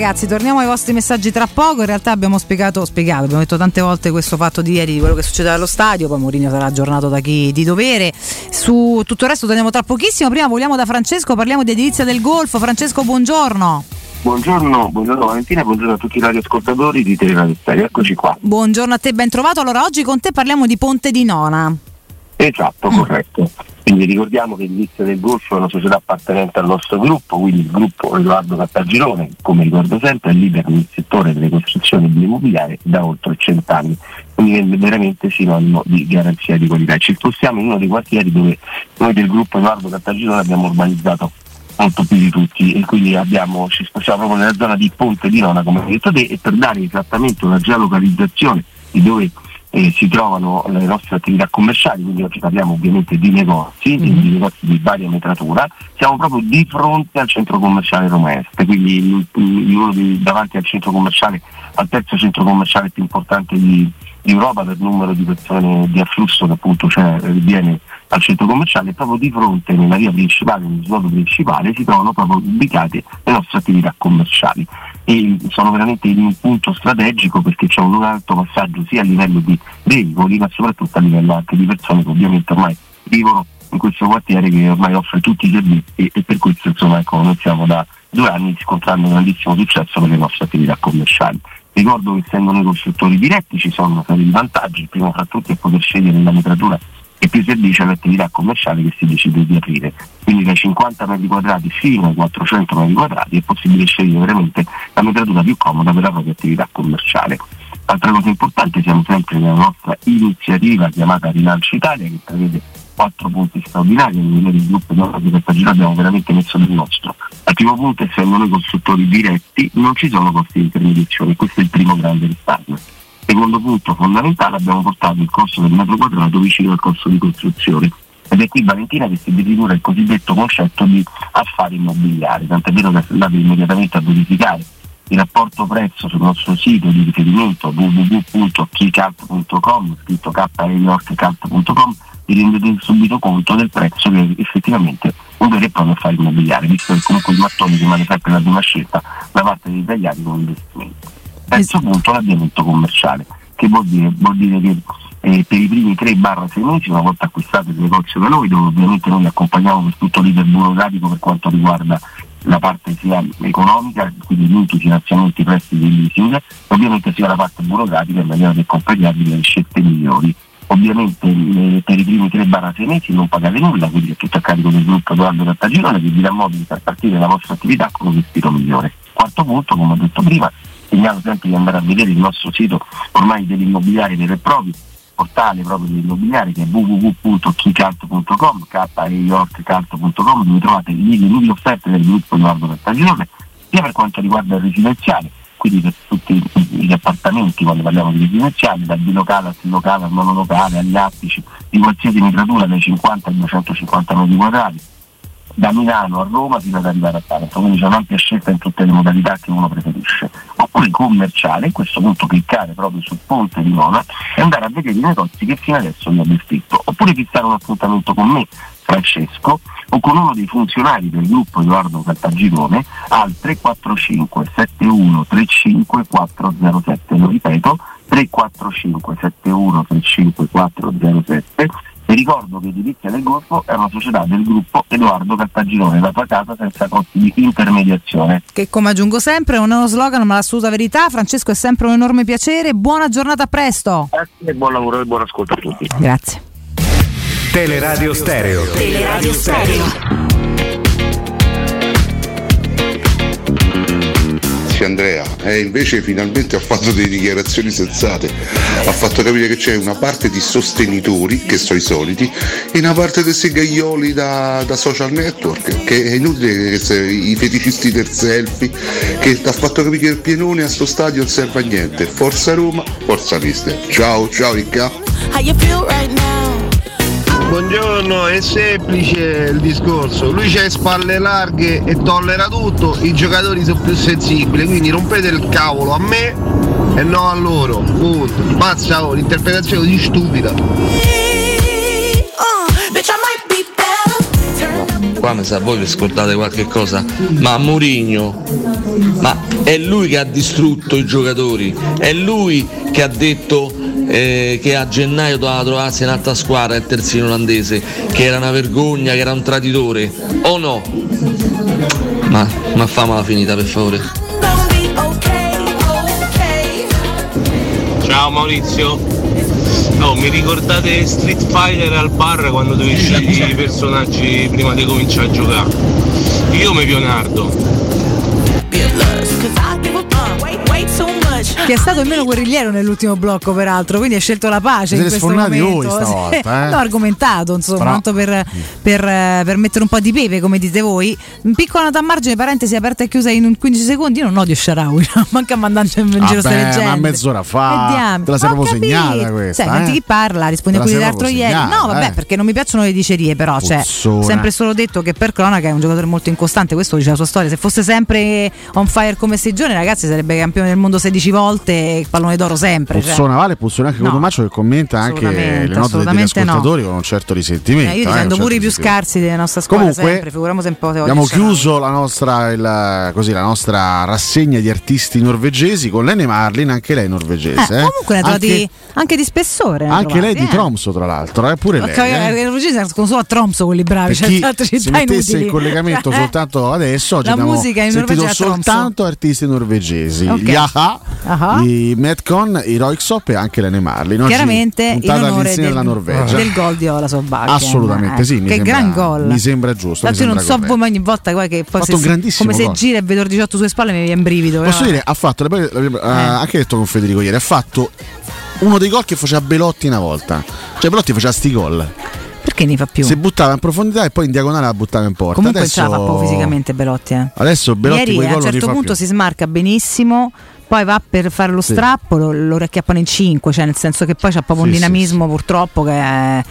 Ragazzi, torniamo ai vostri messaggi tra poco. In realtà abbiamo spiegato, spiegato, abbiamo detto tante volte questo fatto di ieri, di quello che succede allo stadio, poi Mourinho sarà aggiornato da chi di dovere. Su tutto il resto torniamo tra pochissimo. Prima vogliamo da Francesco, parliamo di edilizia del Golfo. Francesco, buongiorno. Buongiorno, buongiorno Valentina, buongiorno a tutti i radioascoltatori di Teleradio Stereo, eccoci qua. Buongiorno a te, ben trovato. Allora, oggi con te parliamo di Ponte di Nona. Esatto, corretto. Quindi ricordiamo che l'Inizio del Golfo è una società appartenente al nostro gruppo, quindi il gruppo Edoardo Cattagirone, come ricordo sempre, è leader nel settore delle costruzioni dell'immobiliare da oltre cent'anni, quindi è veramente sinonimo di garanzia di qualità. Ci spostiamo in uno dei quartieri dove noi del gruppo Edoardo Cattagirone abbiamo urbanizzato molto più di tutti e quindi abbiamo, ci spostiamo proprio nella zona di Ponte di Nona come hai detto te e per dare esattamente una geolocalizzazione di dove eh, si trovano le nostre attività commerciali, quindi oggi parliamo ovviamente di negozi, di, di negozi di varia metratura, siamo proprio di fronte al centro commerciale Roma Est, quindi in- in dei- davanti al centro commerciale, al terzo centro commerciale più importante di, di Europa per numero di persone di afflusso che appunto c'è, eh, viene al centro commerciale, proprio di fronte nella via principale, nel snodo principale, si trovano proprio ubicate le nostre attività commerciali e sono veramente in un punto strategico perché c'è un alto passaggio sia a livello di veicoli ma soprattutto a livello anche di persone che ovviamente ormai vivono in questo quartiere che ormai offre tutti i servizi e, per questo insomma ecco, noi stiamo da due anni riscontrando un grandissimo successo per le nostre attività commerciali. Ricordo che essendo noi costruttori diretti ci sono di vantaggi, il primo fra tutti è poter scegliere la metratura che più addice all'attività commerciale che si decide di aprire. Quindi dai 50 metri quadrati fino ai 400 metri quadrati è possibile scegliere veramente la metratura più comoda per la propria attività commerciale. Altra cosa importante, siamo sempre nella nostra iniziativa chiamata Rilancio Italia che prevede quattro punti straordinari, quindi noi del gruppo di questa gira abbiamo veramente messo del nostro. Al primo punto, essendo noi costruttori diretti, non ci sono costi di intermediazione, questo è il primo grande risparmio. Secondo punto fondamentale abbiamo portato il costo del metro quadrato vicino al costo di costruzione ed è qui Valentina che si defigura il cosiddetto concetto di affari immobiliari, tant'è vero che andate immediatamente a verificare il rapporto prezzo sul nostro sito di riferimento www.keycalp.com scritto kyorkcalp.com vi rendete subito conto del prezzo che effettivamente un vero e proprio affare immobiliare, visto che comunque il mattone rimane sempre la prima scelta da parte degli italiani come investimento. Terzo punto, l'avviamento commerciale, che vuol dire? Vuol dire che eh, per i primi 3-6 mesi, una volta acquistato il negozio da noi, dove ovviamente noi accompagniamo per tutto l'iter burocratico per quanto riguarda la parte sia economica, quindi mutui, finanziamenti, prestiti e leasing, ovviamente sia la parte burocratica in maniera che accompagnarvi le scelte migliori. Ovviamente eh, per i primi 3-6 mesi non pagate nulla, quindi è tutto a carico del gruppo Edoardo Cattagirone che vi dà modo di far partire la vostra attività con un respiro migliore. Quarto punto, come ho detto prima, segnalo sempre di andare a vedere il nostro sito ormai dell'immobiliare vero e proprio portale proprio dell'immobiliare che è www.chicalto.com k-yorkcalto.com dove trovate le nuove offerte del gruppo Edoardo Cartaginone sia per quanto riguarda il residenziale quindi per tutti gli appartamenti quando parliamo di residenziali, dal bilocale al trilocale al monolocale, agli attici, di qualsiasi mitratura dai 50 ai 250 metri quadrati, da Milano a Roma fino ad arrivare a Taranto, quindi c'è un'ampia scelta in tutte le modalità che uno preferisce. Oppure commerciale, in questo punto cliccare proprio sul ponte di Nona e andare a vedere i negozi che fino adesso vi ho descritto, oppure fissare un appuntamento con me, Francesco, o con uno dei funzionari del gruppo Edoardo Caltagirone al 345 71 35 407, lo ripeto 345 71 35 407 vi ricordo che Edilizia del Golfo è una società del gruppo Edoardo Cartagirone, la tua casa senza costi di intermediazione. Che come aggiungo sempre è uno slogan ma l'assoluta verità. Francesco è sempre un enorme piacere. Buona giornata, a presto. Grazie e buon lavoro e buon ascolto a tutti. Grazie. Teleradio Stereo. Teleradio Stereo. Sì Andrea, e invece finalmente ha fatto delle dichiarazioni sensate, ha fatto capire che c'è una parte di sostenitori, che sono i soliti, e una parte dei segaioli da, da social network, che è inutile che se, i feticisti del selfie, che ha fatto capire che il pienone a sto stadio non serve a niente. Forza Roma, forza mister. Ciao, ciao Ricca. How you feel right now? Buongiorno, è semplice il discorso. Lui le spalle larghe e tollera tutto, i giocatori sono più sensibili, quindi rompete il cavolo a me e no a loro. Punto. Mazza, oh, l'interpretazione di stupida. Qua mi sa voi vi scordate qualche cosa, ma Mourinho, ma è lui che ha distrutto i giocatori, è lui che ha detto eh, che a gennaio doveva trovarsi un'altra squadra, il terzino olandese, che era una vergogna, che era un traditore, o no? Ma, ma famela finita per favore. Ciao Maurizio. Oh, mi ricordate Street Fighter al bar quando dovevi scegliere i personaggi prima di cominciare a giocare? Io mi Leonardo. Che è stato il meno guerrigliero nell'ultimo blocco, peraltro, quindi ha scelto la pace. Siete in questo sfornati momento. voi stavolta, eh? l'ho argomentato, insomma, Però- tanto per, per, eh, per mettere un po' di pepe, come dite voi. Un piccolo nota a margine, parentesi aperta e chiusa in un 15 secondi. Io non odio Sharawi, manca mandando in giro Vabbè, ste leggende. ma mezz'ora fa Vediamo. te la sei proprio segnata questa. Sai, eh? senti chi parla, risponde a quelli dell'altro ieri. No, vabbè, eh. perché non mi piacciono le dicerie, però c'è Puzzona. sempre solo detto che per cronaca è un giocatore molto incostante. Questo dice la sua storia. Se fosse sempre on fire come Segione, ragazzi, sarebbe campione del mondo 16 volte e pallone d'oro sempre. cioè. Puzzona vale, Puzzona anche No. Codomaccio che commenta anche le note degli assolutamente no. ascoltatori con un certo risentimento. Eh, io eh, difendo un pure i certo più scarsi della nostra squadra Comunque, sempre, figuriamo sempre un po' Abbiamo chiuso la nostra, il- così, la nostra rassegna di artisti norvegesi con Lene Marlin, anche lei norvegese. Eh, eh. comunque ne trovati anche, anche di spessore. anche trovati, lei di eh. Tromso, tra l'altro, eh, pure lei. Ok, eh. i norvegesi nascono solo a Tromso quelli bravi, chi altre si città mettesse inutili. in collegamento Eh, soltanto adesso, oggi La abbiamo musica in sentito soltanto artisti norvegesi, Ok. gli Ah. i Metcon, i Roixop e anche Lene Marlin. Chiaramente in onore del, della Norvegia. del gol di Ola Solbakken. Assolutamente Eh, sì, mi che sembra- gran gol. mi sembra giusto, Tanto io non so voi, ma ogni volta guarda, che poi se- un grandissimo come se gol. gira e vedo il 18 sulle spalle mi viene brivido. Posso però- dire, ha fatto, l'abbiamo- ha anche detto con Federico ieri, ha fatto uno dei gol che faceva Belotti una volta. Cioè Belotti faceva sti gol. Perché ne fa più? Si buttava in profondità e poi in diagonale la buttava in porta. Comunque adesso, ce la fa poco fisicamente Belotti. Eh. Adesso Belotti Ieri a un certo punto più. si smarca benissimo. Poi va per fare lo strappo, lo, lo racchiappano in 5, cioè nel senso che poi c'ha proprio un dinamismo purtroppo che è-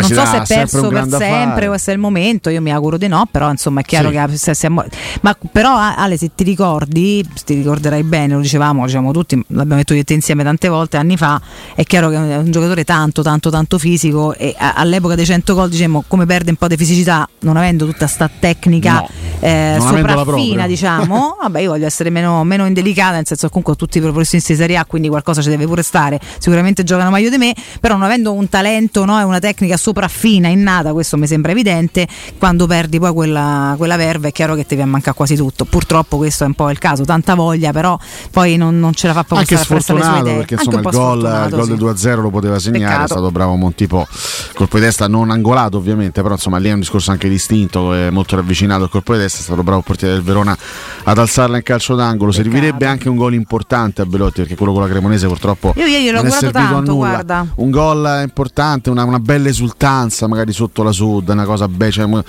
non so se è perso per sempre o se è il momento, io mi auguro di no, però insomma è chiaro che se siamo- ma però Ale se ti ricordi, ti ricorderai bene, lo dicevamo, lo dicevamo tutti, l'abbiamo detto io e te insieme tante volte anni fa, è chiaro che è un giocatore tanto tanto tanto fisico e all'epoca dei 100 gol dicevamo come perde un po' di fisicità non avendo tutta sta tecnica No, eh, sopraffina diciamo vabbè io voglio essere meno, meno indelicata nel senso che comunque ho tutti i professionisti di Serie A quindi qualcosa ci deve pure stare. Sicuramente giocano meglio di me però non avendo un talento no, e una tecnica sopraffina innata questo mi sembra evidente quando perdi poi quella, quella verve è chiaro che ti viene a mancare quasi tutto. Purtroppo questo è un po' il caso tanta voglia però poi non, non ce la fa proprio anche sfortunato perché insomma il gol, il gol del 2-0 lo poteva segnare Peccato. è stato bravo Montipò colpo di testa non angolato ovviamente però insomma lì è un discorso anche distinto è molto ravvicinato al colpo di testa è stato bravo il portiere del Verona ad alzarla in calcio d'angolo. Servirebbe anche un gol importante a Belotti perché quello con la Cremonese purtroppo Io l'ho non è servito a tanto, nulla. guarda. Un gol importante, una, una bella esultanza magari sotto la sud, una cosa be- cioè, una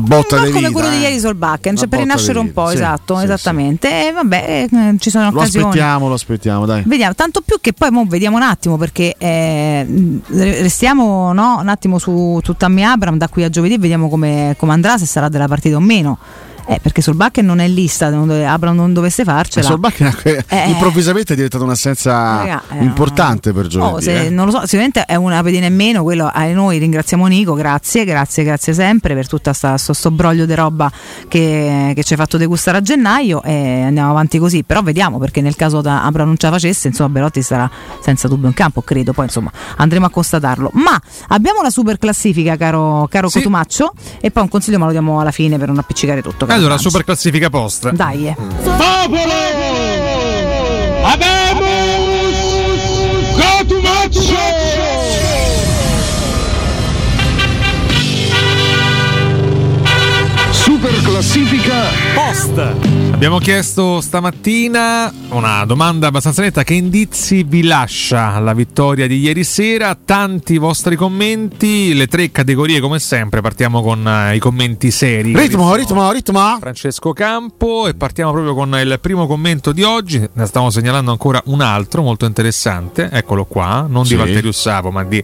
botta Un di po' come vita. quello di eh. ieri sul Bakken, cioè per rinascere di un vita, po', sì, esatto, sì, esattamente. E vabbè, eh, ci sono Lo occasioni. aspettiamo, lo aspettiamo, dai. Vediamo, tanto più che poi mo vediamo un attimo perché eh, restiamo no, un attimo su, su Tammy Abram da qui a giovedì, vediamo come, come andrà, se sarà della partita o meno. Eh, perché sul Bakken non è lista, non dove- Abram non dovesse farcela. Solbakken Eh. improvvisamente è diventata un'assenza Raga, eh, importante per giovedì. Oh, se- eh. non lo so, sicuramente è una pedina in meno, quello a noi ringraziamo Nico, grazie, grazie, grazie sempre per tutto questo sto broglio di roba che, che ci hai fatto degustare a gennaio e andiamo avanti così, però vediamo perché nel caso da Abra non ce la facesse, insomma Belotti sarà senza dubbio in campo, credo, poi insomma andremo a constatarlo. Ma abbiamo la super classifica, caro, caro Sì. Cotumaccio, e poi un consiglio me lo diamo alla fine per non appiccicare tutto. caro Allora, super classifica post. Dai. eh. Popolo! Abemus Cotumaccio! Super classifica post. Abbiamo chiesto stamattina una domanda abbastanza netta: che indizi vi lascia la vittoria di ieri sera? Tanti vostri commenti, le tre categorie come sempre. Partiamo con eh, i commenti seri. Ritmo, ritmo, ritmo. Francesco Campo e partiamo proprio con il primo commento di oggi. Ne stiamo segnalando ancora un altro molto interessante. Eccolo qua, non Sì. di Valterius Savo, ma di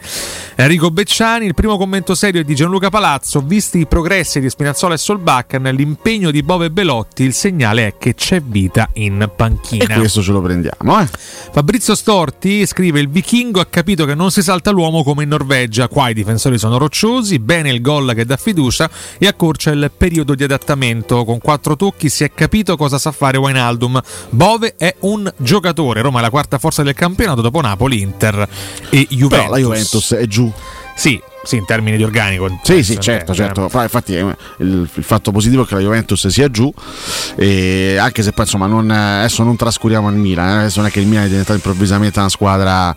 Enrico Becciani. Il primo commento serio è di Gianluca Palazzo. Visti i progressi di Spinazzola e Solbakken, l'impegno di Bove e Belotti, il segnale è che c'è vita in panchina. E questo ce lo prendiamo, eh. Fabrizio Storti scrive: Il vichingo ha capito che non si salta l'uomo come in Norvegia. Qua i difensori sono rocciosi. Bene il gol che dà fiducia e accorcia il periodo di adattamento. Con quattro tocchi si è capito cosa sa fare Wijnaldum. Bove è un giocatore. Roma è la quarta forza del campionato dopo Napoli, Inter e Juventus. Però la Juventus è giù. Sì, sì, in termini di organico. Sì, sì, Eh, certo, eh, certo. Fra- Infatti, il, il fatto positivo è che la Juventus sia giù, e anche se poi insomma non, adesso non trascuriamo il Milan. eh, Adesso non è che il Milan è diventato improvvisamente una squadra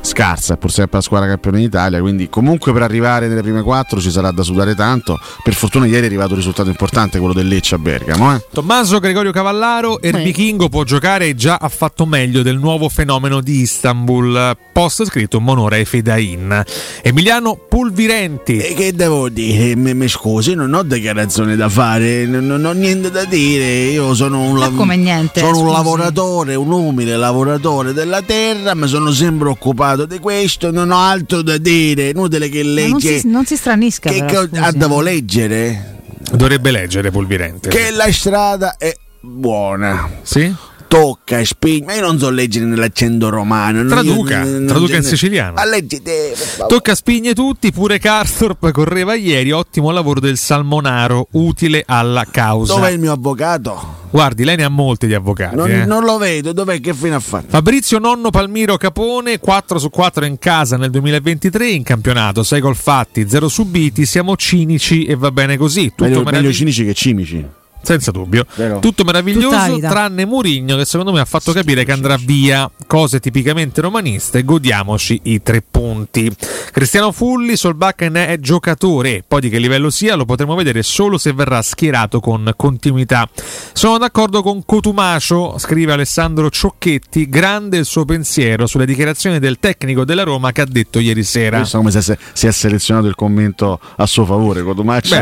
scarsa, è pur sempre la squadra campione d'Italia. Quindi, comunque, per arrivare nelle prime quattro ci sarà da sudare tanto. Per fortuna, ieri è arrivato un risultato importante, quello del Lecce a Bergamo. Eh. Tommaso Gregorio Cavallaro, il vichingo può giocare e già ha fatto meglio del nuovo fenomeno di Istanbul. Post scritto Monora e Fedain. Emiliano Pulvirenti. E che devo dire? Mi, mi scusi, non ho dichiarazione da fare, non, non ho niente da dire. Io sono un, come niente, sono un lavoratore, un umile lavoratore della terra, mi sono sempre occupato di questo, non ho altro da dire. Inutile che Ma non, si, non si stranisca. Che, però, che ah, devo leggere? Dovrebbe leggere Pulvirenti. Che la strada è buona. Sì? Tocca, spinge. Ma io non so leggere nell'accento romano. no? Traduca, Io- non- traduca in non- siciliano. Ma leggi te, per favore. Tocca spigne tutti, pure Karstorp correva ieri, ottimo lavoro del Salmonaro, utile alla causa. Dov'è il mio avvocato? Guardi, lei ne ha molti di avvocati. Non, eh. non lo vedo, dov'è che fine ha fatto? Fabrizio Nonno Palmiro Capone, 4 su 4 in casa nel 2023, in campionato 6 gol fatti, 0 subiti, siamo cinici e va bene così. Tutto Meglio, meravigli- meglio cinici che cimici. Senza dubbio. Vero. Tutto meraviglioso, tranne Murigno che secondo me ha fatto capire che andrà via. Cose tipicamente romaniste, godiamoci i tre punti. Cristiano Fulli, Solbakken è giocatore, poi di che livello sia lo potremo vedere solo se verrà schierato con continuità. Sono d'accordo con Cotumacio, scrive Alessandro Ciocchetti, grande il suo pensiero sulle dichiarazioni del tecnico della Roma che ha detto ieri sera. Visto come si è, si è selezionato il commento a suo favore.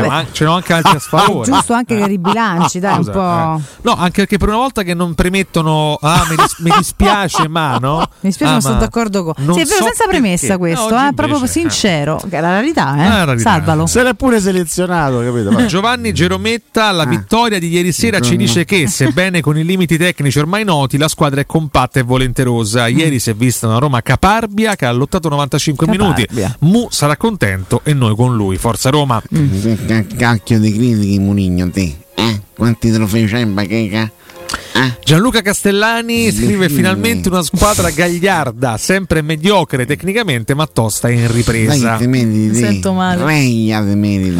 Beh, ma ce n'ho anche altri a sfavore. È giusto anche che ribilanci, dai, un Scusa, po'. eh. No, anche perché per una volta che non premettono ah, mi, dis- mi dispiace, ma no. Mi dispiace, Ah, non sono ma d'accordo con. non Sì, è vero, so senza premessa perché. questo, No, eh, proprio invece, sincero. Che è la rarità, eh. Ah, la rarità. Salvalo. Se l'è pure selezionato, capito? Va. Giovanni Gerometta, la vittoria di ieri sera ci dice che, sebbene con i limiti tecnici ormai noti, la squadra è compatta e volenterosa. Ieri si è vista una Roma caparbia che ha lottato 95 minuti. Caparbia. Mu sarà contento e noi con lui. Forza Roma. Che Cacchio di critichi, Murigno, te. Eh? Quanti trofei c'hai in bacheca? Gianluca Castellani scrive Sì. finalmente una squadra gagliarda, sempre mediocre tecnicamente, ma tosta in ripresa. Te. Sento male.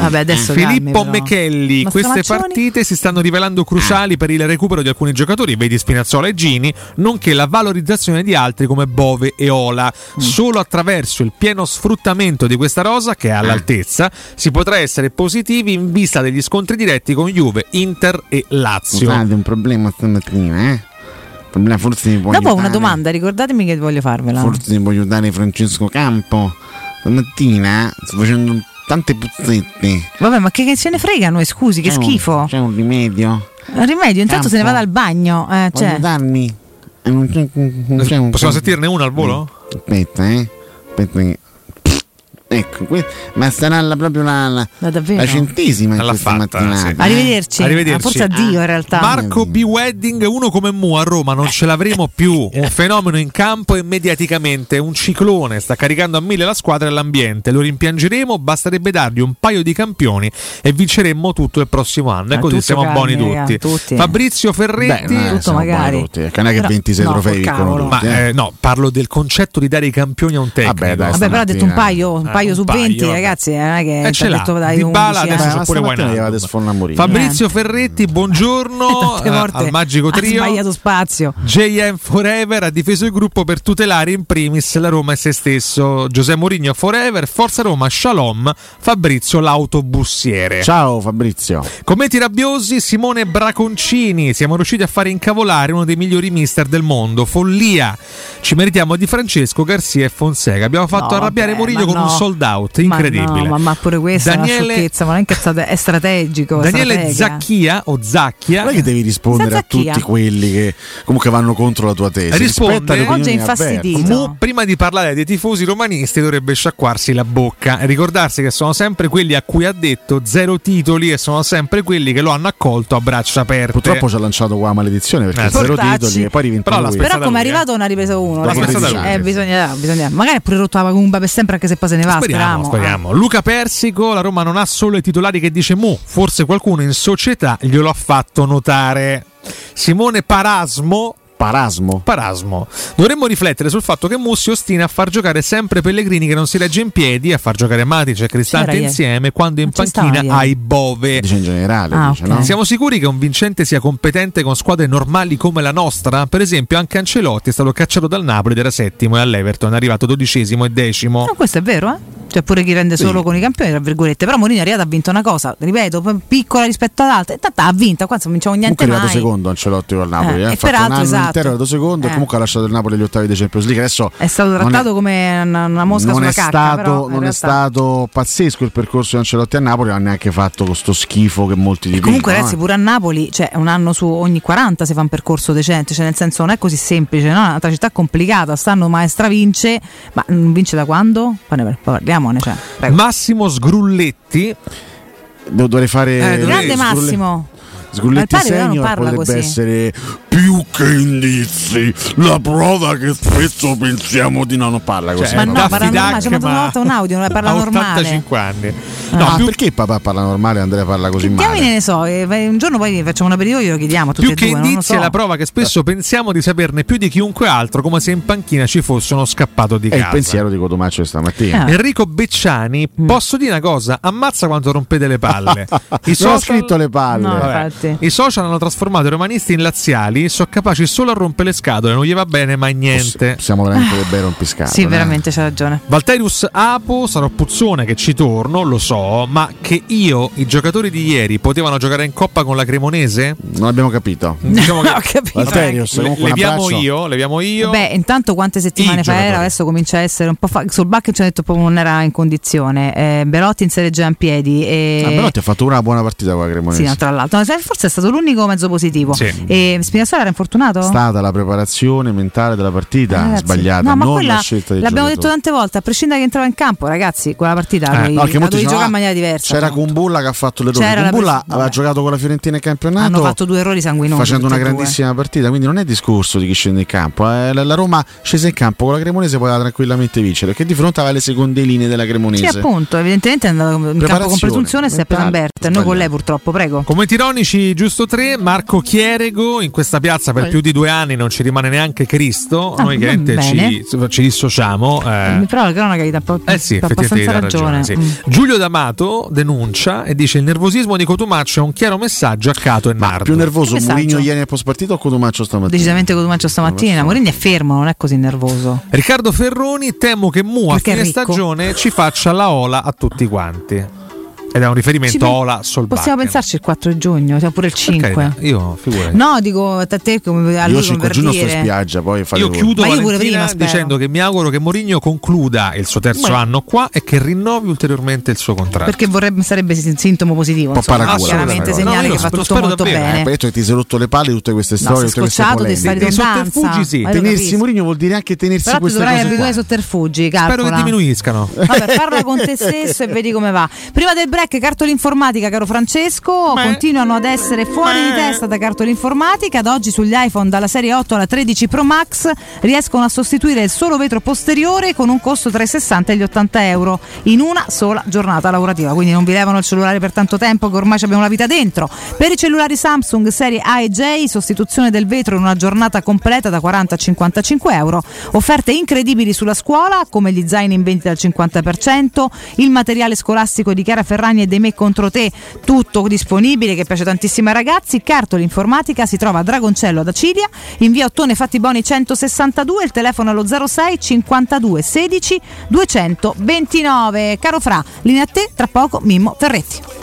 Vabbè, adesso Filippo. Mechelli, queste partite si stanno rivelando cruciali per il recupero di alcuni giocatori, vedi Spinazzola e Gini, nonché la valorizzazione di altri come Bove e Ola. Mm. Solo attraverso il pieno sfruttamento di questa rosa, che è all'altezza, si potrà essere positivi in vista degli scontri diretti con Juve, Inter e Lazio. Scusate, un problema stamattina, eh? problema forse mi voglio Dopo una dare- domanda, ricordatemi che voglio farvela. Forse mi voglio dare Francesco Campo. Stamattina sto facendo tante puzzette. Vabbè, ma che, che ce ne frega noi, scusi, che C'è un- schifo. C'è un rimedio. Un rimedio, intanto se ne Campo. vada al bagno. Eh, Voglio cioè. Eh, non c'è- non c'è un- Possiamo sentirne una al volo? Aspetta, eh. Aspetta. che- Ecco, que- ma sarà la- proprio la, la, Ma la centesima in L'ha questa fatta, mattinata. sì. Arrivederci. Arrivederci. Ah, forse addio in realtà. Marco B. Wedding, uno come Mu a Roma, non ce l'avremo più. Un fenomeno in campo e mediaticamente. Un ciclone, sta caricando a mille la squadra e l'ambiente. Lo rimpiangeremo, basterebbe dargli un paio di campioni e vinceremmo tutto il prossimo anno. E Ah, così tutto siamo buoni raga, tutti. tutti. Fabrizio Ferretti. Beh, buoni magari. tutti, perché non è che Però- 26 no, trofei vincono tutti. Ma eh. eh, no, parlo del concetto di dare i campioni a un tecnico. Vabbè, dai, Vabbè, però ha detto un paio, un Eh, paio un su paio, 20, vabbè. ragazzi. eh, Non è che Eh, ce ha l'ha. detto dai 11, adesso eh. c'è ma pure Wijnaldum. Fabrizio Ferretti, buongiorno eh, al Magico ha Trio. sbagliato spazio. JM Forever ha difeso il gruppo per tutelare in primis la Roma e se stesso. Giuseppe Mourinho Forever, Forza Roma, Shalom, Fabrizio l'autobussiere. Ciao Fabrizio. Commenti rabbiosi, Simone Braconcini. Siamo riusciti a fare incavolare uno dei migliori mister del mondo. Follia. Ci meritiamo di Francesco Garcia e Fonseca. Abbiamo fatto No, arrabbiare Mourinho con un no. Sold out. Ma Incredibile. no, ma, ma pure questa è Daniele- una sciocchezza, ma non è che è è strategico. è Daniele stratega. Zacchia o Zacchia. Non è che devi rispondere a tutti quelli che comunque vanno contro la tua tesi. Risponde Oggi è infastidito. Mu, prima di parlare dei tifosi romanisti, dovrebbe sciacquarsi la bocca e ricordarsi che sono sempre quelli a cui ha detto zero titoli e sono sempre quelli che lo hanno accolto a braccia aperte. Purtroppo ci ha lanciato qua la maledizione perché Eh, zero portacci. titoli e poi diventa Però lui. Però come è eh. arrivato ne ha ripreso uno. Dopo ragazzi. 13 anni. Eh, bisogna, bisogna- magari ha pure rotto la Pagumba per sempre anche se poi se ne va. Speriamo, Speriamo. speriamo. Luca Persico, la Roma non ha solo i titolari che dice Mu, forse qualcuno in società glielo ha fatto notare. Simone Parasmo Parasmo. Parasmo. Dovremmo riflettere sul fatto che Mu si ostina a far giocare sempre Pellegrini che non si regge in piedi, a far giocare Matic e Cristante C'era insieme quando in Non panchina ieri. hai Bove. Dice in generale, Ah, dice, ok. no? Siamo sicuri che un vincente sia competente con squadre normali come la nostra? Per esempio, anche Ancelotti è stato cacciato dal Napoli ed era settimo e all'Everton è arrivato dodicesimo e decimo. No, questo è vero, eh? Cioè pure chi rende solo con i campioni, tra virgolette. Però Mourinho è arrivato ha vinto una cosa, ripeto, piccola rispetto ad altre. E tanta ha vinto, qua non vinciamo niente Comunque è arrivato secondo Ancelotti il Napoli. Eh, eh. e peraltro, un anno esatto. intero, è arrivato secondo Eh. e comunque ha lasciato il Napoli agli ottavi di Champions League. Adesso È stato trattato come una, una mosca non sulla è cacca. stato, però, non è stato pazzesco il percorso di Ancelotti a Napoli, non ha neanche fatto questo schifo che molti dicono. Comunque, ragazzi, pure a Napoli, cioè un anno su ogni 40 si fa un percorso decente, cioè nel senso non è così semplice, no? È un'altra città complicata. Stanno maestra vince, ma non vince da quando? Poi ne poi parliamone. Cioè. Prego. Massimo Sgrulletti. Devo- dovrei fare Eh, Grande Massimo. Sgrulletti senior parla potrebbe così. essere più che indizi, la prova che spesso pensiamo di no, non parla così. Cioè, Ma no, parla normale, ci ha mandato un audio, non parla ha normale. 85 anni. No, No, più, perché papà parla normale e Andrea parla così Diamine male? ne so, eh, un giorno poi facciamo un aperitivo e glielo chiediamo a tutti più e che due. lo indizi so. è la prova che spesso pensiamo di saperne più di chiunque altro, come se in panchina ci fosse uno scappato di È il casa. pensiero di Cotomaccio stamattina. Eh. Enrico Becciani, Mm. posso dire una cosa? Ammazza quanto rompete le palle. I Non ho scritto le palle. No. I social hanno trasformato i romanisti in laziali, sono capaci solo a rompere le scatole, non gli va bene mai niente. Siamo veramente dei bei rompiscatole. Sì, eh. veramente c'ha ragione. Valterius Apo, sarò puzzone che ci torno, lo so, ma che io, i giocatori di ieri, potevano giocare in coppa con la Cremonese? Non abbiamo capito. Diciamo che Ho capito. Valterius, le- leviamo io, leviamo io. Beh, intanto quante settimane I fa era, adesso comincia a essere un po' fa- sul back ci ha detto proprio non era in condizione. Eh, Belotti in Serie già in piedi e Ah, Belotti ha fatto una buona partita con la Cremonese. Sì, no, tra l'altro, No, forse è stato l'unico mezzo positivo. Sì. E Spinazzola era infortunato? È stata la preparazione mentale della partita Eh, Ragazzi, sbagliata, no, ma non quella la scelta dei l'abbiamo giocatori. detto tante volte, a prescindere che entrava in campo, ragazzi, quella partita Eh, la dovevi, no, la dovevi giocare in maniera diversa. C'era? Kumbulla che ha fatto l'errore. C'era la Kumbulla pres- aveva giocato con la Fiorentina in campionato. Hanno fatto due errori sanguinosi. Facendo una e due. grandissima partita, quindi non è discorso di chi scende in campo. eh. La Roma scese in campo con la Cremonese poteva tranquillamente vincere perché di fronte aveva le seconde linee della Cremonese. Sì, appunto, evidentemente è andato in campo con Preparazione, presunzione si è preso mentale, Amberto. E noi con lei purtroppo, prego. Commenti ironici, giusto tre. Marco Chierego, in questa piazza per più di due anni non ci rimane neanche Cristo. Ah, Noi chiaramente ci, ci dissociamo. eh. Però la cronaca gli dà un po' Eh sì, ragione. ragione. sì. Mm. Giulio D'Amato denuncia e dice il nervosismo di Cotumaccio è un chiaro messaggio a Cato e Nardo. Più nervoso? Mourinho ieri nel post partita o Cotumaccio stamattina? Decisamente Cotumaccio stamattina. Mourinho è fermo, non è così nervoso. Riccardo Ferroni, temo che Mu a fine stagione ci faccia la ola a tutti quanti. Ed è un riferimento Ci Ola Solbakken. Possiamo pensarci il 4 giugno, cioè pure il 5. Io figurati. No, dico a te come a Io lui 5 come per giugno sto in spiaggia, poi fate Io voi. chiudo Ma io pure prima, spero. dicendo che mi auguro che Mourinho concluda il suo terzo Beh. anno qua e che rinnovi ulteriormente il suo contratto. Perché vorrebbe, sarebbe sin- sintomo positivo, Un po' insomma, chiaramente segnale No, che lo tutto molto davvero, Eh, bene. hai detto che ti sei rotto le palle di tutte queste No, storie, sei tutte queste scocciato di polemiche. redondanza. sì. Tenersi. Mourinho vuol dire anche tenersi Però queste dovrai cose abituare ai sotterfugi, Spero che diminuiscano. Vabbè, parla con te stesso e vedi come va. Prima del break, cartola informatica, caro Francesco. Continuano ad essere fuori di testa da cartola informatica. Ad oggi sugli iPhone dalla serie 8 alla 13 Pro Max riescono a sostituire il solo vetro posteriore con un costo tra i 60 e gli 80 euro in una sola giornata lavorativa. Quindi non vi levano il cellulare per tanto tempo, che ormai ci abbiamo la vita dentro. Per i cellulari Samsung serie A e J, sostituzione del vetro in una giornata completa da 40 a 55 euro. Offerte incredibili sulla scuola, come gli zaini in vendita al 50%, il materiale scolastico di Chiara Ferragni e dei Me contro te, tutto disponibile che piace tantissimo ai ragazzi. Cartola informatica si trova a Dragoncello ad Acilia, in via Ottone Fattiboni 162, il telefono allo 06 52 16 229. Caro Fra, linea a te, tra poco Mimmo Ferretti.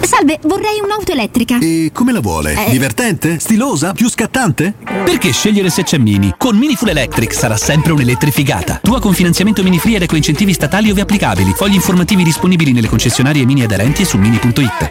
Salve, vorrei un'auto elettrica. E come la vuole? Eh. Divertente? Stilosa? Più scattante? Perché scegliere se c'è Mini? Con Mini Full Electric sarà sempre un'elettrificata. Tua con finanziamento Mini Free ed ecoincentivi statali ove applicabili. Fogli informativi disponibili nelle concessionarie Mini aderenti e su mini.it.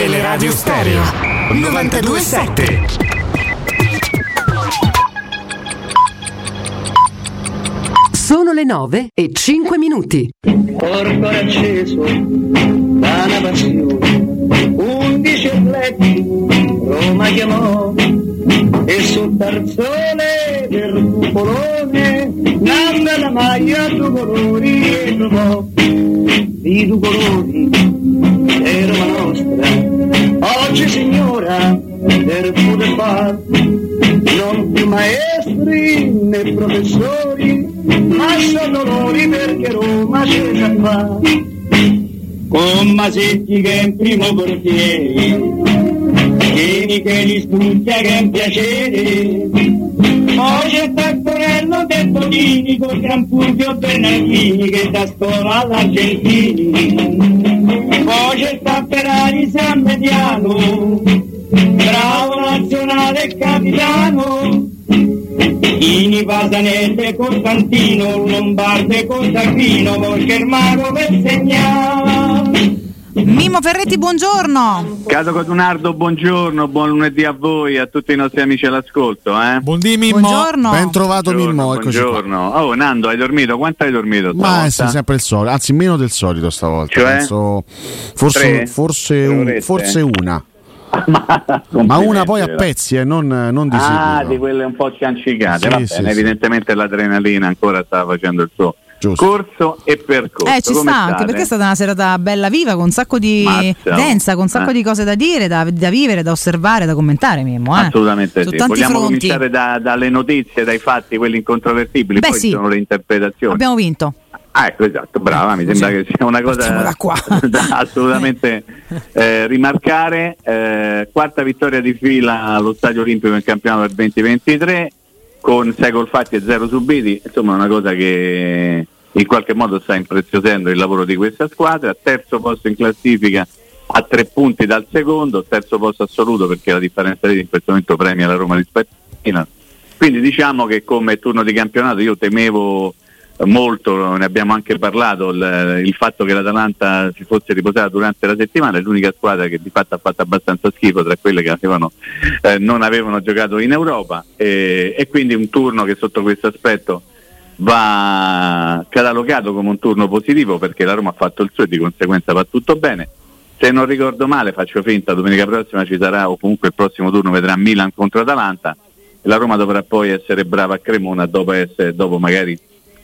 Teleradio Stereo 927 Sono le 9 e 5 minuti. Corpo acceso da una passione, undici atleti Roma chiamò e sul tarzone del cupolone nanda la maglia due colori e trovò di due colori è Roma nostra oggi signora del poter far non più maestri né professori ma sono loro perché Roma c'è già qua. Con Masetti che è in primo portiere Vieni che li studia che è un piacere. Poi c'è Taccorello del Tonini con Gran Fulvio Bernardini che da scuola all'Argentini poi c'è Tapperari San Mediano bravo nazionale capitano. Ini Pasanese Costantino Lombarde Costantino mago per segnare Mimmo Ferretti, buongiorno. Caso Codunardo, buongiorno, buon lunedì a voi, a tutti i nostri amici all'ascolto. Eh? Buondì Mimmo. Buongiorno. Ben trovato Buongiorno, Mimmo, eccoci qua. buongiorno. Oh Nando, hai dormito? Quanto hai dormito? Ma sì, sempre il solito, anzi meno del solito stavolta. Cioè? Penso- forse, forse, un- forse una. Ma una poi a pezzi, eh, non, non di Ah, di quelle un po' ciancicate, Sì, va sì, bene, sì. evidentemente l'adrenalina ancora stava facendo il suo corso e percorso. Eh, ci Come sta anche state? perché è stata una serata bella viva, con un sacco di Mazza, densa, con un sacco eh. di cose da dire, da, da vivere, da osservare, da commentare, Mimmo. Eh. Assolutamente Su sì. Vogliamo fronti. cominciare da- dalle notizie, dai fatti, quelli incontrovertibili, Beh, poi sì. ci sono le interpretazioni. Abbiamo vinto. Ah, ecco, esatto, brava, mi sembra che sia una cosa da assolutamente eh, rimarcare. Eh, quarta vittoria di fila allo Stadio Olimpico nel campionato del 2023, con 6 gol fatti e 0 subiti, insomma una cosa che in qualche modo sta impreziosendo il lavoro di questa squadra. Terzo posto in classifica a tre punti dal secondo, terzo posto assoluto perché la differenza di in questo momento premia la Roma rispetto Milan. Quindi diciamo che come turno di campionato io temevo molto, ne abbiamo anche parlato, il, il fatto che l'Atalanta si fosse riposata durante la settimana, è l'unica squadra che di fatto ha fatto abbastanza schifo tra quelle che avevano, eh, non avevano giocato in Europa e, e quindi un turno che sotto questo aspetto va catalogato come un turno positivo perché la Roma ha fatto il suo e di conseguenza va tutto bene. Se non ricordo male, faccio finta, domenica prossima ci sarà, o comunque il prossimo turno vedrà Milan contro Atalanta la Roma dovrà poi essere brava a Cremona dopo, essere, dopo magari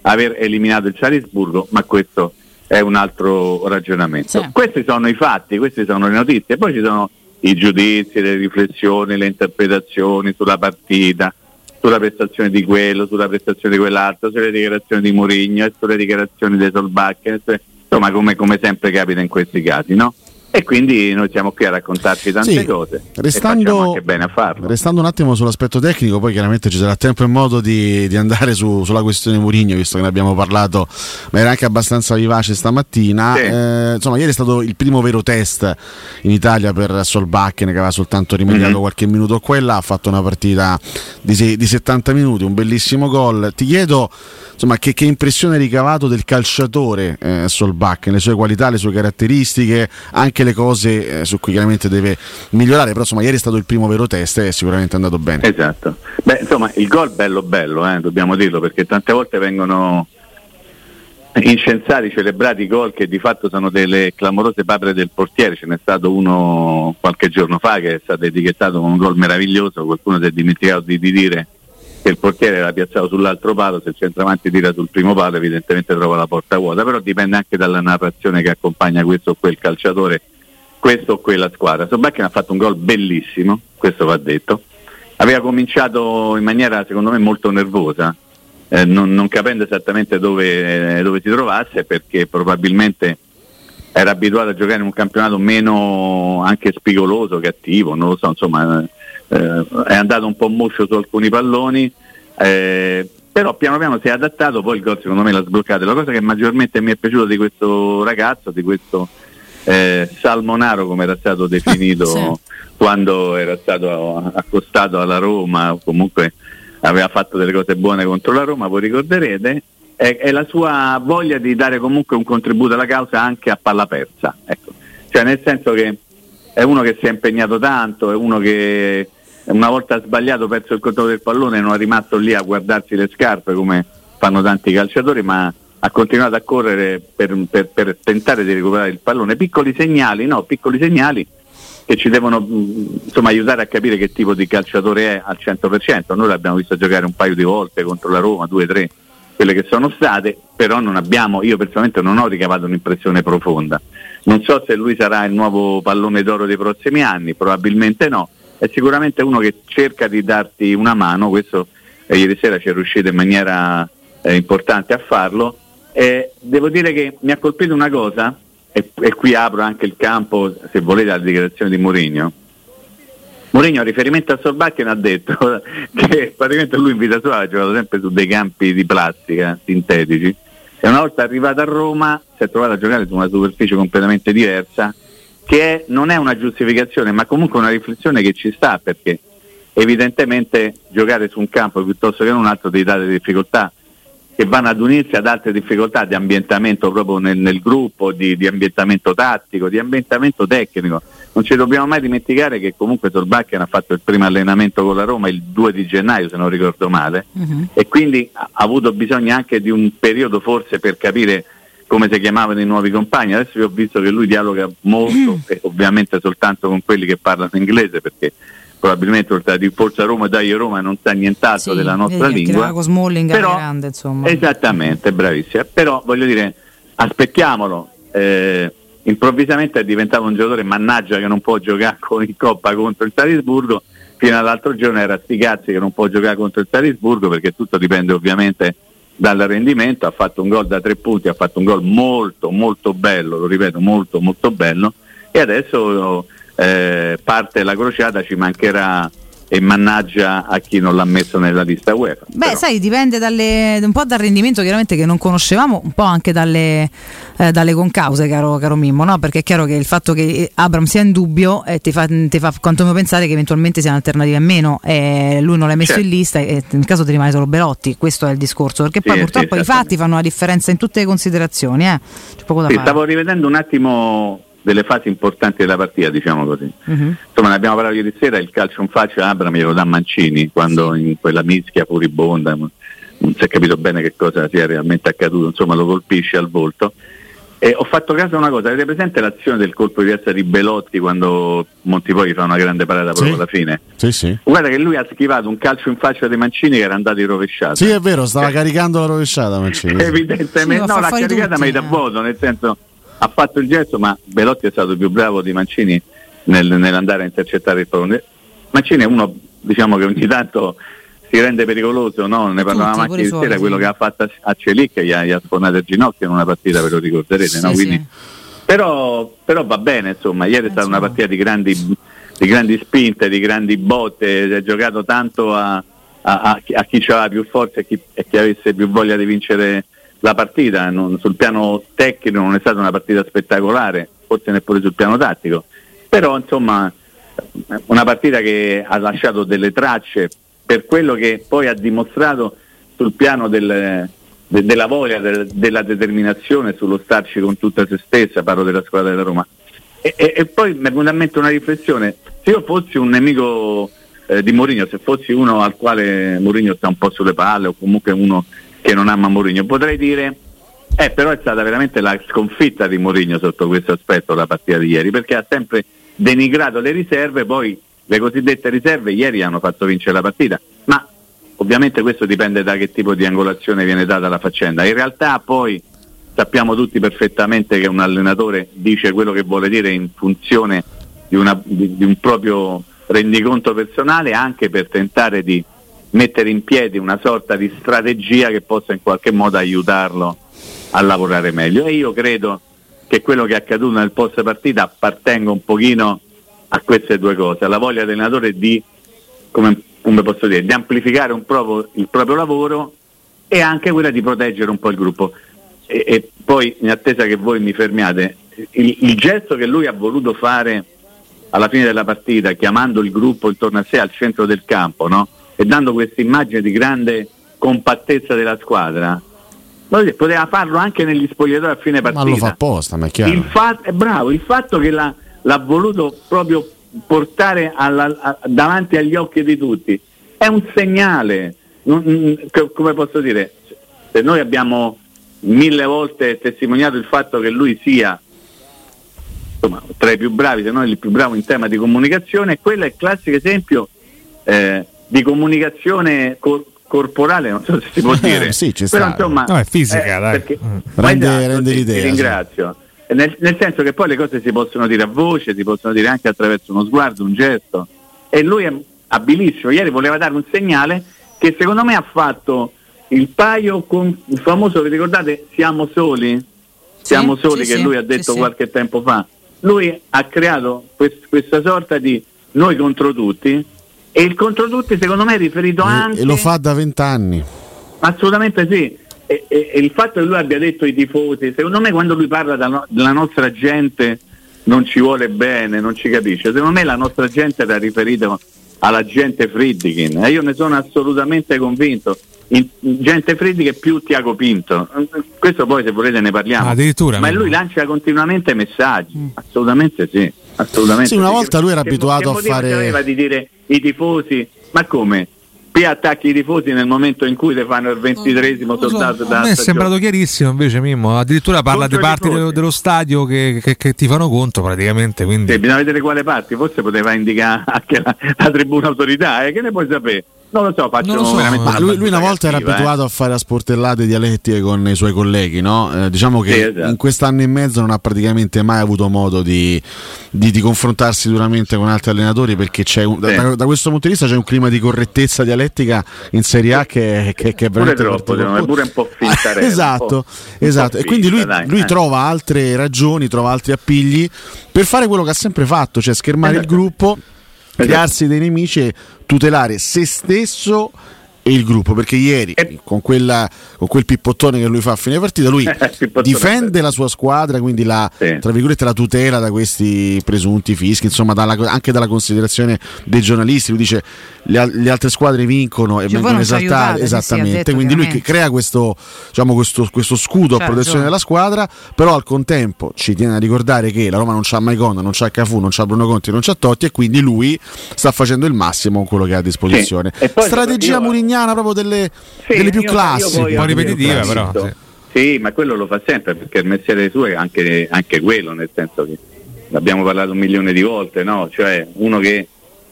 aver eliminato il Salisburgo, ma questo è un altro ragionamento. Questi sono i fatti, queste sono le notizie, poi ci sono i giudizi, le riflessioni, le interpretazioni sulla partita, sulla prestazione di quello, sulla prestazione di quell'altro, sulle dichiarazioni di Mourinho e sulle dichiarazioni dei Solbakken, insomma come, come sempre capita in questi casi, no? E quindi noi siamo qui a raccontarci tante Sì, cose restando- facciamo anche bene a farlo. Restando un attimo sull'aspetto tecnico, poi chiaramente ci sarà tempo e modo di, di andare su- sulla questione Murigno, visto che ne abbiamo parlato, ma era anche abbastanza vivace stamattina. Eh, insomma, ieri è stato il primo vero test in Italia per Solbakken, che aveva soltanto rimediato Mhm. qualche minuto qua e là, ha fatto una partita di, di 70 minuti, un bellissimo gol. Ti chiedo insomma, che, che impressione hai ricavato del calciatore eh, Solbakken, le sue qualità, le sue caratteristiche, anche le cose eh, su cui chiaramente deve migliorare, però insomma ieri è stato il primo vero test e è sicuramente andato bene. Esatto. Beh, insomma, il gol bello bello, eh, dobbiamo dirlo, perché tante volte vengono incensati, celebrati gol che di fatto sono delle clamorose papere del portiere, ce n'è stato uno qualche giorno fa che è stato etichettato con un gol meraviglioso, qualcuno si è dimenticato di, di dire che il portiere era piazzato sull'altro palo, se il centravanti tira sul primo palo evidentemente trova la porta vuota, però dipende anche dalla narrazione che accompagna questo o quel calciatore, questo o quella squadra. Sobacchia ha fatto un gol bellissimo, questo va detto, aveva cominciato in maniera secondo me molto nervosa, eh, non, non capendo esattamente dove, eh, dove si trovasse perché probabilmente era abituato a giocare in un campionato meno anche spigoloso che attivo, non lo so, insomma eh, è andato un po' moscio su alcuni palloni, eh, però piano piano si è adattato, poi il gol secondo me l'ha sbloccato. La cosa che maggiormente mi è piaciuta di questo ragazzo, di questo eh, Salmonaro come era stato definito sì. quando era stato accostato alla Roma, o comunque aveva fatto delle cose buone contro la Roma, voi ricorderete, è, è, la sua voglia di dare comunque un contributo alla causa anche a palla persa. Ecco. Cioè nel senso che è uno che si è impegnato tanto, è uno che una volta sbagliato perso il controllo del pallone non è rimasto lì a guardarsi le scarpe come fanno tanti calciatori, ma ha continuato a correre per, per, per tentare di recuperare il pallone. Piccoli segnali, no, piccoli segnali che ci devono insomma, aiutare a capire che tipo di calciatore è al 100%. Noi l'abbiamo visto giocare un paio di volte contro la Roma, due tre, quelle che sono state, però non abbiamo, io personalmente non ho ricavato un'impressione profonda. Non so se lui sarà il nuovo pallone d'oro dei prossimi anni, probabilmente no. È sicuramente uno che cerca di darti una mano, questo eh, ieri sera ci è riuscito in maniera eh, importante a farlo. Eh, devo dire che mi ha colpito una cosa, e, e, qui apro anche il campo, se volete, alla dichiarazione di Mourinho. Mourinho a riferimento a Solbakken ha detto che praticamente lui in vita sua ha giocato sempre su dei campi di plastica sintetici e una volta arrivato a Roma si è trovato a giocare su una superficie completamente diversa che è, non è una giustificazione ma comunque una riflessione che ci sta perché evidentemente giocare su un campo piuttosto che in un altro devi dare difficoltà che vanno ad unirsi ad altre difficoltà di ambientamento proprio nel, nel gruppo, di, di, ambientamento tattico, di ambientamento tecnico. Non ci dobbiamo mai dimenticare che comunque Solbakken ha fatto il primo allenamento con la Roma il 2 di gennaio, se non ricordo male, uh-huh. e quindi ha avuto bisogno anche di un periodo forse per capire come si chiamavano i nuovi compagni. Adesso io ho visto che lui dialoga molto, uh-huh. e ovviamente soltanto con quelli che parlano inglese, perché probabilmente oltre di Forza Roma Dai Roma non sa nient'altro sì, della nostra lingua. Con Smalling però, grande, insomma. Esattamente, bravissima. Però voglio dire, aspettiamolo. Eh, improvvisamente è diventato un giocatore mannaggia che non può giocare con in Coppa contro il Salisburgo. Fino all'altro giorno era sti cazzi che non può giocare contro il Salisburgo perché tutto dipende ovviamente dal rendimento. Ha fatto un gol da tre punti, ha fatto un gol molto molto bello, lo ripeto, molto molto bello. E adesso eh, parte la crociata ci mancherà e mannaggia a chi non l'ha messo nella lista UEFA. Beh, Però. sai, dipende dalle, un po' dal rendimento chiaramente che non conoscevamo, un po' anche dalle, eh, dalle concause, caro, caro Mimmo, no? perché è chiaro che il fatto che Abram sia in dubbio eh, ti, fa, ti fa quantomeno pensare che eventualmente siano alternative a meno. Eh, lui non l'hai messo certo. in lista e nel caso ti rimane solo Belotti, questo è il discorso, perché poi sì, purtroppo sì, i fatti fanno la differenza in tutte le considerazioni. Eh? C'è poco da sì, fare. Stavo rivedendo un attimo delle fasi importanti della partita, diciamo così. Uh-huh. Insomma, ne abbiamo parlato ieri sera, il calcio in faccia Abram glielo dà Mancini, quando in quella mischia furibonda, non si è capito bene che cosa sia realmente accaduto, insomma lo colpisce al volto. E ho fatto caso a una cosa, avete presente l'azione del colpo di testa di Belotti quando Montipoli fa una grande parata proprio sì. alla fine? Sì, sì. Guarda che lui ha schivato un calcio in faccia di Mancini che era andato in rovesciata. Sì, è vero, stava caricando la rovesciata Mancini. Evidentemente, Sì, no, l'ha caricata tutti, ma è da eh. vuoto, nel senso ha fatto il gesto, ma Belotti è stato più bravo di Mancini nel, nell'andare a intercettare il pallone. Mancini è uno diciamo che ogni tanto si rende pericoloso, no? ne parlavamo anche ieri sera, sì. quello che ha fatto a- Celic che gli ha, gli ha sfornato il ginocchio in una partita, ve lo ricorderete, no? Sì, Quindi- sì. però, però va bene, insomma, ieri è stata una partita di grandi, di grandi spinte, di grandi botte, si è giocato tanto a, a- a chi- a chi aveva più forza e chi, e chi avesse più voglia di vincere la partita. Non- sul piano tecnico non è stata una partita spettacolare, forse neppure sul piano tattico, però insomma una partita che ha lasciato delle tracce per quello che poi ha dimostrato sul piano del- de- della voglia, del- della determinazione, sullo starci con tutta se stessa, parlo della squadra della Roma. E, e- e poi mi è venuta in mente una riflessione, se io fossi un nemico eh, di Mourinho, se fossi uno al quale Mourinho sta un po' sulle palle o comunque uno che non ama Mourinho, potrei dire Eh, però è stata veramente la sconfitta di Mourinho sotto questo aspetto la partita di ieri, perché ha sempre denigrato le riserve, poi le cosiddette riserve ieri hanno fatto vincere la partita, ma ovviamente questo dipende da che tipo di angolazione viene data alla faccenda. In realtà poi sappiamo tutti perfettamente che un allenatore dice quello che vuole dire in funzione di, una- di- di un proprio rendiconto personale anche per tentare di mettere in piedi una sorta di strategia che possa in qualche modo aiutarlo a lavorare meglio. E io credo che quello che è accaduto nel post partita appartenga un pochino a queste due cose, alla voglia dell'allenatore di, come, come posso dire, di amplificare proprio- il proprio lavoro e anche quella di proteggere un po' il gruppo. E, e poi, in attesa che voi mi fermiate, il, il gesto che lui ha voluto fare alla fine della partita, chiamando il gruppo intorno a sé al centro del campo, no? E dando questa immagine di grande compattezza della squadra, poteva farlo anche negli spogliatoi a fine partita. Ma lo fa apposta, ma è chiaro. Il fatto, è bravo, il fatto che l'ha, l'ha voluto proprio portare alla- a- davanti agli occhi di tutti è un segnale. Non- co- come posso dire? Se noi abbiamo mille volte testimoniato il fatto che lui sia insomma, tra i più bravi, se non il più bravo in tema di comunicazione, quello è il classico esempio eh, di comunicazione cor- corporale, non so se si può dire. Sì, ci Però, sta. insomma, No, è fisica, eh, dai. perché- Mm. Rende- esatto, rende sì, l'idea, Ti sì. ringrazio. Nel, nel senso che poi le cose si possono dire a voce, si possono dire anche attraverso uno sguardo, un gesto. E lui è abilissimo. Ieri voleva dare un segnale che secondo me ha fatto il paio con il famoso, vi ricordate, siamo soli? Siamo soli sì, che sì, lui ha sì, detto sì. qualche tempo fa. Lui ha creato quest- questa sorta di noi contro tutti e il contro tutti secondo me è riferito anche E lo fa da vent'anni. Assolutamente sì. E, e- e il fatto che lui abbia detto ai tifosi, secondo me quando lui parla da no- della nostra gente non ci vuole bene, non ci capisce. Secondo me la nostra gente era riferita alla gente Friedkin e io ne sono assolutamente convinto. In- gente Friedkin è più Tiago Pinto. Questo poi se volete ne parliamo. Ah, addirittura, Ma lui lancia continuamente messaggi. Assolutamente sì. Assolutamente. Sì, una volta lui era Che- abituato che a fare- aveva di dire i tifosi, ma come? Qui attacchi i tifosi nel momento in cui le fanno il ventitresimo soldato da A me è sembrato chiarissimo invece Mimmo, addirittura parla Contro di parti dello, dello stadio che, che- che ti fanno conto praticamente, quindi Sì, bisogna vedere quale parti, forse poteva indicare anche la, la tribuna autorità, eh, che ne puoi sapere? Non lo so, faccio Non lo so, veramente ma una lui, lui una volta era cattiva, eh. abituato a fare a sportellate dialettiche con i suoi colleghi, no? Eh, diciamo che Sì, esatto. in quest'anno e mezzo non ha praticamente mai avuto modo di, di- di confrontarsi duramente con altri allenatori perché c'è un- da, Sì. da- da questo punto di vista c'è un clima di correttezza dialettica in Serie A che, che- che è Pure veramente troppo, secondo me, particolare. pure un po' fintarello, esatto, esatto. po' e quindi lui, finta, dai, lui eh. trova altre ragioni, trova altri appigli per fare quello che ha sempre fatto, cioè schermare Esatto. il gruppo, crearsi dei nemici e tutelare se stesso e il gruppo perché ieri con, quella, con quel pippottone che lui fa a fine partita lui difende la sua squadra quindi la, tra virgolette la tutela da questi presunti fischi insomma dalla- anche dalla considerazione dei giornalisti. Lui dice le, le altre squadre vincono e Cioè, vengono esaltate sì, sì, esattamente. quindi lui crea questo, diciamo, questo, questo scudo C'ha a protezione ragione. della squadra però al contempo ci tiene a ricordare che la Roma non c'ha Maicon non c'ha Cafu non c'ha Bruno Conti non c'ha Totti e quindi lui sta facendo il massimo con quello che ha a disposizione. Sì. Strategia io- murignana proprio delle, Sì, delle più io- classiche io poi ho ripetitiva, però, Sì. ma quello lo fa sempre perché il mestiere suo è anche, anche quello, nel senso che l'abbiamo parlato un milione di volte, no? Cioè uno che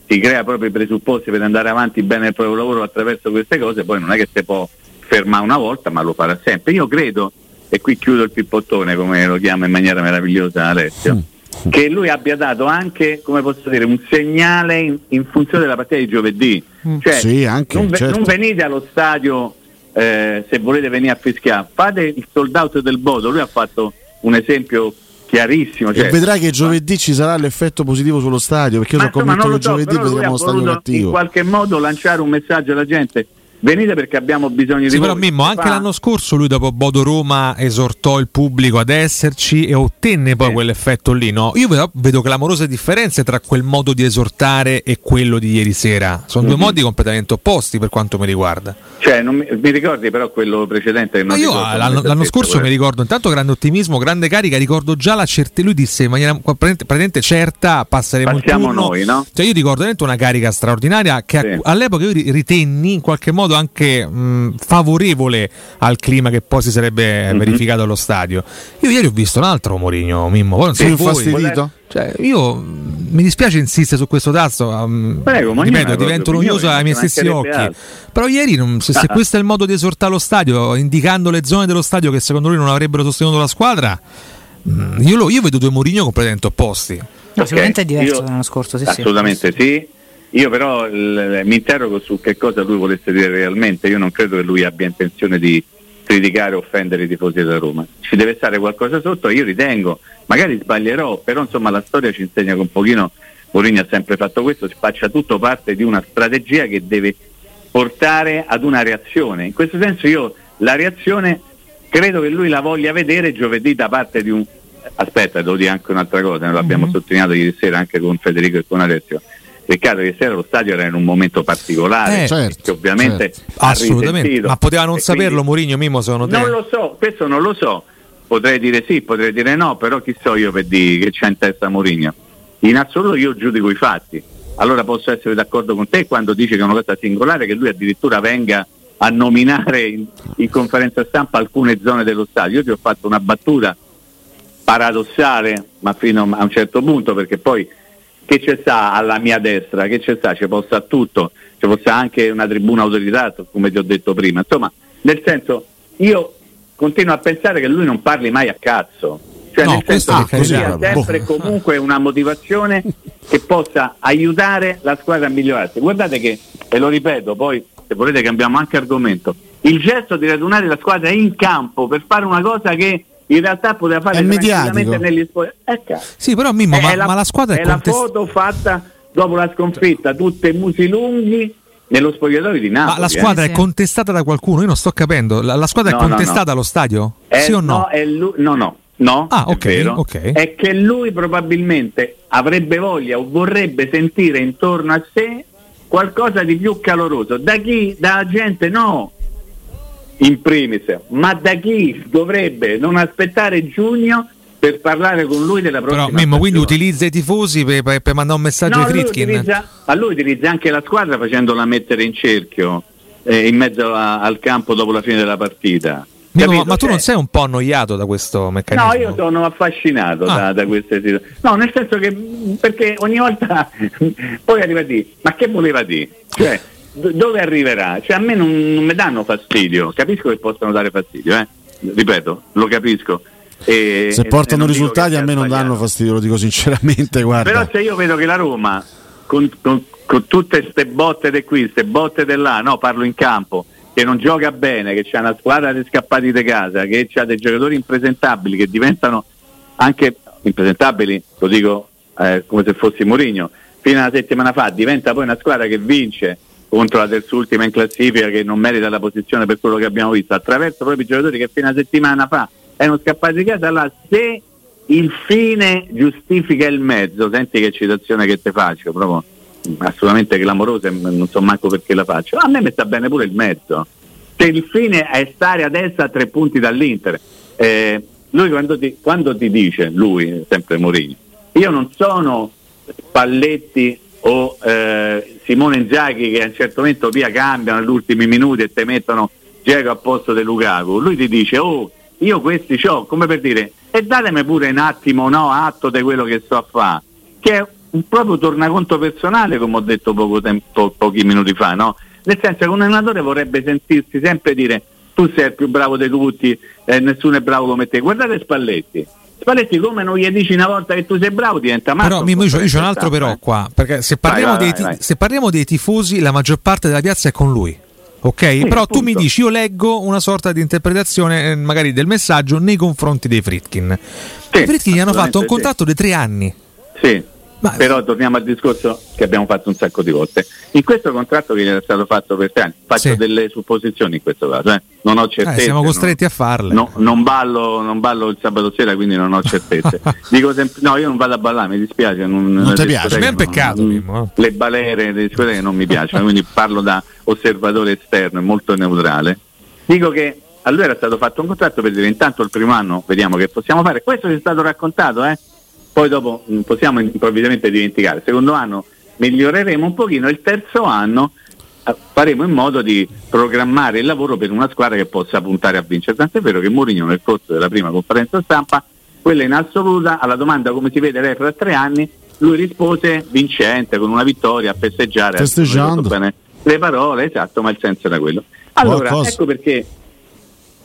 si crea proprio i presupposti per andare avanti bene il proprio lavoro attraverso queste cose, poi non è che si può fermare una volta, ma lo farà sempre. Io credo, e qui chiudo il pippottone come lo chiama in maniera meravigliosa Alessio, che lui abbia dato anche, come posso dire, un segnale in, in funzione della partita di giovedì. Cioè, Sì, anche, non, certo. non venite allo stadio eh, se volete venire a fischiare, fate il sold out del Bodo, lui ha fatto un esempio chiarissimo. e cioè- vedrai che giovedì ci sarà l'effetto positivo sullo stadio perché io sono convinto che so, giovedì vedremo lo stadio voluto in cattivo qualche modo lanciare un messaggio alla gente. Venite perché abbiamo bisogno Sì, di però voi. Mimmo, anche Fa- l'anno scorso lui dopo Bodo Roma esortò il pubblico ad esserci e ottenne poi quell'effetto lì, no? Io vedo, vedo clamorose differenze tra quel modo di esortare e quello di ieri sera. Sono due Mhm. modi completamente opposti per quanto mi riguarda. Cioè, non mi, mi ricordi però quello precedente che Ma non io ricordo l'anno, l'anno scorso mi quello. ricordo intanto grande ottimismo, grande carica, ricordo già la certezza, lui disse in maniera praticamente, praticamente certa passeremo Passiamo il turno. noi, no? Cioè io ricordo una carica straordinaria che Sì. all'epoca io ri- ritenni in qualche modo modo anche mh, favorevole al clima che poi si sarebbe Mhm. verificato allo stadio. Io ieri ho visto un altro Mourinho, Mimmo, poi non so Sei voi. infastidito? Cioè, io mi dispiace insistere su questo tasto, um, Prego, ripeto, divento noioso ai miei stessi occhi. altro. Però ieri, non- se, se questo è il modo di esortare lo stadio, indicando le zone dello stadio che secondo lui non avrebbero sostenuto la squadra, mh, io, lo- io vedo due Mourinho completamente opposti. No, sicuramente è diverso io- dall'anno scorso, sì, sì. Assolutamente sì. Io però l- mi interrogo su che cosa lui volesse dire realmente. Io non credo che lui abbia intenzione di criticare o offendere i tifosi della Roma. Ci deve stare qualcosa sotto, io ritengo, magari sbaglierò, però insomma la storia ci insegna che un pochino Mourinho ha sempre fatto questo, faccia tutto parte di una strategia che deve portare ad una reazione. In questo senso io la reazione credo che lui la voglia vedere giovedì da parte di un... Aspetta, devo dire anche un'altra cosa, noi l'abbiamo Mhm. sottolineato ieri sera anche con Federico e con Alessio. Riccardo, ieri sera lo stadio era in un momento particolare, Eh, certo, che ovviamente ha Assolutamente. Ma poteva non E saperlo Mourinho, Mimmo, secondo te? non lo so, questo non lo so. Potrei dire sì, potrei dire no, però chi so io per dire che c'è in testa Mourinho. In assoluto io giudico i fatti. Allora posso essere d'accordo con te quando dice che è una cosa singolare che lui addirittura venga a nominare in, in conferenza stampa alcune zone dello stadio. Io ti ho fatto una battuta paradossale, ma fino a un certo punto, perché poi che c'è sta alla mia destra, che c'è sta, ci possa tutto, ci possa anche una tribuna autorità, come ti ho detto prima. Insomma, nel senso, io continuo a pensare che lui non parli mai a cazzo. Cioè, No, nel senso per che sia sempre e comunque una motivazione che possa aiutare la squadra a migliorarsi. Guardate che, e lo ripeto, poi se volete cambiamo anche argomento, il gesto di radunare la squadra in campo per fare una cosa che in realtà poteva fare È tranquillamente mediatico. negli spogliatoi. Eh, cazzo. Sì, però Mimmo, È ma, la, ma la squadra è, è la contest- foto fatta dopo la sconfitta, tutte musi lunghi nello spogliatoio di Napoli. Ma la squadra eh. è contestata da qualcuno? Io non sto capendo. La, la squadra No, è no, contestata no. allo stadio? Eh, sì o no? è lui- no, no, no, Ah, è ok, vero. ok. È che lui probabilmente avrebbe voglia o vorrebbe sentire intorno a sé qualcosa di più caloroso. Da chi? Da gente no, in primis, ma da chi dovrebbe non aspettare giugno per parlare con lui della prossima Però Mimmo, quindi utilizza i tifosi per, per- per mandare un messaggio No, ai lui Fritkin? utilizza, ma lui utilizza anche la squadra facendola mettere in cerchio eh, in mezzo a- al campo dopo la fine della partita. Mimmo, ma tu Cioè- non sei un po' annoiato da questo meccanismo? No, io sono affascinato Ah. da, da queste situazioni. No, nel senso che perché ogni volta poi arriva a dire, ma che voleva dire? Cioè, dove arriverà? Cioè, a me non, non mi danno fastidio, capisco che possono dare fastidio, eh? ripeto, lo capisco. E- Se portano risultati a me non danno fastidio, lo dico sinceramente, guarda. Però se io vedo che la Roma, con, con- con tutte queste botte di qui, queste botte di là, no, parlo in campo, che non gioca bene, che c'è una squadra di scappati di casa, che ha dei giocatori impresentabili che diventano anche impresentabili, lo dico eh, come se fossi Mourinho, fino a una settimana fa diventa poi una squadra che vince contro la terzultima in classifica che non merita la posizione per quello che abbiamo visto, attraverso proprio i giocatori che fino a settimana fa erano scappati di casa, allora se il fine giustifica il mezzo, senti che citazione che te faccio, proprio assolutamente clamorosa, non so manco perché la faccio, a me mi sta bene pure il mezzo, se il fine è stare adesso a tre punti dall'Inter, eh, lui quando ti, quando ti dice, lui, sempre Mourinho, io non sono Spalletti o eh, Simone Inzaghi che a un certo momento via cambiano negli ultimi minuti e ti mettono Diego a posto di Lukaku, lui ti dice oh io questi c'ho, come per dire e datemi pure un attimo no, atto di quello che sto a fare, che è un proprio tornaconto personale come ho detto poco tempo, pochi minuti fa, no? nel senso che un allenatore vorrebbe sentirsi sempre dire tu sei il più bravo di tutti, eh, nessuno è bravo come te, guardate Spalletti. Spalletti come non gli dici una volta che tu sei bravo diventa matto. Però Mimmo, io io c'ho un altro però qua, perché se parliamo, Vai, vai, dei, vai. se parliamo dei tifosi, la maggior parte della piazza è con lui. Ok? però tu mi dici, io leggo una sorta di interpretazione eh, magari del messaggio nei confronti dei Fritkin. I Fritkin gli hanno fatto un assolutamente sì. contratto di tre anni. Sì, però torniamo al discorso che abbiamo fatto un sacco di volte. In questo contratto che era stato fatto per tre anni, faccio Sì. delle supposizioni in questo caso, eh. non ho certezze. Eh, siamo non- costretti a farle. No, non, ballo, non ballo il sabato sera, quindi non ho certezze. Dico sempre, no, io non vado a ballare, mi dispiace. Non, Non ti piace? è un non- peccato, non- Mimmo, eh. Le balere, le discoteche non mi piacciono, quindi parlo da osservatore esterno, molto neutrale. Dico che a lui era stato fatto un contratto per dire intanto il primo anno vediamo che possiamo fare. Questo ci è stato raccontato, eh? Poi dopo mh, possiamo improvvisamente dimenticare. Il secondo anno miglioreremo un pochino, il terzo anno eh, faremo in modo di programmare il lavoro per una squadra che possa puntare a vincere. Tant'è vero che Mourinho nel corso della prima conferenza stampa, quella in assoluta, alla domanda come si vede lei fra tre anni, lui rispose vincente, con una vittoria, a festeggiare. Festeggiando. Bene le parole, esatto, ma il senso era quello. Allora, Qualcosa. ecco perché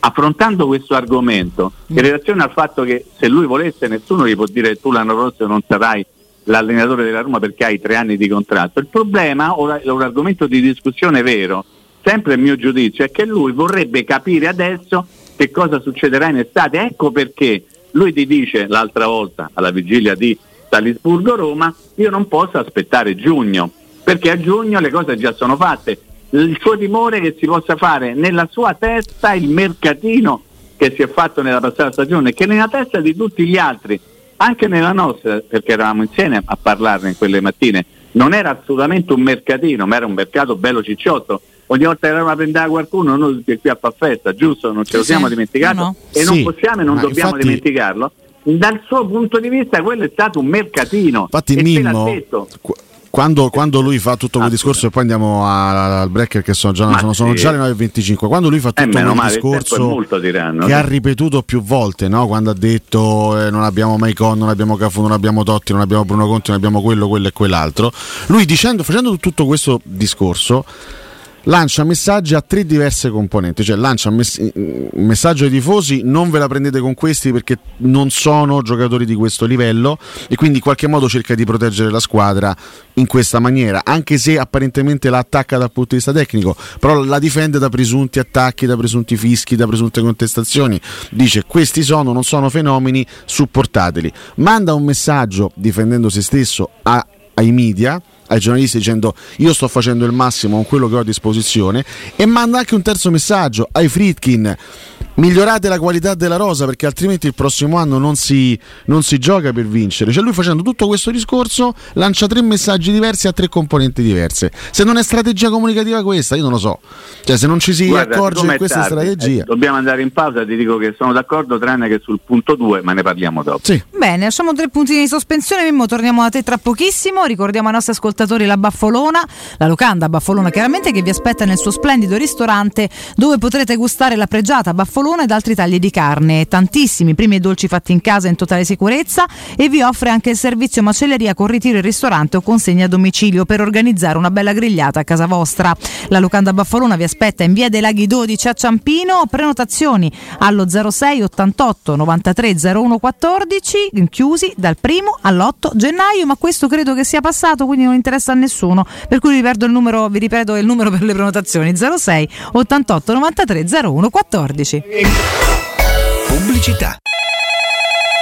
affrontando questo argomento, in relazione al fatto che se lui volesse nessuno gli può dire tu l'anno prossimo non sarai l'allenatore della Roma perché hai tre anni di contratto. Il problema, ora è un argomento di discussione vero, sempre il mio giudizio, è che lui vorrebbe capire adesso che cosa succederà in estate. Ecco perché lui ti dice l'altra volta, alla vigilia di Salisburgo-Roma, io non posso aspettare giugno, perché a giugno le cose già sono fatte. Il suo timore è che si possa fare nella sua testa il mercatino che si è fatto nella passata stagione, che nella testa di tutti gli altri, anche nella nostra, perché eravamo insieme a parlarne in quelle mattine, non era assolutamente un mercatino, ma era un mercato bello cicciotto. Ogni volta che Roma prendeva qualcuno, noi tutti qui a far festa, giusto? Non ce lo siamo sì. dimenticato No, no. e Sì, non possiamo e non dobbiamo infatti- dimenticarlo. Dal suo punto di vista quello è stato un mercatino. Infatti e te l'ha Mimmo, quando, quando lui fa tutto quel discorso e poi andiamo al break che sono già, sono, sono già le 9.25 quando lui fa Eh, tutto meno quel discorso tiranno. che ha ripetuto più volte no? quando ha detto eh, non abbiamo Maicon, non abbiamo Cafu, non abbiamo Totti, non abbiamo Bruno Conti, non abbiamo quello, quello e quell'altro. Lui dicendo, facendo tutto questo discorso lancia messaggi a tre diverse componenti, cioè lancia un mess- messaggio ai tifosi non ve la prendete con questi perché non sono giocatori di questo livello e quindi in qualche modo cerca di proteggere la squadra in questa maniera, anche se apparentemente la attacca dal punto di vista tecnico, però la difende da presunti attacchi, da presunti fischi, da presunte contestazioni, dice questi sono, non sono fenomeni, supportateli, manda un messaggio difendendo se stesso a- ai media ai giornalisti dicendo io sto facendo il massimo con quello che ho a disposizione e manda anche un terzo messaggio ai Fritkin migliorate la qualità della rosa perché altrimenti il prossimo anno non si, non si gioca per vincere cioè lui facendo tutto questo discorso lancia tre messaggi diversi a tre componenti diverse. Se non è strategia comunicativa questa io non lo so. Cioè se non ci si Guarda, accorge che questa tardi, strategia eh, dobbiamo andare in pausa, ti dico che sono d'accordo tranne che sul punto 2, ma ne parliamo dopo. Bene, lasciamo tre puntini di sospensione, Mimmo, torniamo da te tra pochissimo, ricordiamo ai nostri ascoltatori la Baffolona, la locanda Baffolona chiaramente che vi aspetta nel suo splendido ristorante dove potrete gustare la pregiata Baffolona ed altri tagli di carne, tantissimi primi e dolci fatti in casa in totale sicurezza e vi offre anche il servizio macelleria con ritiro in ristorante o consegna a domicilio per organizzare una bella grigliata a casa vostra. La locanda Baffolona vi aspetta in via dei Laghi 12 a Ciampino, prenotazioni allo 06 88 93 01 14 chiusi dal primo all'8 gennaio ma questo credo che sia passato quindi non interessa a nessuno per cui vi il numero, vi ripeto il numero per le prenotazioni 06 88 93 01 14 Pubblicità.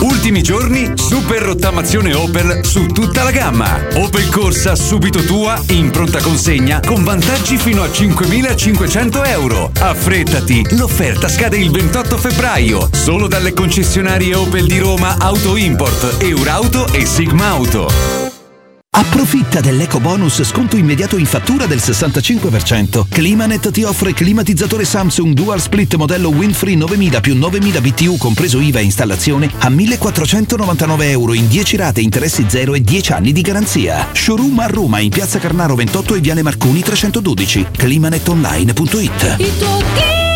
Ultimi giorni, super rottamazione Opel su tutta la gamma. Opel Corsa subito tua, in pronta consegna, con vantaggi fino a 5.500 euro. Affrettati, l'offerta scade il 28 febbraio, solo dalle concessionarie Opel di Roma Auto Import, Eurauto e Sigma Auto. Approfitta dell'eco bonus sconto immediato in fattura del 65%. Climanet ti offre climatizzatore Samsung Dual Split modello Winfree 9000 più 9000 BTU compreso IVA e installazione a 1499 euro in 10 rate interessi 0 e 10 anni di garanzia. Showroom a Roma in piazza Carnaro 28 e Viale Marconi 312. Climanetonline.it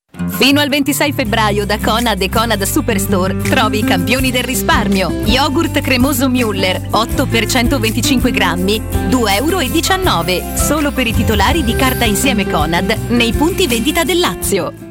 Fino al 26 febbraio da Conad e Conad Superstore trovi i campioni del risparmio. Yogurt cremoso Müller 8 per 125 grammi 2,19 euro solo per i titolari di carta insieme Conad nei punti vendita del Lazio.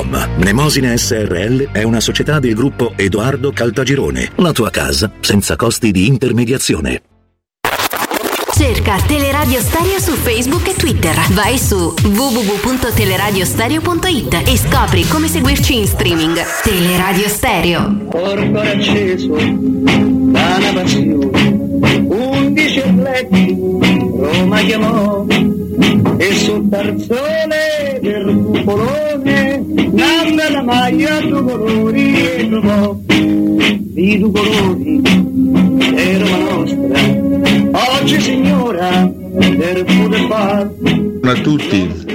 www.keicalt.com. Mnemosine SRL è una società del gruppo Edoardo Caltagirone. La tua casa senza costi di intermediazione. Cerca Teleradio Stereo su Facebook e Twitter. Vai su www.teleradiostereo.it e scopri come seguirci in streaming. Teleradio Stereo. Porto acceso da una passione, undici atleti Roma chiamò e sul tarzone del cupolone nanna la maglia due colori e trovò i due colori è Roma nostra oggi signora per poter fare a tutti.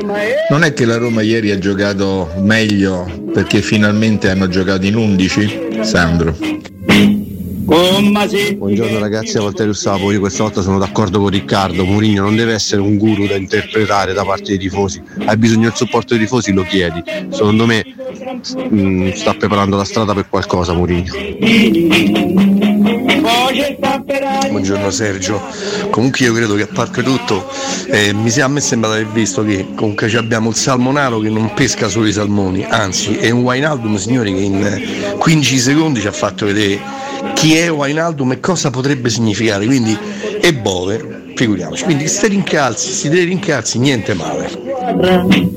Non è che la Roma ieri ha giocato meglio perché finalmente hanno giocato in 11? Sandro. Buongiorno ragazzi, a Valterio Sapo, io questa volta sono d'accordo con Riccardo, Mourinho non deve essere un guru da interpretare da parte dei tifosi, hai bisogno del supporto dei tifosi, lo chiedi, secondo me mh, sta preparando la strada per qualcosa Mourinho. Buongiorno Sergio, comunque io credo che a parte tutto eh, mi sia, a me sembra di aver visto che comunque ci abbiamo il salmonaro che non pesca solo i salmoni, anzi è un Wijnaldum signori che in eh, 15 secondi ci ha fatto vedere chi è Wijnaldum e cosa potrebbe significare, quindi è Bove, figuriamoci, quindi ste rincalzi, sti tre rincalzi, niente male.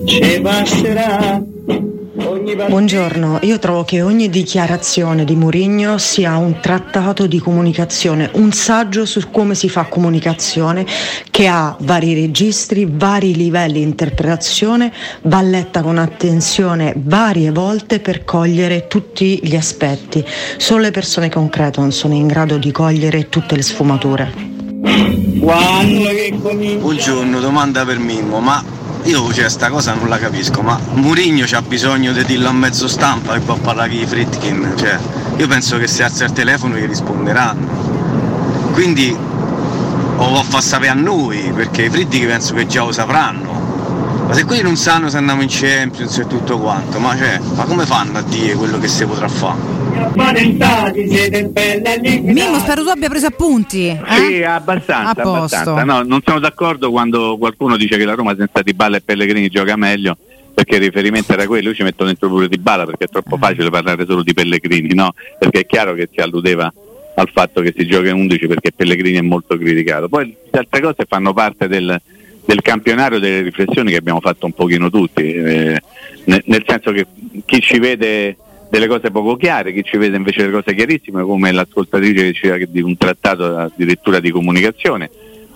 ci passerà Buongiorno, io trovo che ogni dichiarazione di Mourinho sia un trattato di comunicazione, un saggio su come si fa comunicazione che ha vari registri, vari livelli di interpretazione, va letta con attenzione varie volte per cogliere tutti gli aspetti. Solo le persone concrete non sono in grado di cogliere tutte le sfumature. Buongiorno, domanda per Mimmo, ma io cioè, sta cosa non la capisco, ma Murigno c'ha bisogno di dirlo a mezzo stampa e poi parlare di Fritkin, cioè, io penso che se alza il telefono gli risponderanno. Quindi o lo fa sapere a noi, perché i Fritkin penso che già lo sapranno. Ma se quelli non sanno se andiamo in Champions e tutto quanto, ma, cioè, ma come fanno a dire quello che si potrà fare? Mimmo, spero tu abbia preso appunti. eh? Sì, abbastanza, abbastanza. No, non sono d'accordo quando qualcuno dice che la Roma senza Di Balla e Pellegrini gioca meglio, perché il riferimento era quello, io ci metto dentro pure Di Balla perché è troppo Eh. facile parlare solo di Pellegrini, no? Perché è chiaro che si alludeva al fatto che si gioca in 11 perché Pellegrini è molto criticato. Poi le altre cose fanno parte del, del campionario delle riflessioni che abbiamo fatto un pochino tutti, eh, nel, nel senso che chi ci vede delle cose poco chiare, chi ci vede invece delle cose chiarissime, come l'ascoltatrice che diceva di un trattato addirittura di comunicazione,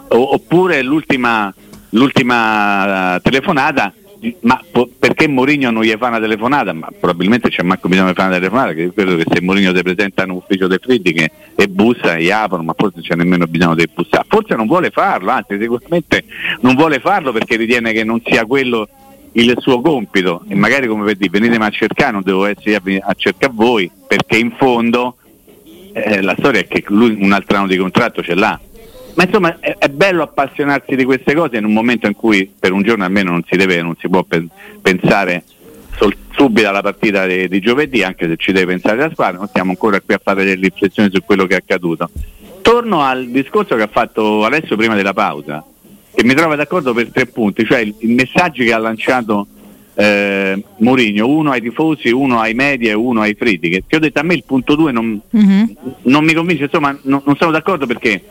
O- oppure l'ultima, l'ultima eh, telefonata, ma po- perché Mourinho non gli fa una telefonata? Ma probabilmente c'è manco bisogno di fare una telefonata, che credo che se Mourinho ti presenta in un ufficio dei Friddi che e bussa gli aprono, ma forse c'è nemmeno bisogno di bussare. Forse non vuole farlo, anzi sicuramente non vuole farlo perché ritiene che non sia quello il suo compito e magari come per dire venitemi a cercare, non devo essere a cercare voi, perché in fondo eh, la storia è che lui un altro anno di contratto ce l'ha. Ma insomma è, è bello appassionarsi di queste cose in un momento in cui per un giorno almeno non si deve, non si può pen- pensare sol- subito alla partita di, di giovedì, anche se ci deve pensare la squadra, non stiamo ancora qui a fare delle riflessioni su quello che è accaduto. Torno al discorso che ha fatto Alessio prima della pausa, che mi trova d'accordo per tre punti, cioè il- i messaggi che ha lanciato eh, Mourinho, uno ai tifosi, uno ai media e uno ai fritti, che, che ho detto a me il punto due non, non mi convince, insomma non, non sono d'accordo perché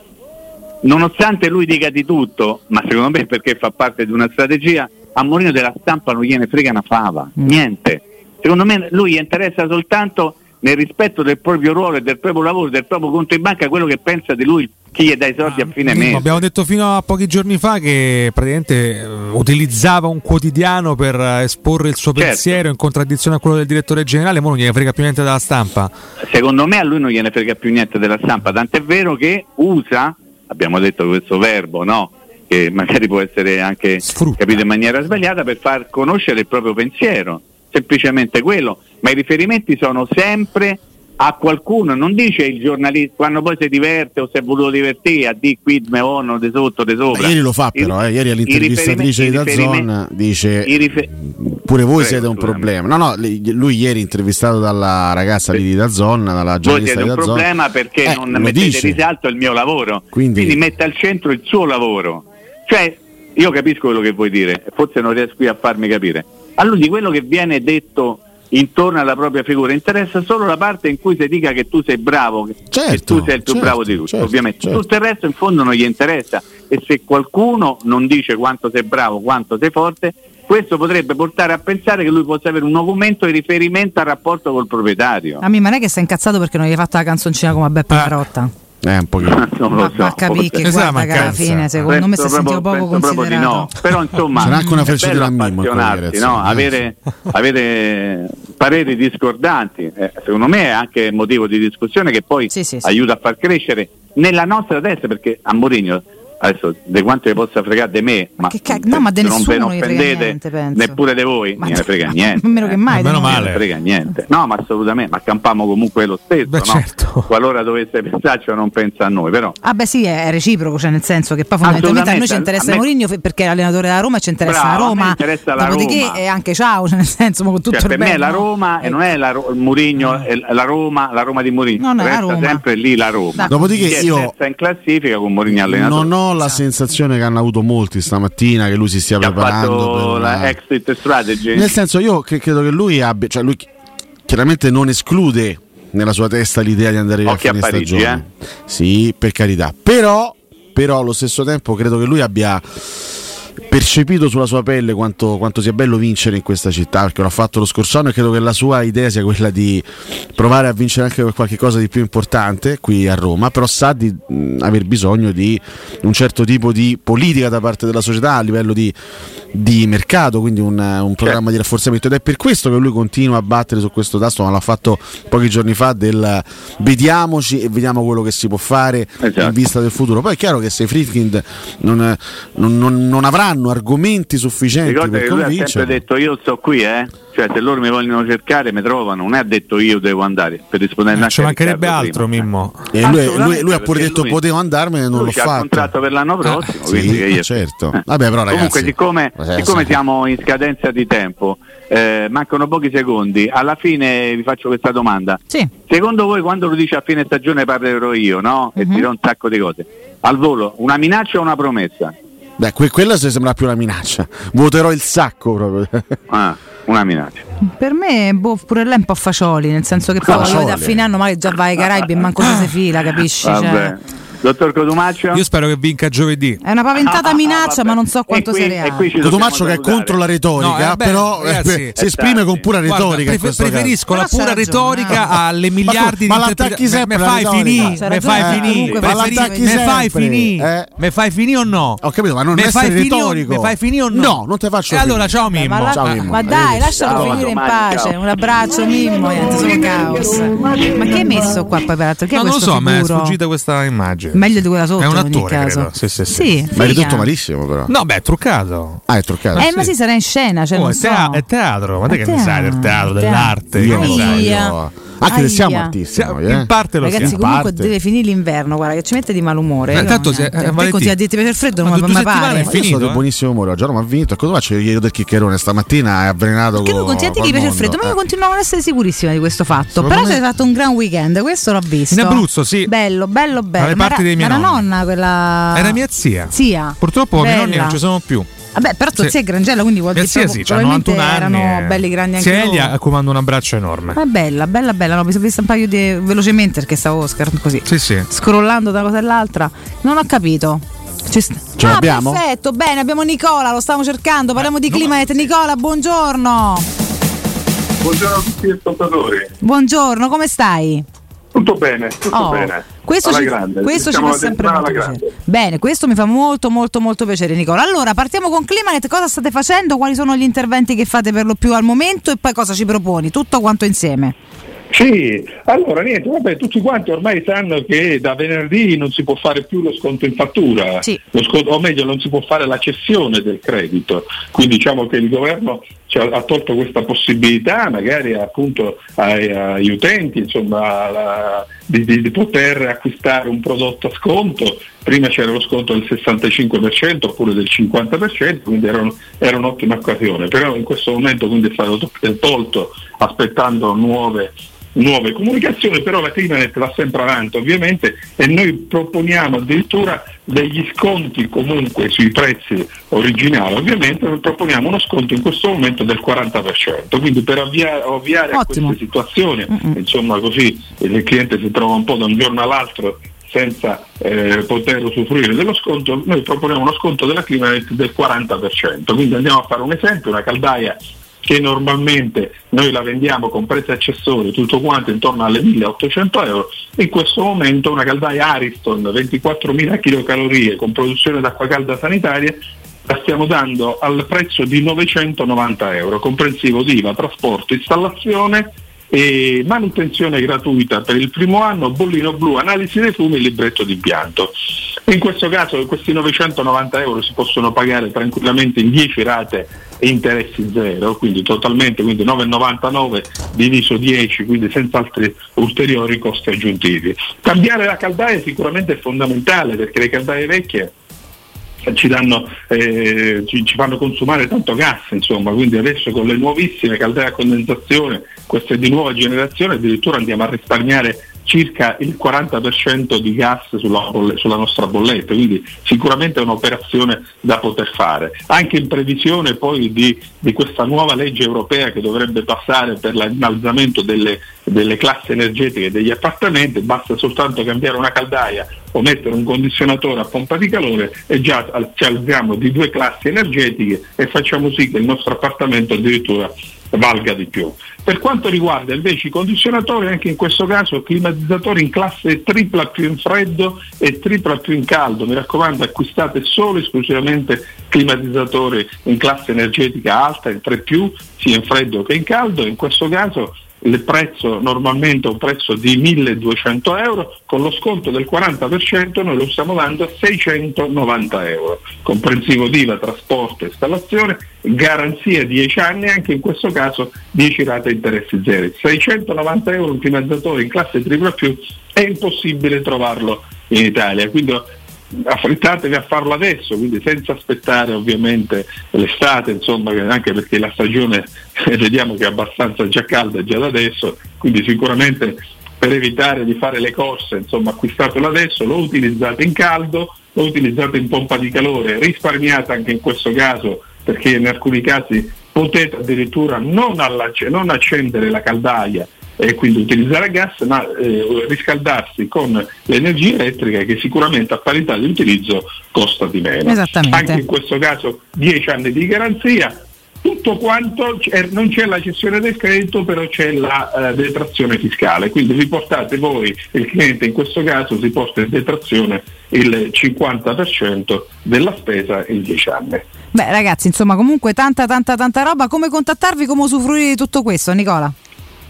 nonostante lui dica di tutto, ma secondo me perché fa parte di una strategia, a Mourinho della stampa non gliene frega una fava, niente. Secondo me lui interessa soltanto nel rispetto del proprio ruolo e del proprio lavoro, del proprio conto in banca, quello che pensa di lui chi gli dà i soldi a fine Mimmo, mese. abbiamo detto fino a pochi giorni fa che praticamente eh, utilizzava un quotidiano per eh, esporre il suo Certo. pensiero in contraddizione a quello del direttore generale, ma non gliene frega più niente dalla stampa. Secondo me a lui non gliene frega più niente della stampa, tant'è vero che usa, abbiamo detto questo verbo, no? che magari può essere anche capito in maniera sbagliata, per far conoscere il proprio pensiero, semplicemente quello, ma i riferimenti sono sempre a qualcuno, non dice il giornalista quando poi si diverte o si è voluto divertire a di qui me ono di sotto di sopra. Beh, ieri lo fa però, eh. ieri all'intervistatrice di Dazzon dice rife- pure voi Prego, siete un scusami. problema. No, no, lui ieri intervistato dalla ragazza lì di Dazzon, dalla Voi giornalista siete di un Dazzon. problema perché Eh, non mettete dice. in risalto il mio lavoro, Quindi- quindi... mette al centro il suo lavoro. Cioè, io capisco quello che vuoi dire, forse non riesco qui a farmi capire. A lui di quello che viene detto intorno alla propria figura interessa solo la parte in cui si dica che tu sei bravo, che- che tu sei il più certo, bravo di tutti, certo, ovviamente. certo. Tutto il resto in fondo non gli interessa e se qualcuno non dice quanto sei bravo, quanto sei forte, questo potrebbe portare a pensare che lui possa avere un documento di riferimento al rapporto col proprietario. A me non è che sei incazzato perché non gli hai fatto la canzoncina come a Beppe Marotta. Eh, un pochino. non lo so. Ma capì che guarda che alla fine secondo me si Penso sentiva proprio- poco penso proprio di considerato. no. Però insomma C'era anche una è frecciatina bello a Mimmo in quella appassionarsi, direzione, no? avere, avere pareri discordanti, eh, secondo me è anche motivo di discussione che poi aiuta a far crescere nella nostra testa, perché a Mourinho adesso di quanto vi possa fregare di me, ma, Che ca- no, ma de se non ve ne offendete niente, neppure di voi, non ne frega niente. Meno che mai. non di noi. ne frega niente. No, ma assolutamente, ma campiamo comunque lo stesso, no? certo. Qualora dovesse pensarci o non pensa a noi, però Ah beh sì, è reciproco, cioè nel senso che poi fondamentalmente a noi ci interessa me- Mourinho perché è allenatore della Roma e ci interessa Bravo, la Roma. interessa la Dopodiché Roma. è anche ciao, cioè nel senso ma con tutto Cioè, per il me bene. è la no? Roma e non è la Ro- Murigno, è la Roma, la Roma di Mourinho. Non è la Resta Roma. sempre lì la Roma. Dopodiché io- in classifica con Mourinho allenatore. Non ho la sensazione che hanno avuto molti stamattina che lui si stia Che ha preparando fatto per la exit strategy. Nel senso, io cre- credo che lui abbia, cioè lui chi- chiaramente non esclude nella sua testa l'idea di andare via a Occhi a fine Parigi, stagione. Sì, per carità. Però, però allo stesso tempo credo che lui abbia percepito sulla sua pelle quanto, quanto sia bello vincere in questa città, perché l'ha fatto lo scorso anno e credo che la sua idea sia quella di provare a vincere anche per qualche cosa di più importante qui a Roma, però sa di mh, aver bisogno di un certo tipo di politica da parte della società a livello di, di mercato, quindi un, un programma di rafforzamento ed è per questo che lui continua a battere su questo tasto, ma l'ha fatto pochi giorni fa del vediamoci e vediamo quello che si può fare Esatto. in vista del futuro. Poi è chiaro che se i Friedkind non, non- non- non avranno argomenti sufficienti Ricorda per che lui ha convincere, sempre detto io sto qui, eh. Cioè, se loro mi vogliono cercare, mi trovano, non è detto io devo andare per rispondere Non anche ci a mancherebbe altro, prima. Mimmo. E lui, lui- lui ha pure detto lui- potevo andarmene e non l'ho fatto. contratto per l'anno prossimo, sì, quindi che io- certo. Vabbè, però ragazzi. Comunque, siccome, Eh, siccome sì. siamo in scadenza di tempo, eh, mancano pochi secondi, alla fine vi faccio questa domanda. Secondo voi quando lo dice a fine stagione parlerò io, no? E Mhm. dirò un sacco di cose. Al volo, una minaccia o una promessa? Beh, que- quella se sembra più una minaccia. Voterò il sacco proprio. Ah, una minaccia. Per me, boh, pure lei è un po' facioli, nel senso che poi a fine anno magari già vai ai Caraibi e manco se si fila, capisci? Cioè, Vabbè. Dottor Codumaccio? Io spero che vinca giovedì. è una paventata minaccia, ma non so quanto sia reale. Cotumaccio che è contro la retorica, No, eh, beh, però eh, ragazzi, si esprime con pura Guarda, retorica. in prefe- questo caso. preferisco la pura retorica alle Ma miliardi? Ma di l'attacchi interpreta- sempre Me fai C'ha me fai eh, ma l'attacchi me fai sempre, finire, eh. me fai finire o no? Ho capito, ma non me essere fai retorico. Me fai finire o no? No, non te faccio E allora ciao Mimmo. ma Ma, ma dai, lascialo finire in pace. Un abbraccio, Mimmo. Solo caos. Ma che hai messo qua poi peraltro? Non lo so, mi è sfuggita questa immagine. Meglio di quella sotto. È un in ogni attore, caso. credo. Sì, sì, sì. Sì, Ma è ridotto malissimo, però. No, beh, è truccato. Ah, è truccato. Eh, ma sì, sarà in scena. Cioè, Oh, non è, so. è teatro, ma te È che ne sai del teatro, dell'arte? Io non Anche se siamo artisti, Siamo- noi, eh. in parte lo Ragazzi, siamo. comunque parte. deve finire l'inverno, guarda, che ci mette di malumore. Eh, Io tanto no, se- eh, così a dirti per il freddo non Ma mi due mi pare. è Ma io sono di buonissimo umore. Oggi non mi ha vinto. E cosa faccio? Io del chiccherone stamattina è avvelenato Che lui con continua a dire che piace il freddo, ma io continuavo a non essere sicurissima di questo fatto. Però sei stato un gran weekend, questo l'ho visto. In Abruzzo, sì. Bello, bello, bello. Dalle Ma parti dei miei nonna quella. Era mia zia. Zia. Purtroppo i miei nonni non ci sono più. Vabbè, però tua Sì. zia è Grangella, quindi vuol Mia dire proprio- sì, c'ha probabilmente 91 anni. erano eh. belli grandi anche Zia Elia loro. a cui mando un abbraccio enorme. Ma bella, bella, bella. No, mi sono vista un paio di velocemente perché stavo Oscar così. Sì, sì. Scrollando da una cosa all'altra. Non ho capito. Ci sta- Ce ah, l'abbiamo? perfetto, bene, abbiamo Nicola, lo stavo cercando, parliamo di Climanet. Nicola, buongiorno. Buongiorno a tutti gli ascoltatori. Buongiorno, come stai? Tutto bene, tutto Oh, bene. Questo, Alla ci, grande. questo ci fa sempre molto piacere. Bene, questo mi fa molto molto molto piacere Nicola. Allora, partiamo con Climanet, cosa state facendo? Quali sono gli interventi che fate per lo più al momento e poi cosa ci proponi? Tutto quanto insieme. Sì, allora niente, vabbè, tutti quanti ormai sanno che da venerdì non si può fare più lo sconto in fattura, Lo sconto- o meglio non si può fare la cessione del credito, quindi diciamo che il governo ci ha, tolto questa possibilità magari appunto ai, agli utenti insomma, alla- di, di- di poter acquistare un prodotto a sconto, prima c'era lo sconto del 65% oppure del 50%, quindi era, un- era un'ottima occasione, però in questo momento quindi è stato tolto aspettando nuove nuove comunicazioni, però la Climanet va sempre avanti ovviamente e noi proponiamo addirittura degli sconti comunque sui prezzi originali, ovviamente noi proponiamo uno sconto in questo momento del 40%, quindi per avvia- ovviare a queste situazioni, insomma così il cliente si trova un po' da un giorno all'altro senza eh, poter usufruire dello sconto, noi proponiamo uno sconto della Climanet del 40%, quindi andiamo a fare un esempio, una caldaia che normalmente noi la vendiamo con prezzi accessori tutto quanto intorno alle 1800 euro, in questo momento una caldaia Ariston 24.000 kcal con produzione d'acqua calda sanitaria la stiamo dando al prezzo di 990 euro, comprensivo di IVA, trasporto, installazione e manutenzione gratuita per il primo anno, bollino blu, analisi dei fumi e libretto d'impianto. In questo caso questi 990 euro si possono pagare tranquillamente in 10 rate e interessi zero, quindi totalmente, quindi 9,99 diviso 10, quindi senza altri ulteriori costi aggiuntivi. Cambiare la caldaia sicuramente è fondamentale perché le caldaie vecchie ci, danno, eh, ci, ci fanno consumare tanto gas, insomma, quindi adesso con le nuovissime caldaie a condensazione, queste di nuova generazione, addirittura andiamo a risparmiare circa il 40% di gas sulla, sulla nostra bolletta, quindi sicuramente è un'operazione da poter fare. Anche in previsione poi di, di questa nuova legge europea che dovrebbe passare per l'innalzamento delle, delle classi energetiche degli appartamenti, basta soltanto cambiare una caldaia o mettere un condizionatore a pompa di calore e già ci alziamo di due classi energetiche e facciamo sì che il nostro appartamento addirittura valga di più. Per quanto riguarda invece i condizionatori, anche in questo caso climatizzatori in classe tripla più in freddo e tripla più in caldo. Mi raccomando, acquistate solo e esclusivamente climatizzatori in classe energetica alta, in 3 più, sia in freddo che in caldo. In questo caso il prezzo normalmente è un prezzo di 1200 euro, con lo sconto del 40% noi lo stiamo dando a 690 euro, comprensivo di IVA, trasporto, installazione, garanzia 10 anni, anche in questo caso 10 rate interessi zero. 690 euro un climatizatore in classe tripla più è impossibile trovarlo in Italia, quindi affrettatevi a farlo adesso, quindi senza aspettare ovviamente l'estate, insomma, anche perché la stagione vediamo che è abbastanza già calda già da adesso, quindi sicuramente per evitare di fare le corse, insomma, acquistatelo adesso, lo utilizzate in caldo, lo utilizzate in pompa di calore, risparmiate anche in questo caso perché in alcuni casi potete addirittura non, non accendere la caldaia e quindi utilizzare gas, ma eh, riscaldarsi con l'energia elettrica che sicuramente a parità di utilizzo costa di meno. Esattamente. Anche in questo caso 10 anni di garanzia, tutto quanto non c'è la cessione del credito, però c'è la eh, detrazione fiscale, quindi vi portate voi, il cliente in questo caso si porta in detrazione il 50% della spesa in 10 anni. Beh, ragazzi, insomma, comunque tanta, tanta, tanta roba. Come contattarvi, come usufruire di tutto questo, Nicola?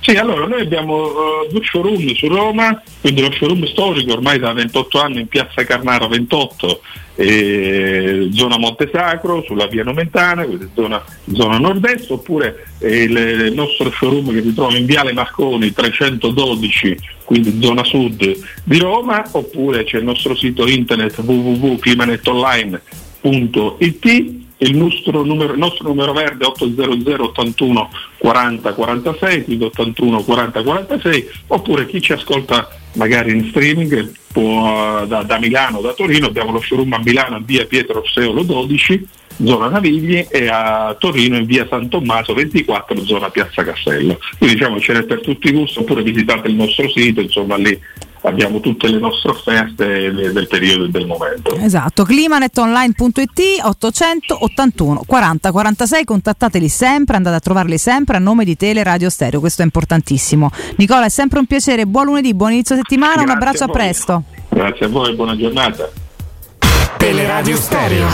Sì, allora noi abbiamo eh, due showroom su Roma, quindi lo showroom storico ormai da 28 anni in piazza Carnaro 28, eh, zona Montesacro, sulla via Nomentana, zona, zona nord-est, oppure eh, il, il nostro showroom che si trova in viale Marconi 312, quindi zona sud di Roma, oppure c'è il nostro sito internet www.climanetonline.it il nostro numero, nostro numero verde è 800 81 40 46, quindi 81 40 46, oppure chi ci ascolta magari in streaming può, da, da Milano da Torino, abbiamo lo showroom a Milano in via Pietro Orseolo 12, zona Navigli, e a Torino in via San Tommaso 24, zona Piazza Castello. Quindi diciamo ce n'è per tutti i gusti, oppure visitate il nostro sito, insomma lì abbiamo tutte le nostre offerte del, periodo e del momento. Esatto, climanetonline.it 881 40 46, contattateli sempre, andate a trovarli sempre a nome di Tele Radio Stereo, questo è importantissimo. Nicola, è sempre un piacere, buon lunedì, buon inizio settimana, un Grazie abbraccio a a, presto. Grazie a voi, buona giornata. Teleradio Stereo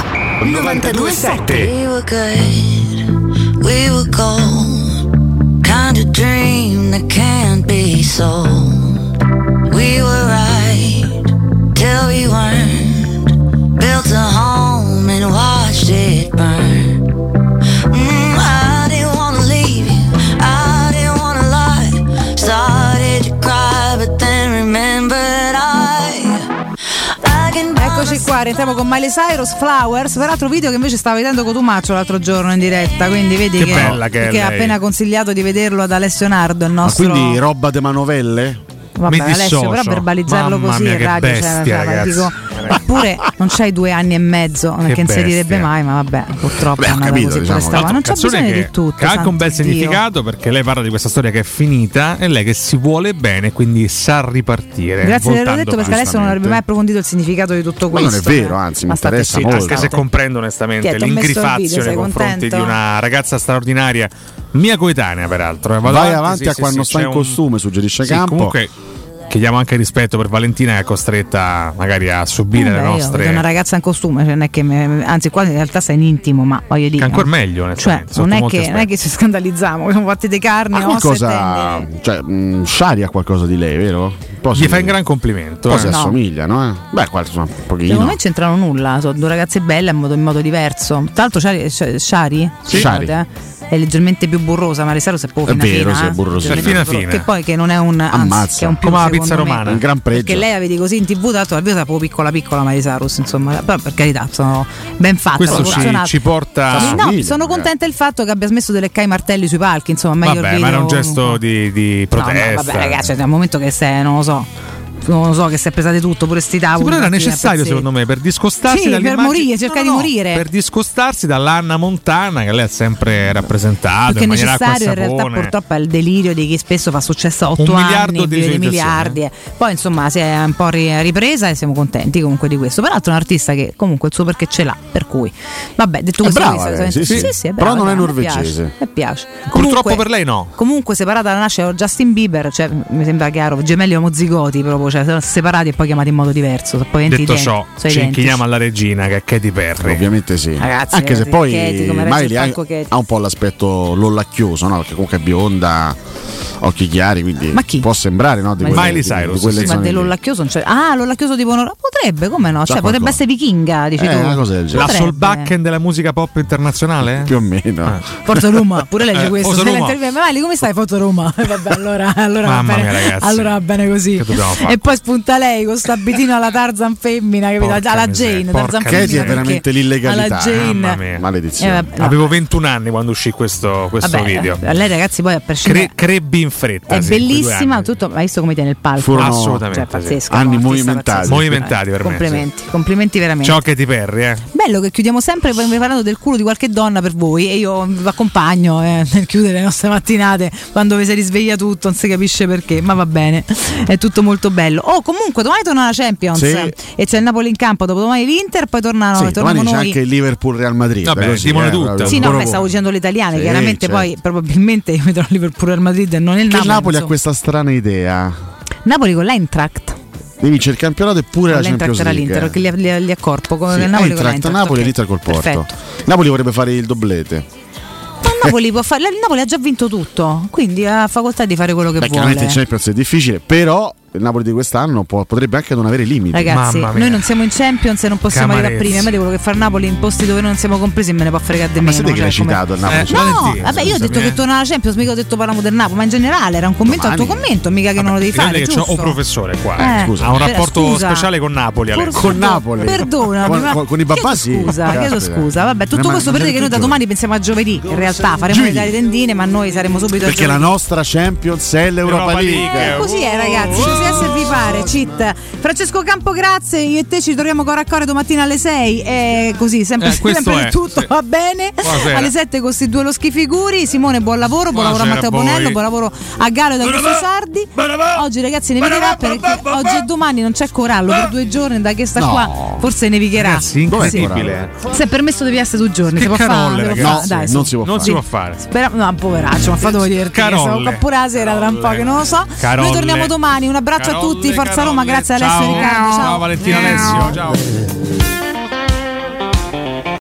927 We were good, we were gold. Kind of dream that can't be sold. We were right till we weren't. Built a home and watched it burn. Mm, I didn't wanna leave you, I didn't wanna lie. Started to cry, but then remembered I. I can Eccoci qua, rientriamo con Miley Cyrus, Flowers, peraltro video che invece stavo vedendo Cotumaccio l'altro giorno in diretta, quindi vedi Che che, che ha appena consigliato di vederlo ad Alessio Nardo, il Ma nostro... quindi roba de manovelle? Vabbè, Alessio, però verbalizzarlo Mamma così mia, in radio, cioè, bestia, cioè, ragazzi. dico, eppure non c'hai due anni e mezzo, non è Che che bestia. mai, ma vabbè, purtroppo Beh, è andata capito, così diciamo, questa. Non c'è bisogno che, di tutto. ha anche un bel Dio. significato perché lei parla di questa storia che è finita e lei che si vuole bene, quindi sa ripartire. Grazie di averlo detto perché. Alessio non avrebbe mai approfondito il significato di tutto Ma questo. non è vero, eh. anzi, mi Ma interessa zitti, molto. Anche se comprendo onestamente è? Ti ho messo il video, l'ingrifazione sei nei confronti di una ragazza straordinaria, mia coetanea peraltro. eh, vado Vai avanti sì, a sì, quando sì, sta in un- costume, suggerisce Sì, Campo. comunque chiediamo anche rispetto per Valentina che è costretta magari a subire Eh le beh, io nostre... vedo una ragazza in costume, cioè non è che me- anzi qua in realtà sei in intimo, ma voglio dire. Che ancora meglio, Cioè, non è, che, non è che ci scandalizziamo, siamo fatti dei carni, Ha tendine. qualcosa. Cioè, mh, Shari ha qualcosa di lei, vero? Un po' Gli si- fai un gran complimento. Un po' si eh. No. assomigliano, eh? Beh, qua insomma, un pochino. Secondo me c'entrano nulla, sono due ragazze belle in modo, in modo diverso. Tra l'altro Shari, Sh- Shari? Sì. Shari. eh, è leggermente più burrosa, ma Resaro è proprio È vero, fina, sì, è eh. burrosina. Leggermente È fina burro- fina. Che poi che non è un anzi, Ammazza. che è un più Come la pizza me. romana. Un gran pregio. Perché lei la vedi così in tv, tanto la vedo proprio piccola piccola Marisarus, insomma, però per carità, sono ben fatte, Questo ci, ci porta... Sì, no, sono contenta del fatto che abbia smesso di leccare i martelli sui palchi, insomma, meglio Vabbè, video. ma era un gesto di, di No, no, protesta. vabbè, ragazzi, è un momento che sei, non lo so. Non lo so, che si è presa di tutto, pure sti tavoli. Sì, però era necessario secondo me per discostarsi Sì, per morire, cercare No, no, di morire. per discostarsi dall'Anna Montana che lei ha sempre rappresentato Più che in maniera necessario, in realtà, purtroppo è il delirio di chi spesso fa successo a 8 Un anni, miliardo di dei miliardi. eh. Poi, insomma, si è un po' ri- ripresa e siamo contenti comunque di questo. Peraltro, è un artista che comunque il suo perché ce l'ha. Per cui, vabbè, detto È questo, brava lei, sì, solitamente- sì. è Però brava, non è brava, norvegese. Mi piace. Purtroppo per lei no. Comunque separata dalla nascita Justin Bieber, cioè mi sembra chiaro, gemelli omozigoti proprio, cioè sono separati e poi chiamati in modo diverso. Poi Detto identi- ciò, ci identici. inchiniamo alla regina che è Katy Perry. Ovviamente sì. Ragazzi, Anche se ragazzi, poi Miley ha, ha un po' l'aspetto lollacchioso, no? Perché comunque è bionda. occhi chiari, quindi Ma chi? può sembrare no, di Ma- quelle, Miley di- Cyrus, di Sì, ma dell'ollacchioso non c'è. Ah, l'ollacchioso tipo non potrebbe, come no? Già Cioè, potrebbe qualcosa. essere vichinga, dici Eh, tu. una cosa del genere. La Potrebbe. Solbakken della musica pop internazionale? Più o meno. Forza Roma, pure legge Eh, questo. Mali, come stai, Foto Roma? Eh, Vabbè, allora, allora, va bene, allora va bene così. Che dobbiamo fare? E poi spunta lei con sto abitino alla Tarzan femmina, capito? Porca alla Jane. porca Tarzan miseria. Che femmina è veramente l'illegalità. Alla Jane. Mamma mia. Maledizione. Eh, vabbè, no. Avevo 21 anni quando uscì questo, questo Vabbè, video. eh, lei ragazzi poi a prescindere Cre- crebbi in fretta. è sì, bellissima, anni. tutto, hai visto come tiene il palco? Furono Assolutamente, Cioè, sì. pazzesco, Anni no, artista movimentati. Movimentati per me, Complimenti, complimenti veramente. Ciao Katy Perry, eh. Bello che chiudiamo sempre poi parlando del culo di qualche donna per voi e io vi accompagno eh, nel chiudere le nostre mattinate quando vi si risveglia tutto, non si capisce perché, ma va bene, è tutto molto bello. Oh, comunque domani torna la Champions Sì. e c'è il Napoli in campo, dopodomani l'Inter, poi tornano, Sì, torniamo domani c'è noi. anche il Liverpool Real Madrid. Vabbè, così, eh, tutto. proprio. Sì, no, beh, stavo dicendo le italiane, Sì, chiaramente certo. poi probabilmente io vedrò il Liverpool Real Madrid e non il Che Napoli. il Napoli ha questa strana idea. Napoli con l'Eintracht. Devi vincere il campionato e pure la L'Eintracht Champions era League. l'Inter, li, li, li accorpo come Sì, il Napoli con Eintracht, l'Eintracht. Napoli e l'Inter col Porto. Perfetto. Napoli vorrebbe fare il doblete. Ma il Napoli, può fare, il Napoli ha già vinto tutto, quindi ha facoltà di fare quello che Beh, vuole. chiaramente in Champions è difficile, però il Napoli di quest'anno può- potrebbe anche non avere limiti. Ragazzi, noi non siamo in Champions e non possiamo arrivare Camarezza. primi. A me di quello che fa il Napoli in posti dove noi non siamo compresi me ne può fregare di Ma meno. siete che cioè, l'hai come- citato il Napoli? Eh, No, Valentina, vabbè, io ho detto che eh. torna la Champions, mica ho detto parliamo del Napoli, ma in generale era un commento al tuo Domani. commento, mica che non lo devi fare. che c'ho giusto? un professore qua. Eh, eh. scusa. Ha un rapporto scusa. speciale con Napoli. Con Napoli. Perdonami, Con- ma i papà sì. Scusa, chiedo scusa. Vabbè, tutto questo per dire che noi da domani pensiamo a giovedì. In realtà faremo le tendine, ma noi saremo subito a Perché la nostra Champions è l'Europa Europa League. Eh, Così è ragazzi, così se vi pare, cheat. Francesco Campo, grazie, io e te ci troviamo ancora a domattina alle 6 e così, sempre, Eh, sempre è, tutto sì. va bene. Buonasera. Alle 7 con questi due lo schifiguri, Simone buon lavoro, buon lavoro a Matteo. Bonello, buon lavoro a Galo e da Augusto Sardi. Oggi ragazzi nevicherà perché oggi e domani non c'è corallo per due giorni, da che sta No. qua forse nevicherà. Ragazzi, incredibile. Se è permesso devi essere due giorni, Che si può fare? Dai, non si può Non fare. si può fare. Spera- no, poveraccio, ma. Carolle. Siamo qua pure la sera tra un po' che non lo so. Carolle. Noi torniamo domani. Un abbraccio a Carolle, tutti. Forza carolle. Roma, grazie a Alessio Ciao. Riccardo. Ciao. Ciao Valentina Alessio. Ciao.